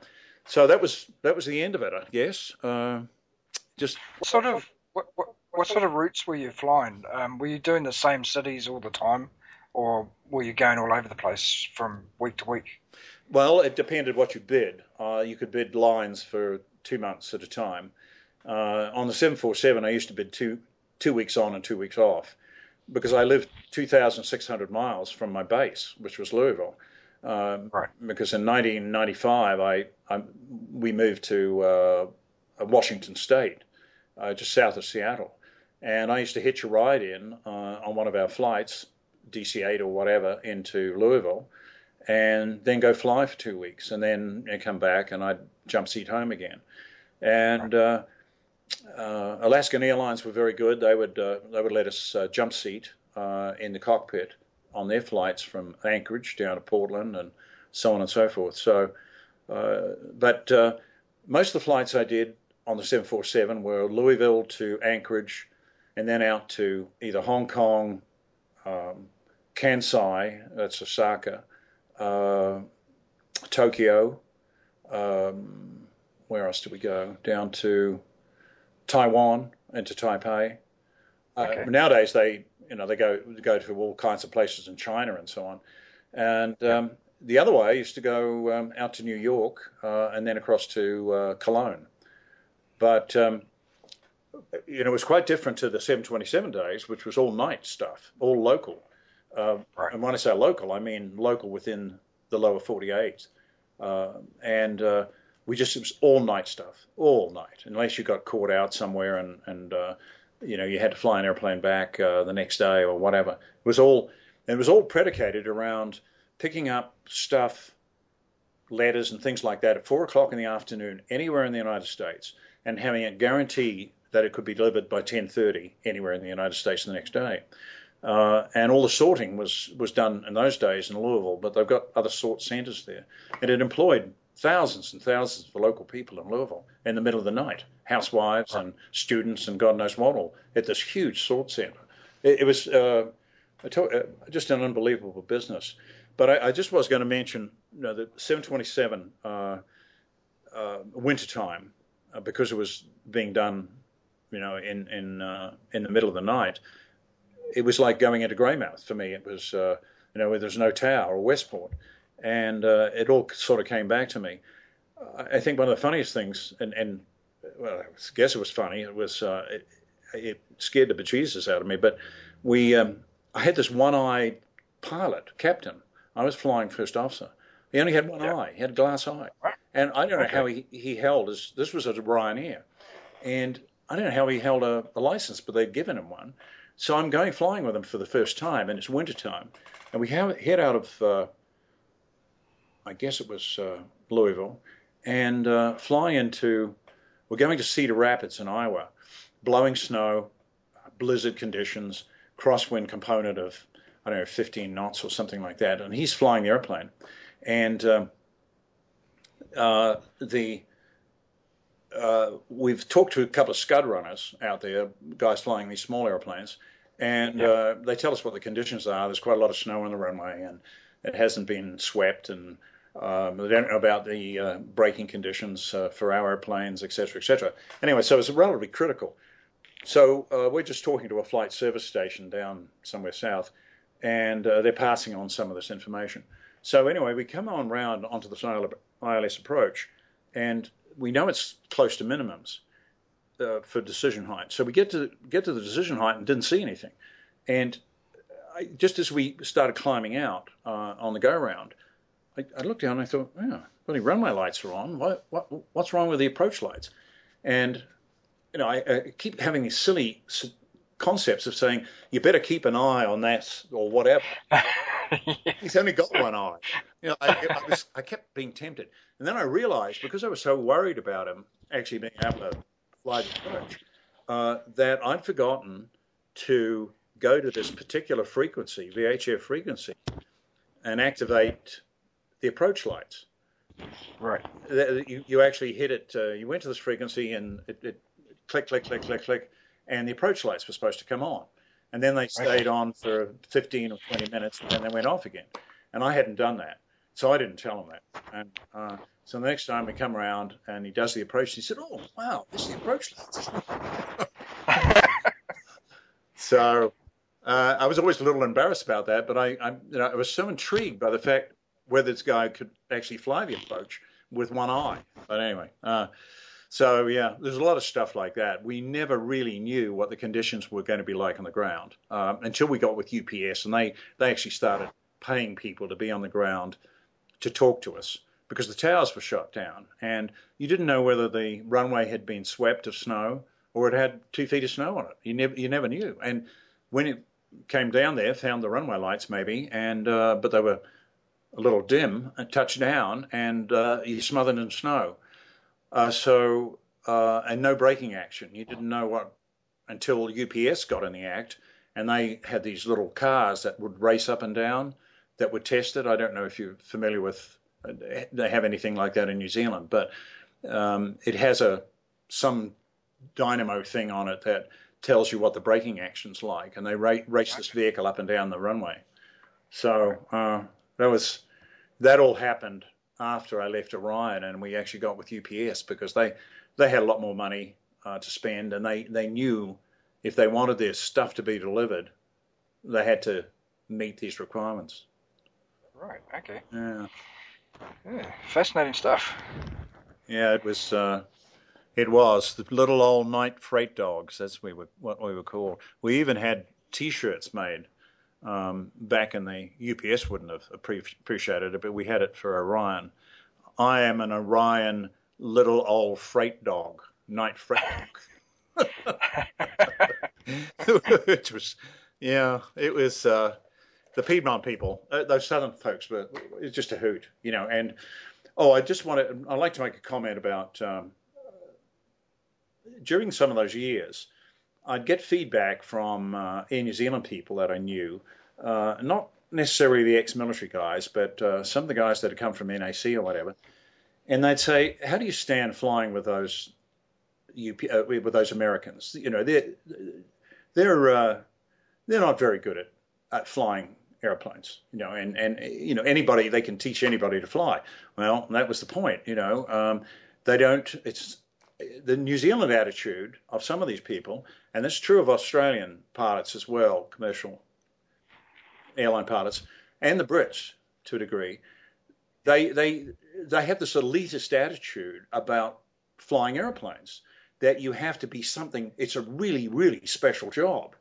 so that was that was the end of it, I guess. Uh, just what sort of what, what, what sort of routes were you flying? Um, were you doing the same cities all the time, or were you going all over the place from week to week? Well, it depended what you bid. Uh, you could bid lines for two months at a time. Uh, on the 747, I used to bid two two weeks on and two weeks off because I lived 2,600 miles from my base, which was Louisville. Um, right. Because in 1995, I, I we moved to uh, Washington State, uh, just south of Seattle, and I used to hitch a ride in uh, on one of our flights, DC-8 or whatever, into Louisville and then go fly for two weeks, and then come back, and I'd jump seat home again. And uh, uh, Alaskan Airlines were very good. They would uh, they would let us uh, jump seat uh, in the cockpit on their flights from Anchorage down to Portland, and so on and so forth. So, uh, but most of the flights I did on the 747 were Louisville to Anchorage, and then out to either Hong Kong, um, Kansai, that's Osaka, uh, Tokyo. Um, where else did we go? Down to Taiwan and to Taipei. Uh, okay. nowadays, they you know they go go to all kinds of places in China and so on. And um, the other way is to go um, out to New York uh, and then across to uh, Cologne. But um, you know, it was quite different to the 727 days, which was all night stuff, all local. Uh, right. And when I say local, I mean local within the lower 48. Uh, and uh, we just, it was all night stuff, all night, unless you got caught out somewhere and, and uh, you know, you had to fly an airplane back uh, the next day or whatever. It was all, it was all predicated around picking up stuff, letters and things like that at four o'clock in the afternoon anywhere in the United States and having a guarantee that it could be delivered by 10:30 anywhere in the United States the next day. Uh, and all the sorting was was done in those days in Louisville, but they've got other sort centers there, and it employed thousands and thousands of local people in Louisville in the middle of the night, housewives and students and God knows what all, at this huge sort center. It, it was uh, uh, just an unbelievable business. But I, I just was going to mention you know, the 727 uh, uh, uh, because it was being done, you know, in in uh, in the middle of the night. It was like going into Greymouth for me. It was, uh, you know, where there's no tower or Westport, and uh, it all sort of came back to me. I think one of the funniest things, and, and well, I guess it was funny. It was it, it, scared the bejesus out of me. But we, um, I had this one-eyed pilot, captain, I was flying first officer. He only had one yeah. eye. He had a glass eye. And I don't know okay. how he, he held his, this was Orion Air. And I don't know how he held a, a, license, but they'd given him one. So I'm going flying with him for the first time, and it's winter time. And we have, head out of, uh, I guess it was uh, Louisville, and uh, fly into, we're going to Cedar Rapids in Iowa, blowing snow, blizzard conditions, crosswind component of I don't know, 15 knots or something like that, and he's flying the airplane, and um, uh, the uh, we've talked to a couple of scud runners out there, guys flying these small airplanes, and yeah. uh, they tell us what the conditions are. There's quite a lot of snow on the runway, and it hasn't been swept, and um, they don't know about the uh, braking conditions uh, for our airplanes, et cetera, et cetera. Anyway, so it's relatively critical. So uh, we're just talking to a flight service station down somewhere south, and uh, they're passing on some of this information. So anyway, we come on round onto the ILS approach, and we know it's close to minimums uh, for decision height. So we get to get to the decision height and didn't see anything. And I, just as we started climbing out uh, on the go round, I, I, looked down and I thought, oh, well, the runway lights are on. What, what, what's wrong with the approach lights? And you know, I, I keep having these silly concepts of saying you better keep an eye on that or whatever. [LAUGHS] [LAUGHS] He's only got one eye. You know, I, I, was, I kept being tempted, and then I realised because I was so worried about him actually being able to fly the approach uh, that I'd forgotten to go to this particular frequency, VHF frequency, and activate the approach lights. Right. You, you actually hit it. Uh, you went to this frequency, and it, it click, click, click, click, click and the approach lights were supposed to come on. And then they stayed on for 15 or 20 minutes, and then they went off again. And I hadn't done that, so I didn't tell him that. And uh, so the next time we come around and he does the approach, he said, "Oh, wow, this is the approach [LAUGHS] so uh, I was always a little embarrassed about that, but I, I, you know, I was so intrigued by the fact whether this guy could actually fly the approach with one eye. But anyway. Uh, so yeah, there's a lot of stuff like that. We never really knew what the conditions were going to be like on the ground um, until we got with UPS, and they they actually started paying people to be on the ground to talk to us because the towers were shut down, and you didn't know whether the runway had been swept of snow or it had two feet of snow on it. You never you never knew, and when it came down there, found the runway lights maybe, and uh, but they were a little dim, and touched down, and uh, you smothered in snow. Uh, so, uh, and no braking action. You didn't know what until UPS got in the act, and they had these little cars that would race up and down that were tested. I don't know if you're familiar with. Uh, they have anything like that in New Zealand, but um, it has a some dynamo thing on it that tells you what the braking action's like, and they ra- race this vehicle up and down the runway. So uh, that was that all happened after I left Orion, and we actually got with UPS because they they had a lot more money uh, to spend, and they they knew if they wanted their stuff to be delivered, they had to meet these requirements. Right. Okay. Yeah. yeah fascinating stuff. Yeah, it was. Uh, it was the little old night freight dogs. That's we were, what we were called. We even had T-shirts made Um, back in the UPS wouldn't have appreciated it, but we had it for Orion. I am an Orion little old freight dog, night freight dog. [LAUGHS] Which was, yeah, it was uh, the Piedmont people, uh, those southern folks, but it's just a hoot, you know. And oh, I just want to, I'd like to make a comment about um, during some of those years, I'd get feedback from uh, Air New Zealand people that I knew, uh, not necessarily the ex-military guys, but uh, some of the guys that had come from NAC or whatever, and they'd say, "How do you stand flying with those UP, uh, with those Americans? You know, they're they're uh, they're not very good at, at flying airplanes. You know, and and you know anybody they can teach anybody to fly. Well, that was the point. You know, um, they don't. It's the New Zealand attitude of some of these people, and it's true of Australian pilots as well, commercial airline pilots, and the Brits to a degree. They they they have this elitist attitude about flying airplanes that you have to be something. It's a really really special job,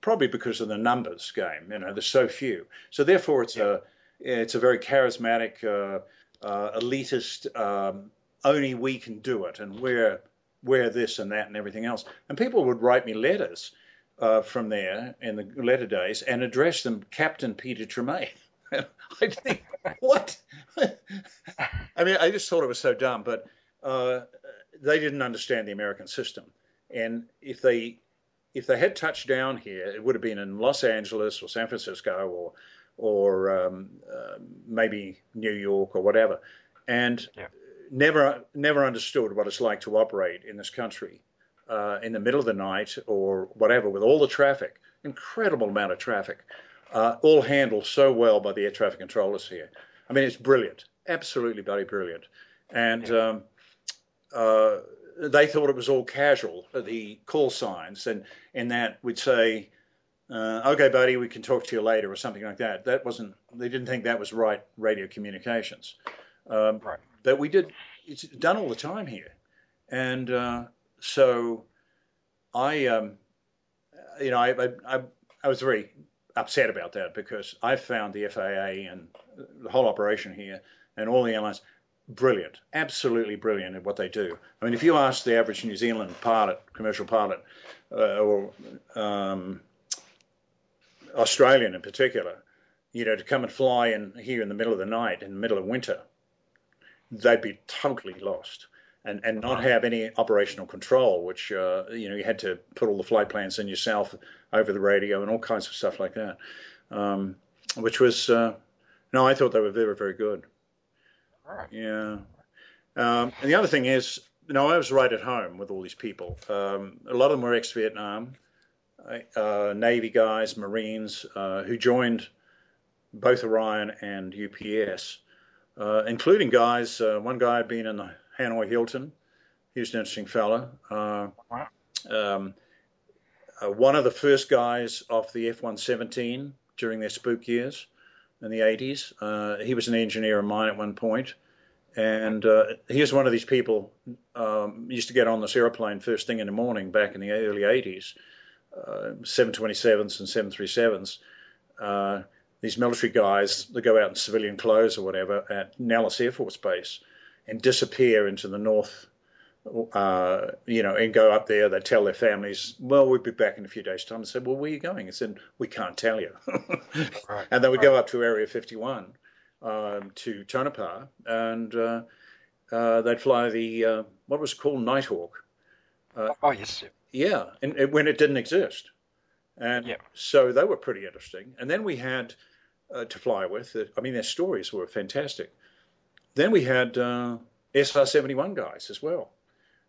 probably because of the numbers game. You know, there's so few. So therefore, it's yeah. a it's a very charismatic, uh, uh, elitist. Um, only we can do it, and we're we're this and that and everything else. And people would write me letters uh, from there in the letter days and address them Captain Peter Tremayne. [LAUGHS] I think, what? [LAUGHS] I mean, I just thought it was so dumb, but uh, they didn't understand the American system. And if they if they had touched down here, it would have been in Los Angeles or San Francisco or or um, uh, maybe New York or whatever, and yeah. Never never understood what it's like to operate in this country uh, in the middle of the night or whatever with all the traffic, incredible amount of traffic, uh, all handled so well by the air traffic controllers here. I mean, it's brilliant, absolutely bloody brilliant. And um, uh, they thought it was all casual, uh, the call signs, and in that we'd say, uh, "Okay, buddy, we can talk to you later" or something like that. That wasn't. They didn't think that was right radio communications. Um, right. But we did. It's done all the time here, and uh, so I, um, you know, I, I, I was very upset about that because I found the FAA and the whole operation here and all the airlines brilliant, absolutely brilliant at what they do. I mean, if you ask the average New Zealand pilot, commercial pilot, uh, or um, Australian in particular, you know, to come and fly in here in the middle of the night, in the middle of winter, they'd be totally lost and, and not have any operational control, which uh, you know you had to put all the flight plans in yourself over the radio and all kinds of stuff like that, um, which was uh, no, I thought they were very very good. Right. Yeah, um, and the other thing is, you know, I was right at home with all these people. Um, a lot of them were ex-Vietnam, uh, Navy guys, Marines uh, who joined both Orion and UPS, uh, including guys. Uh, one guy had been in the Hanoi Hilton. He was an interesting fellow. Uh, um, uh, one of the first guys off the F 117 during their spook years in the 80s. Uh, he was an engineer of mine at one point. And uh, he was one of these people um, used to get on this airplane first thing in the morning back in the early 80s, 727s uh, and 737s uh, these military guys that go out in civilian clothes or whatever at Nellis Air Force Base and disappear into the north, uh, you know, and go up there. They tell their families, well, we'll be back in a few days' time. And said, well, where are you going? I said, we can't tell you. [LAUGHS] right. And then we right. go up to Area 51 um, to Tonopah, and uh, uh, they'd fly the, uh, what was called Nighthawk. Uh, oh, yes. Yeah, and, and, when it didn't exist. And yep. so they were pretty interesting. And then we had uh, to fly with, I mean, their stories were fantastic. Then we had uh, SR 71 guys as well,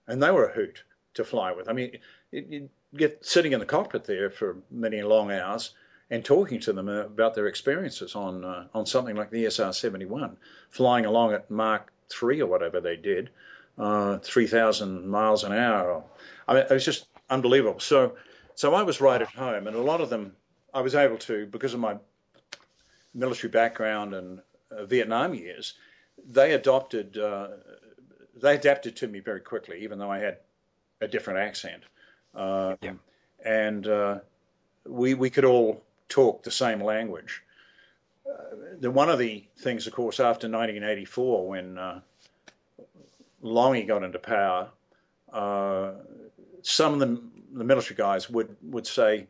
and they were a hoot to fly with. I mean, you get sitting in the cockpit there for many long hours and talking to them about their experiences on uh, on something like the SR 71, flying along at Mach 3 or whatever they did, uh, 3,000 miles an hour. I mean, it was just unbelievable. So, so I was right at home, and a lot of them I was able to, because of my military background and uh, Vietnam years, they adopted, uh, they adapted to me very quickly, even though I had a different accent. Uh, yeah. And uh, we we could all talk the same language. Uh, the, one of the things, of course, after 1984, when uh, Lange got into power, uh, some of the, the military guys would, would say,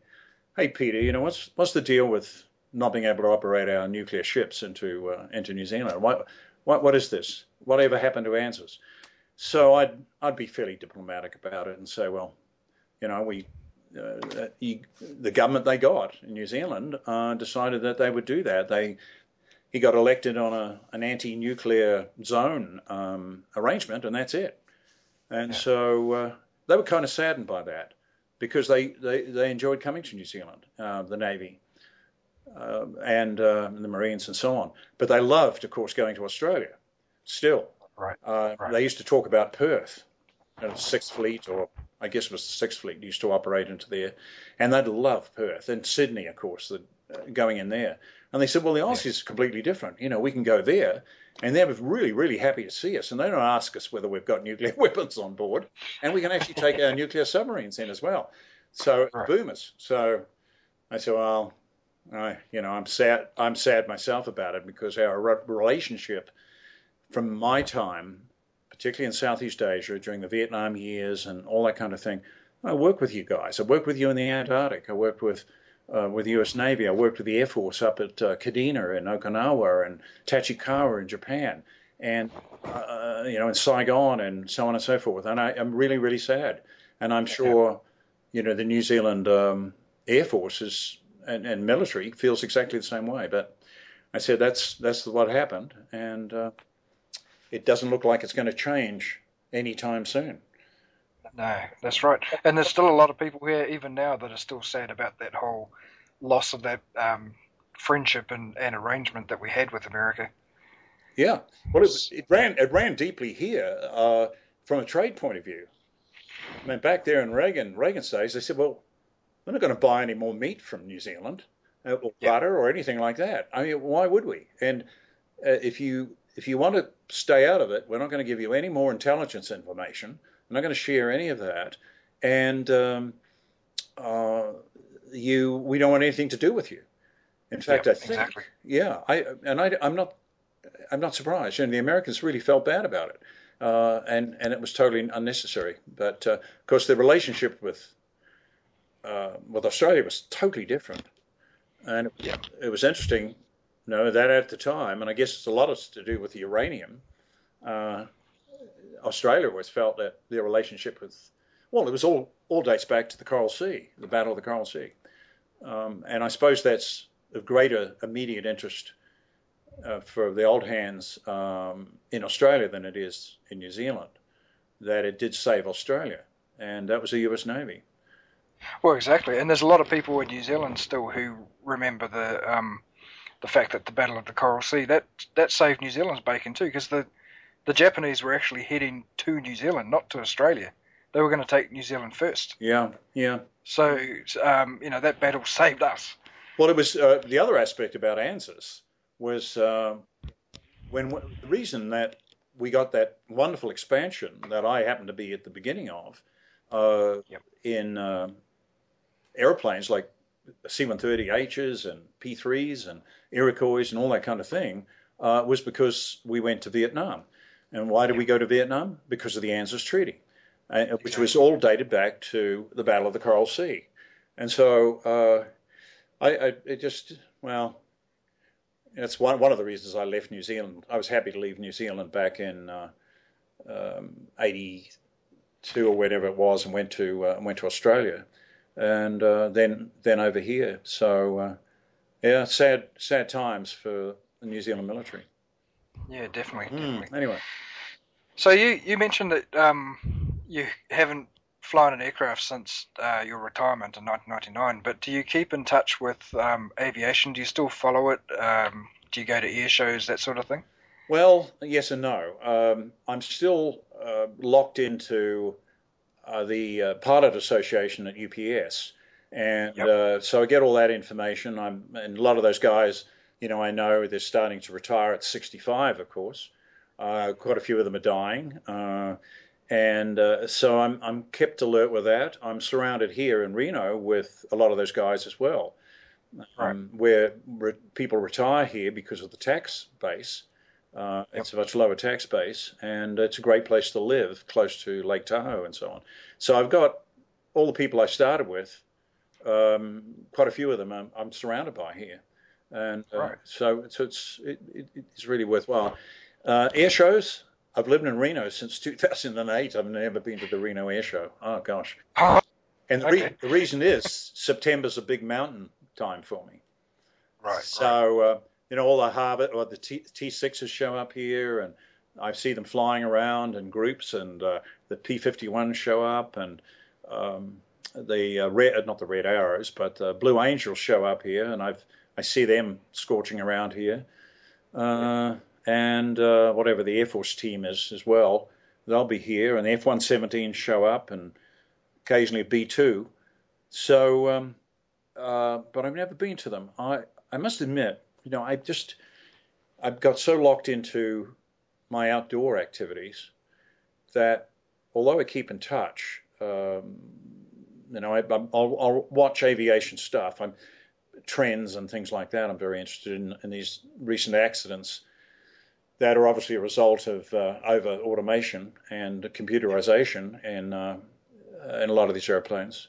"Hey, Peter, you know what's what's the deal with not being able to operate our nuclear ships into uh, into New Zealand? What, what what is this? Whatever happened to ANZUS?" So I'd I'd be fairly diplomatic about it and say, well, you know, we uh, he, the government they got in New Zealand uh, decided that they would do that. They he got elected on a an anti-nuclear zone um, arrangement, and that's it. And yeah. so uh, they were kind of saddened by that because they, they, they enjoyed coming to New Zealand, uh, the Navy. Uh, and uh, the Marines and so on, but they loved, of course, going to Australia. Still, Right. Uh, right. They used to talk about Perth, you know, Sixth Fleet, or I guess it was the Sixth Fleet used to operate into there, and they'd love Perth and Sydney, of course, the, uh, going in there. And they said, well, the Aussies yeah. is completely different. You know, we can go there, and they're really, really happy to see us, and they don't ask us whether we've got nuclear [LAUGHS] weapons on board, and we can actually take our nuclear submarines in as well. So right. boomers. So I said, well, I, you know, I'm sad. I'm sad myself about it because our relationship from my time, particularly in Southeast Asia during the Vietnam years and all that kind of thing, I worked with you guys. I worked with you in the Antarctic. I worked with uh, with the U.S. Navy. I worked with the Air Force up at uh, Kadena in Okinawa and Tachikawa in Japan, and uh, you know in Saigon and so on and so forth. And I, am really really sad. And I'm sure, you know, the New Zealand um, Air Force is, and, and, military feels exactly the same way. But I said that's that's what happened, and uh, it doesn't look like it's going to change anytime soon. No, that's right. And there's still a lot of people here, even now, that are still sad about that whole loss of that um, friendship and, and arrangement that we had with America. Yeah, well, it, it ran it ran deeply here uh, from a trade point of view. I mean, back there in Reagan Reagan's days, they said, "Well, we're not going to buy any more meat from New Zealand, uh, or yeah. butter, or anything like that." I mean, why would we? And uh, if you if you want to stay out of it, we're not going to give you any more intelligence information. We're not going to share any of that, and um, uh, you we don't want anything to do with you. In fact, yeah, I think exactly. yeah, I and I, am not I'm not surprised. And the Americans really felt bad about it, uh, and and it was totally unnecessary. But uh, of course, the relationship with uh, with Australia was totally different, and it, yeah. it was interesting You know that at the time, and I guess it's a lot of to do with the uranium. Uh, Australia always felt that their relationship with, well, it was all all dates back to the Coral Sea, the Battle of the Coral Sea, um, and I suppose that's of greater immediate interest uh, for the old hands um, in Australia than it is in New Zealand. That it did save Australia, and that was the U.S. Navy. Well, exactly, and there's a lot of people in New Zealand still who remember the um, the fact that the Battle of the Coral Sea that that saved New Zealand's bacon too, because the the Japanese were actually heading to New Zealand, not to Australia. They were going to take New Zealand first. Yeah, yeah. So um, you know that battle [LAUGHS] saved us. Well, it was uh, the other aspect about ANZUS was uh, when the reason that we got that wonderful expansion that I happened to be at the beginning of uh, yep. in uh, airplanes like C-130Hs and P3s and Iroquois and all that kind of thing uh, was because we went to Vietnam. And why did we go to Vietnam? Because of the ANZUS Treaty, uh, which was all dated back to the Battle of the Coral Sea. And so uh, I, I it just, well, that's one, one of the reasons I left New Zealand. I was happy to leave New Zealand back in uh, um, 82 or whatever it was and went to, uh, went to Australia and uh, then then over here. So uh, yeah, sad sad times for the New Zealand military. Yeah, definitely. Mm, definitely. Anyway, so you you mentioned that um, you haven't flown an aircraft since uh, your retirement in 1999, but do you keep in touch with um, aviation? Do you still follow it? Um, do you go to air shows, that sort of thing? Well, yes and no. Um, I'm still uh, locked into uh, the uh, pilot association at UPS, and yep. uh, so I get all that information. I'm and a lot of those guys, you know, I know they're starting to retire at 65, of course. Uh, quite a few of them are dying, uh, and uh, so I'm I'm kept alert with that. I'm surrounded here in Reno with a lot of those guys as well. um, where re- people retire here because of the tax base. Uh, It's a much lower tax base, and it's a great place to live, close to Lake Tahoe and so on. So I've got all the people I started with. Um, quite a few of them I'm, I'm surrounded by here, and uh, so, so it's it, it, it's really worthwhile. Uh, air shows. I've lived in Reno since 2008. I've never been to the Reno Air Show. Oh gosh. And the, re- the reason is September's a big mountain time for me. Right. So uh, you know all the Harvard or the T sixes show up here, and I see them flying around in groups, and uh, the P fifty ones show up, and um, the uh, red not the red arrows, but uh, Blue Angels show up here, and I've I see them scorching around here, uh, and uh, whatever the Air Force team is as well, they'll be here, and the F one seventeen show up, and occasionally a B two. So, um, uh, but I've never been to them. I I must admit, you know, I just I've got so locked into my outdoor activities that although I keep in touch, um, you know, I, I'll, I'll watch aviation stuff. I'm trends and things like that. I'm very interested in, in these recent accidents that are obviously a result of uh, over automation and computerization in uh, in a lot of these airplanes.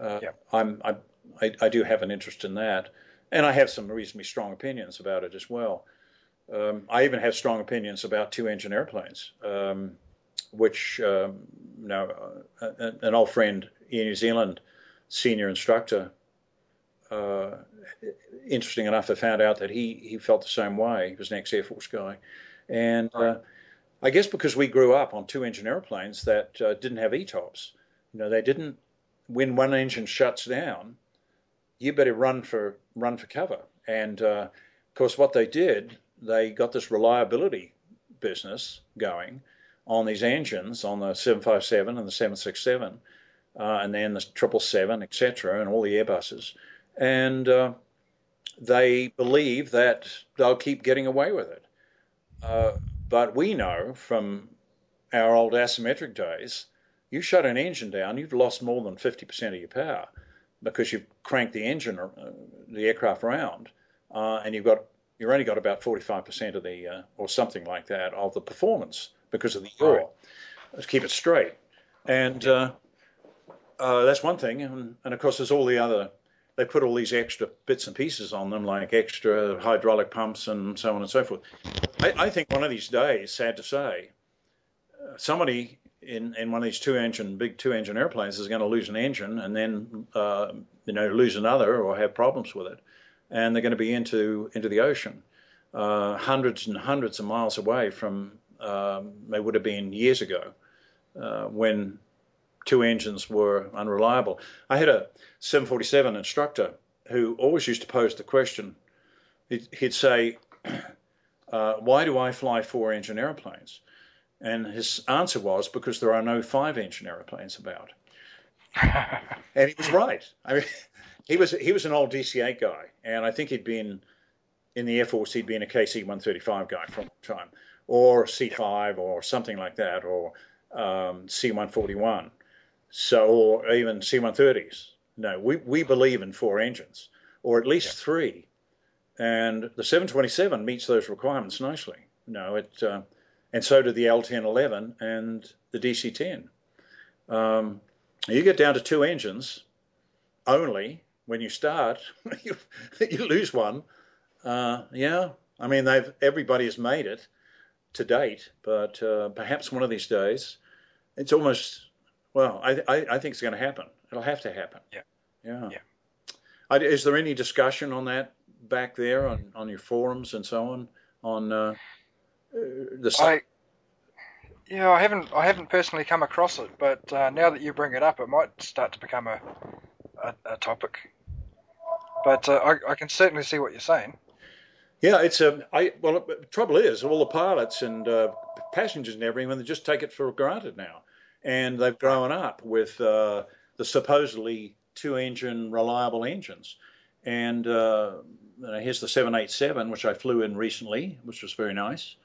Uh, I'm, I'm I, I do have an interest in that, and I have some reasonably strong opinions about it as well. Um, I even have strong opinions about two-engine airplanes, um, which um, you know, uh, an old friend in New Zealand, senior instructor. Uh, interesting enough, I found out that he he felt the same way. He was an ex-Air Force guy, and uh, I guess because we grew up on two-engine airplanes that uh, didn't have ETOPS, you know, they didn't. When one engine shuts down, you better run for run for cover. And uh, of course, what they did, they got this reliability business going on these engines on the 757 and the 767, uh, and then the 777, etc., and all the Airbuses. And uh, they believe that they'll keep getting away with it. Uh, but we know from our old asymmetric days, you shut an engine down, you've lost more than 50% of your power because you've cranked the engine, uh, the aircraft around, uh, and you've got you've only got about 45% of the uh, or something like that of the performance because of the yaw. Let's keep it straight, and uh, uh, that's one thing. And, and of course, there's all the other. They put all these extra bits and pieces on them, like extra hydraulic pumps and so on and so forth. I, I think one of these days, sad to say, uh, somebody in, in one of these two engine big two engine airplanes is going to lose an engine and then uh, you know lose another or have problems with it, and they're going to be into into the ocean, uh, hundreds and hundreds of miles away from um, they would have been years ago uh, when two engines were unreliable. I had a 747 instructor who always used to pose the question. He'd, he'd say, [CLEARS THROAT] uh, "Why do I fly four engine airplanes?" And his answer was because there are no five engine aeroplanes about. [LAUGHS] and he was right. I mean, [LAUGHS] he was he was an old DC-8 guy, and I think he'd been in the Air Force. He'd been a KC-135 guy for a long time, or C-5, or something like that, or um, C-141, so or even C-130s. No, we we believe in four engines, or at least yeah. three, and the 727 meets those requirements nicely. No, it. Uh, and so do the L1011 and the DC10. Um, you get down to two engines only when you start, [LAUGHS] you, you lose one. Uh, yeah, I mean they've everybody has made it to date, but uh, perhaps one of these days, it's almost well. I I, I think it's going to happen. It'll have to happen. Yeah, yeah. yeah. I, is there any discussion on that back there on, on your forums and so on on uh, the I, yeah, I haven't I haven't personally come across it, but uh, now that you bring it up, it might start to become a a, a topic. But uh, I, I can certainly see what you're saying. Yeah, it's a. Um, well, the trouble is, all the pilots and uh, passengers and everyone they just take it for granted now, and they've grown up with uh, the supposedly two-engine reliable engines. And uh, here's the 787, which I flew in recently, which was very nice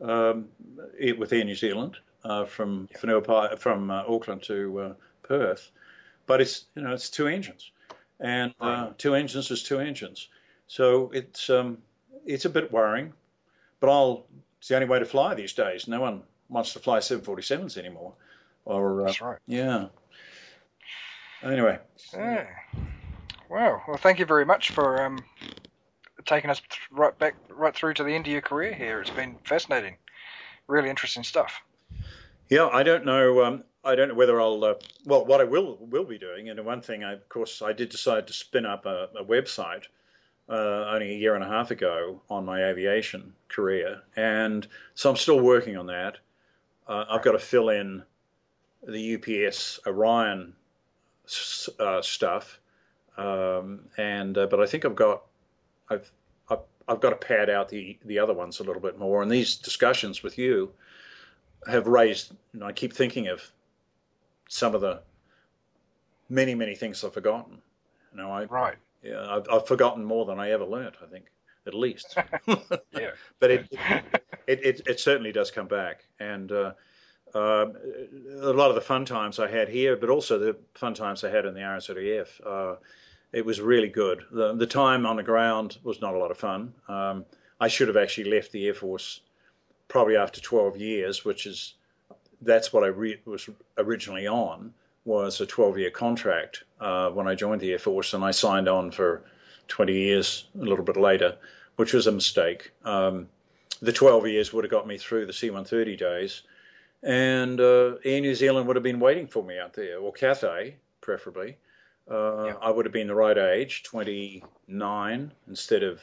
um, with Air New Zealand uh, from from uh, Auckland to uh, Perth, but it's you know it's two engines, and uh, two engines is two engines. So it's um, it's a bit worrying, but I'll. It's the only way to fly these days. No one wants to fly 747s anymore. Or uh, That's right. Yeah. Anyway. Yeah. Wow. Well, thank you very much for um, taking us th- right back, right through to the end of your career here. It's been fascinating, really interesting stuff. Yeah, I don't know. Um, I don't know whether I'll. Uh, well, what I will will be doing, and one thing, I, of course, I did decide to spin up a, a website uh, only a year and a half ago on my aviation career, and so I'm still working on that. Uh, I've got to fill in the UPS Orion uh, stuff, um, and uh, but I think I've got I've, I've I've got to pad out the the other ones a little bit more. And these discussions with you have raised. You know, I keep thinking of some of the many many things I've forgotten. You know, I right. Yeah, I've, I've forgotten more than I ever learnt. I think at least. [LAUGHS] yeah. [LAUGHS] But it, [LAUGHS] it it it certainly does come back, and uh, uh, a lot of the fun times I had here, but also the fun times I had in the RNZAF. Uh, it was really good. The the time on the ground was not a lot of fun. Um, I should have actually left the Air Force probably after 12 years, which is that's what I re- was originally on was a 12 year contract uh, when I joined the Air Force, and I signed on for 20 years a little bit later, which was a mistake. Um, the 12 years would have got me through the C 130 days, and uh, Air New Zealand would have been waiting for me out there, or Cathay, preferably. Uh, I would have been the right age, 29 instead of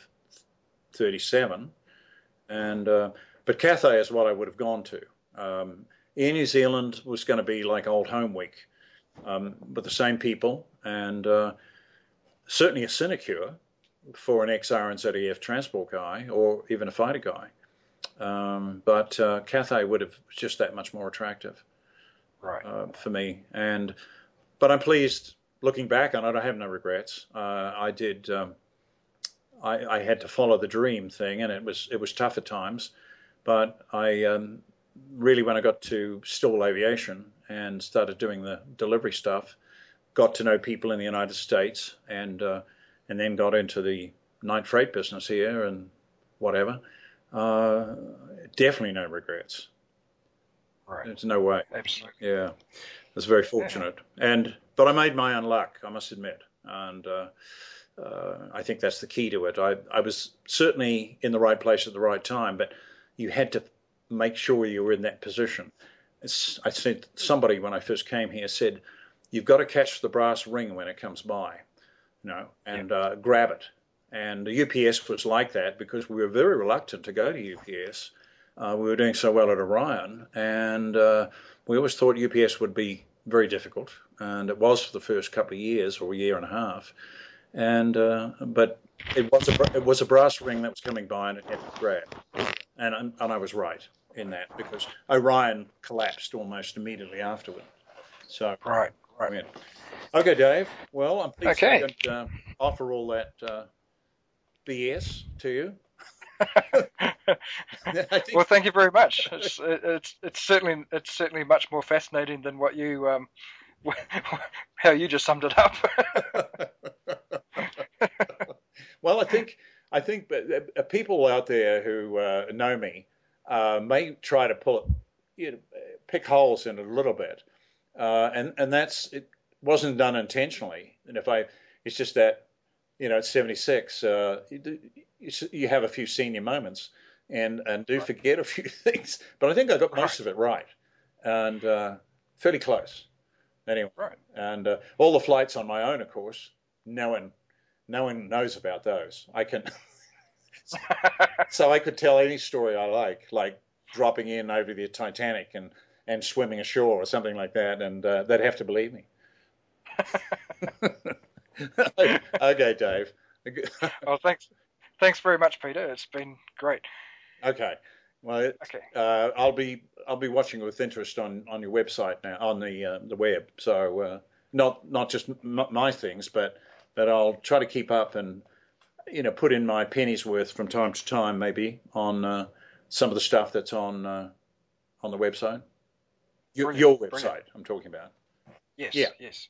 37. And uh, but Cathay is what I would have gone to. Um, Air New Zealand was going to be like Old Home Week, um, with the same people, and uh, certainly a sinecure for an ex-RNZAF transport guy or even a fighter guy. Um, but uh, Cathay would have just that much more attractive, right, uh, for me. And but I'm pleased looking back on it. I have no regrets. Uh, I did. Um, I, I, had to follow the dream thing, and it was it was tough at times. But I um, really, when I got to Stillwell Aviation and started doing the delivery stuff, got to know people in the United States, and uh, and then got into the night freight business here and whatever. Uh, definitely no regrets. Right. There's no way. Absolutely. Yeah, I was very fortunate, yeah. and but I made my own luck, I must admit, and uh, uh, I think that's the key to it. I I was certainly in the right place at the right time, but you had to make sure you were in that position. It's, I said somebody when I first came here said, "You've got to catch the brass ring when it comes by, you know, and yeah. uh, grab it." And UPS was like that because we were very reluctant to go to UPS. Uh, we were doing so well at Orion, and uh, we always thought UPS would be very difficult, and it was for the first couple of years or a year and a half. And uh, but it was a it was a brass ring that was coming by, and it had to grab, and and I was right in that because Orion collapsed almost immediately afterward. So right, right. Yeah. Okay, Dave. Well, I'm pleased okay. I could uh, offer all that uh, BS to you. [LAUGHS] well, thank you very much. It's, it's it's certainly it's certainly much more fascinating than what you um, [LAUGHS] how you just summed it up. [LAUGHS] well, I think I think people out there who uh, know me uh, may try to pull it, you know, pick holes in it a little bit, uh, and and that's it wasn't done intentionally. And if I, it's just that, you know, at seventy six, uh, you, you, have a few senior moments, and and do forget a few [LAUGHS] things. But I think I got most of it right, and uh, fairly close. Anyway, right. And uh, all the flights on my own, of course, no one, no one knows about those. I can. [LAUGHS] so I could tell any story I like, like dropping in over the Titanic and, and swimming ashore or something like that, and uh, they'd have to believe me. [LAUGHS] [LAUGHS] okay, Dave. [LAUGHS] well, thanks. Thanks very much, Peter. It's been great. Okay. Well, okay. Uh, I'll be I'll be watching with interest on, on your website now on the uh, the web. So uh, not not just m- my things, but but I'll try to keep up and you know put in my pennies worth from time to time, maybe on uh, some of the stuff that's on uh, on the website. Your, your website, Brilliant. I'm talking about. Yes. Yeah. Yes.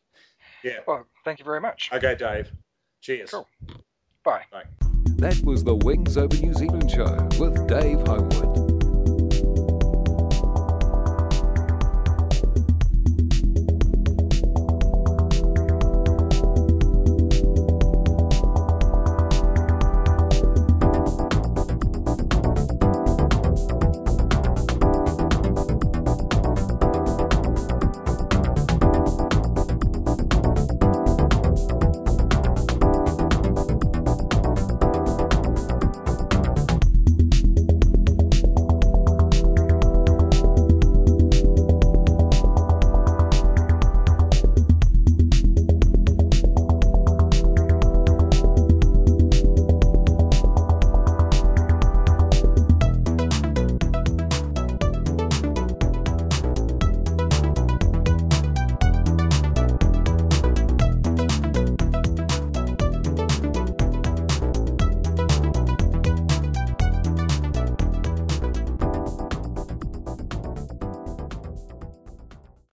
Yeah. Well, thank you very much. Okay, Dave. Cheers. Cool. Bye. Bye. That was the Wings Over New Zealand show with Dave Homewood.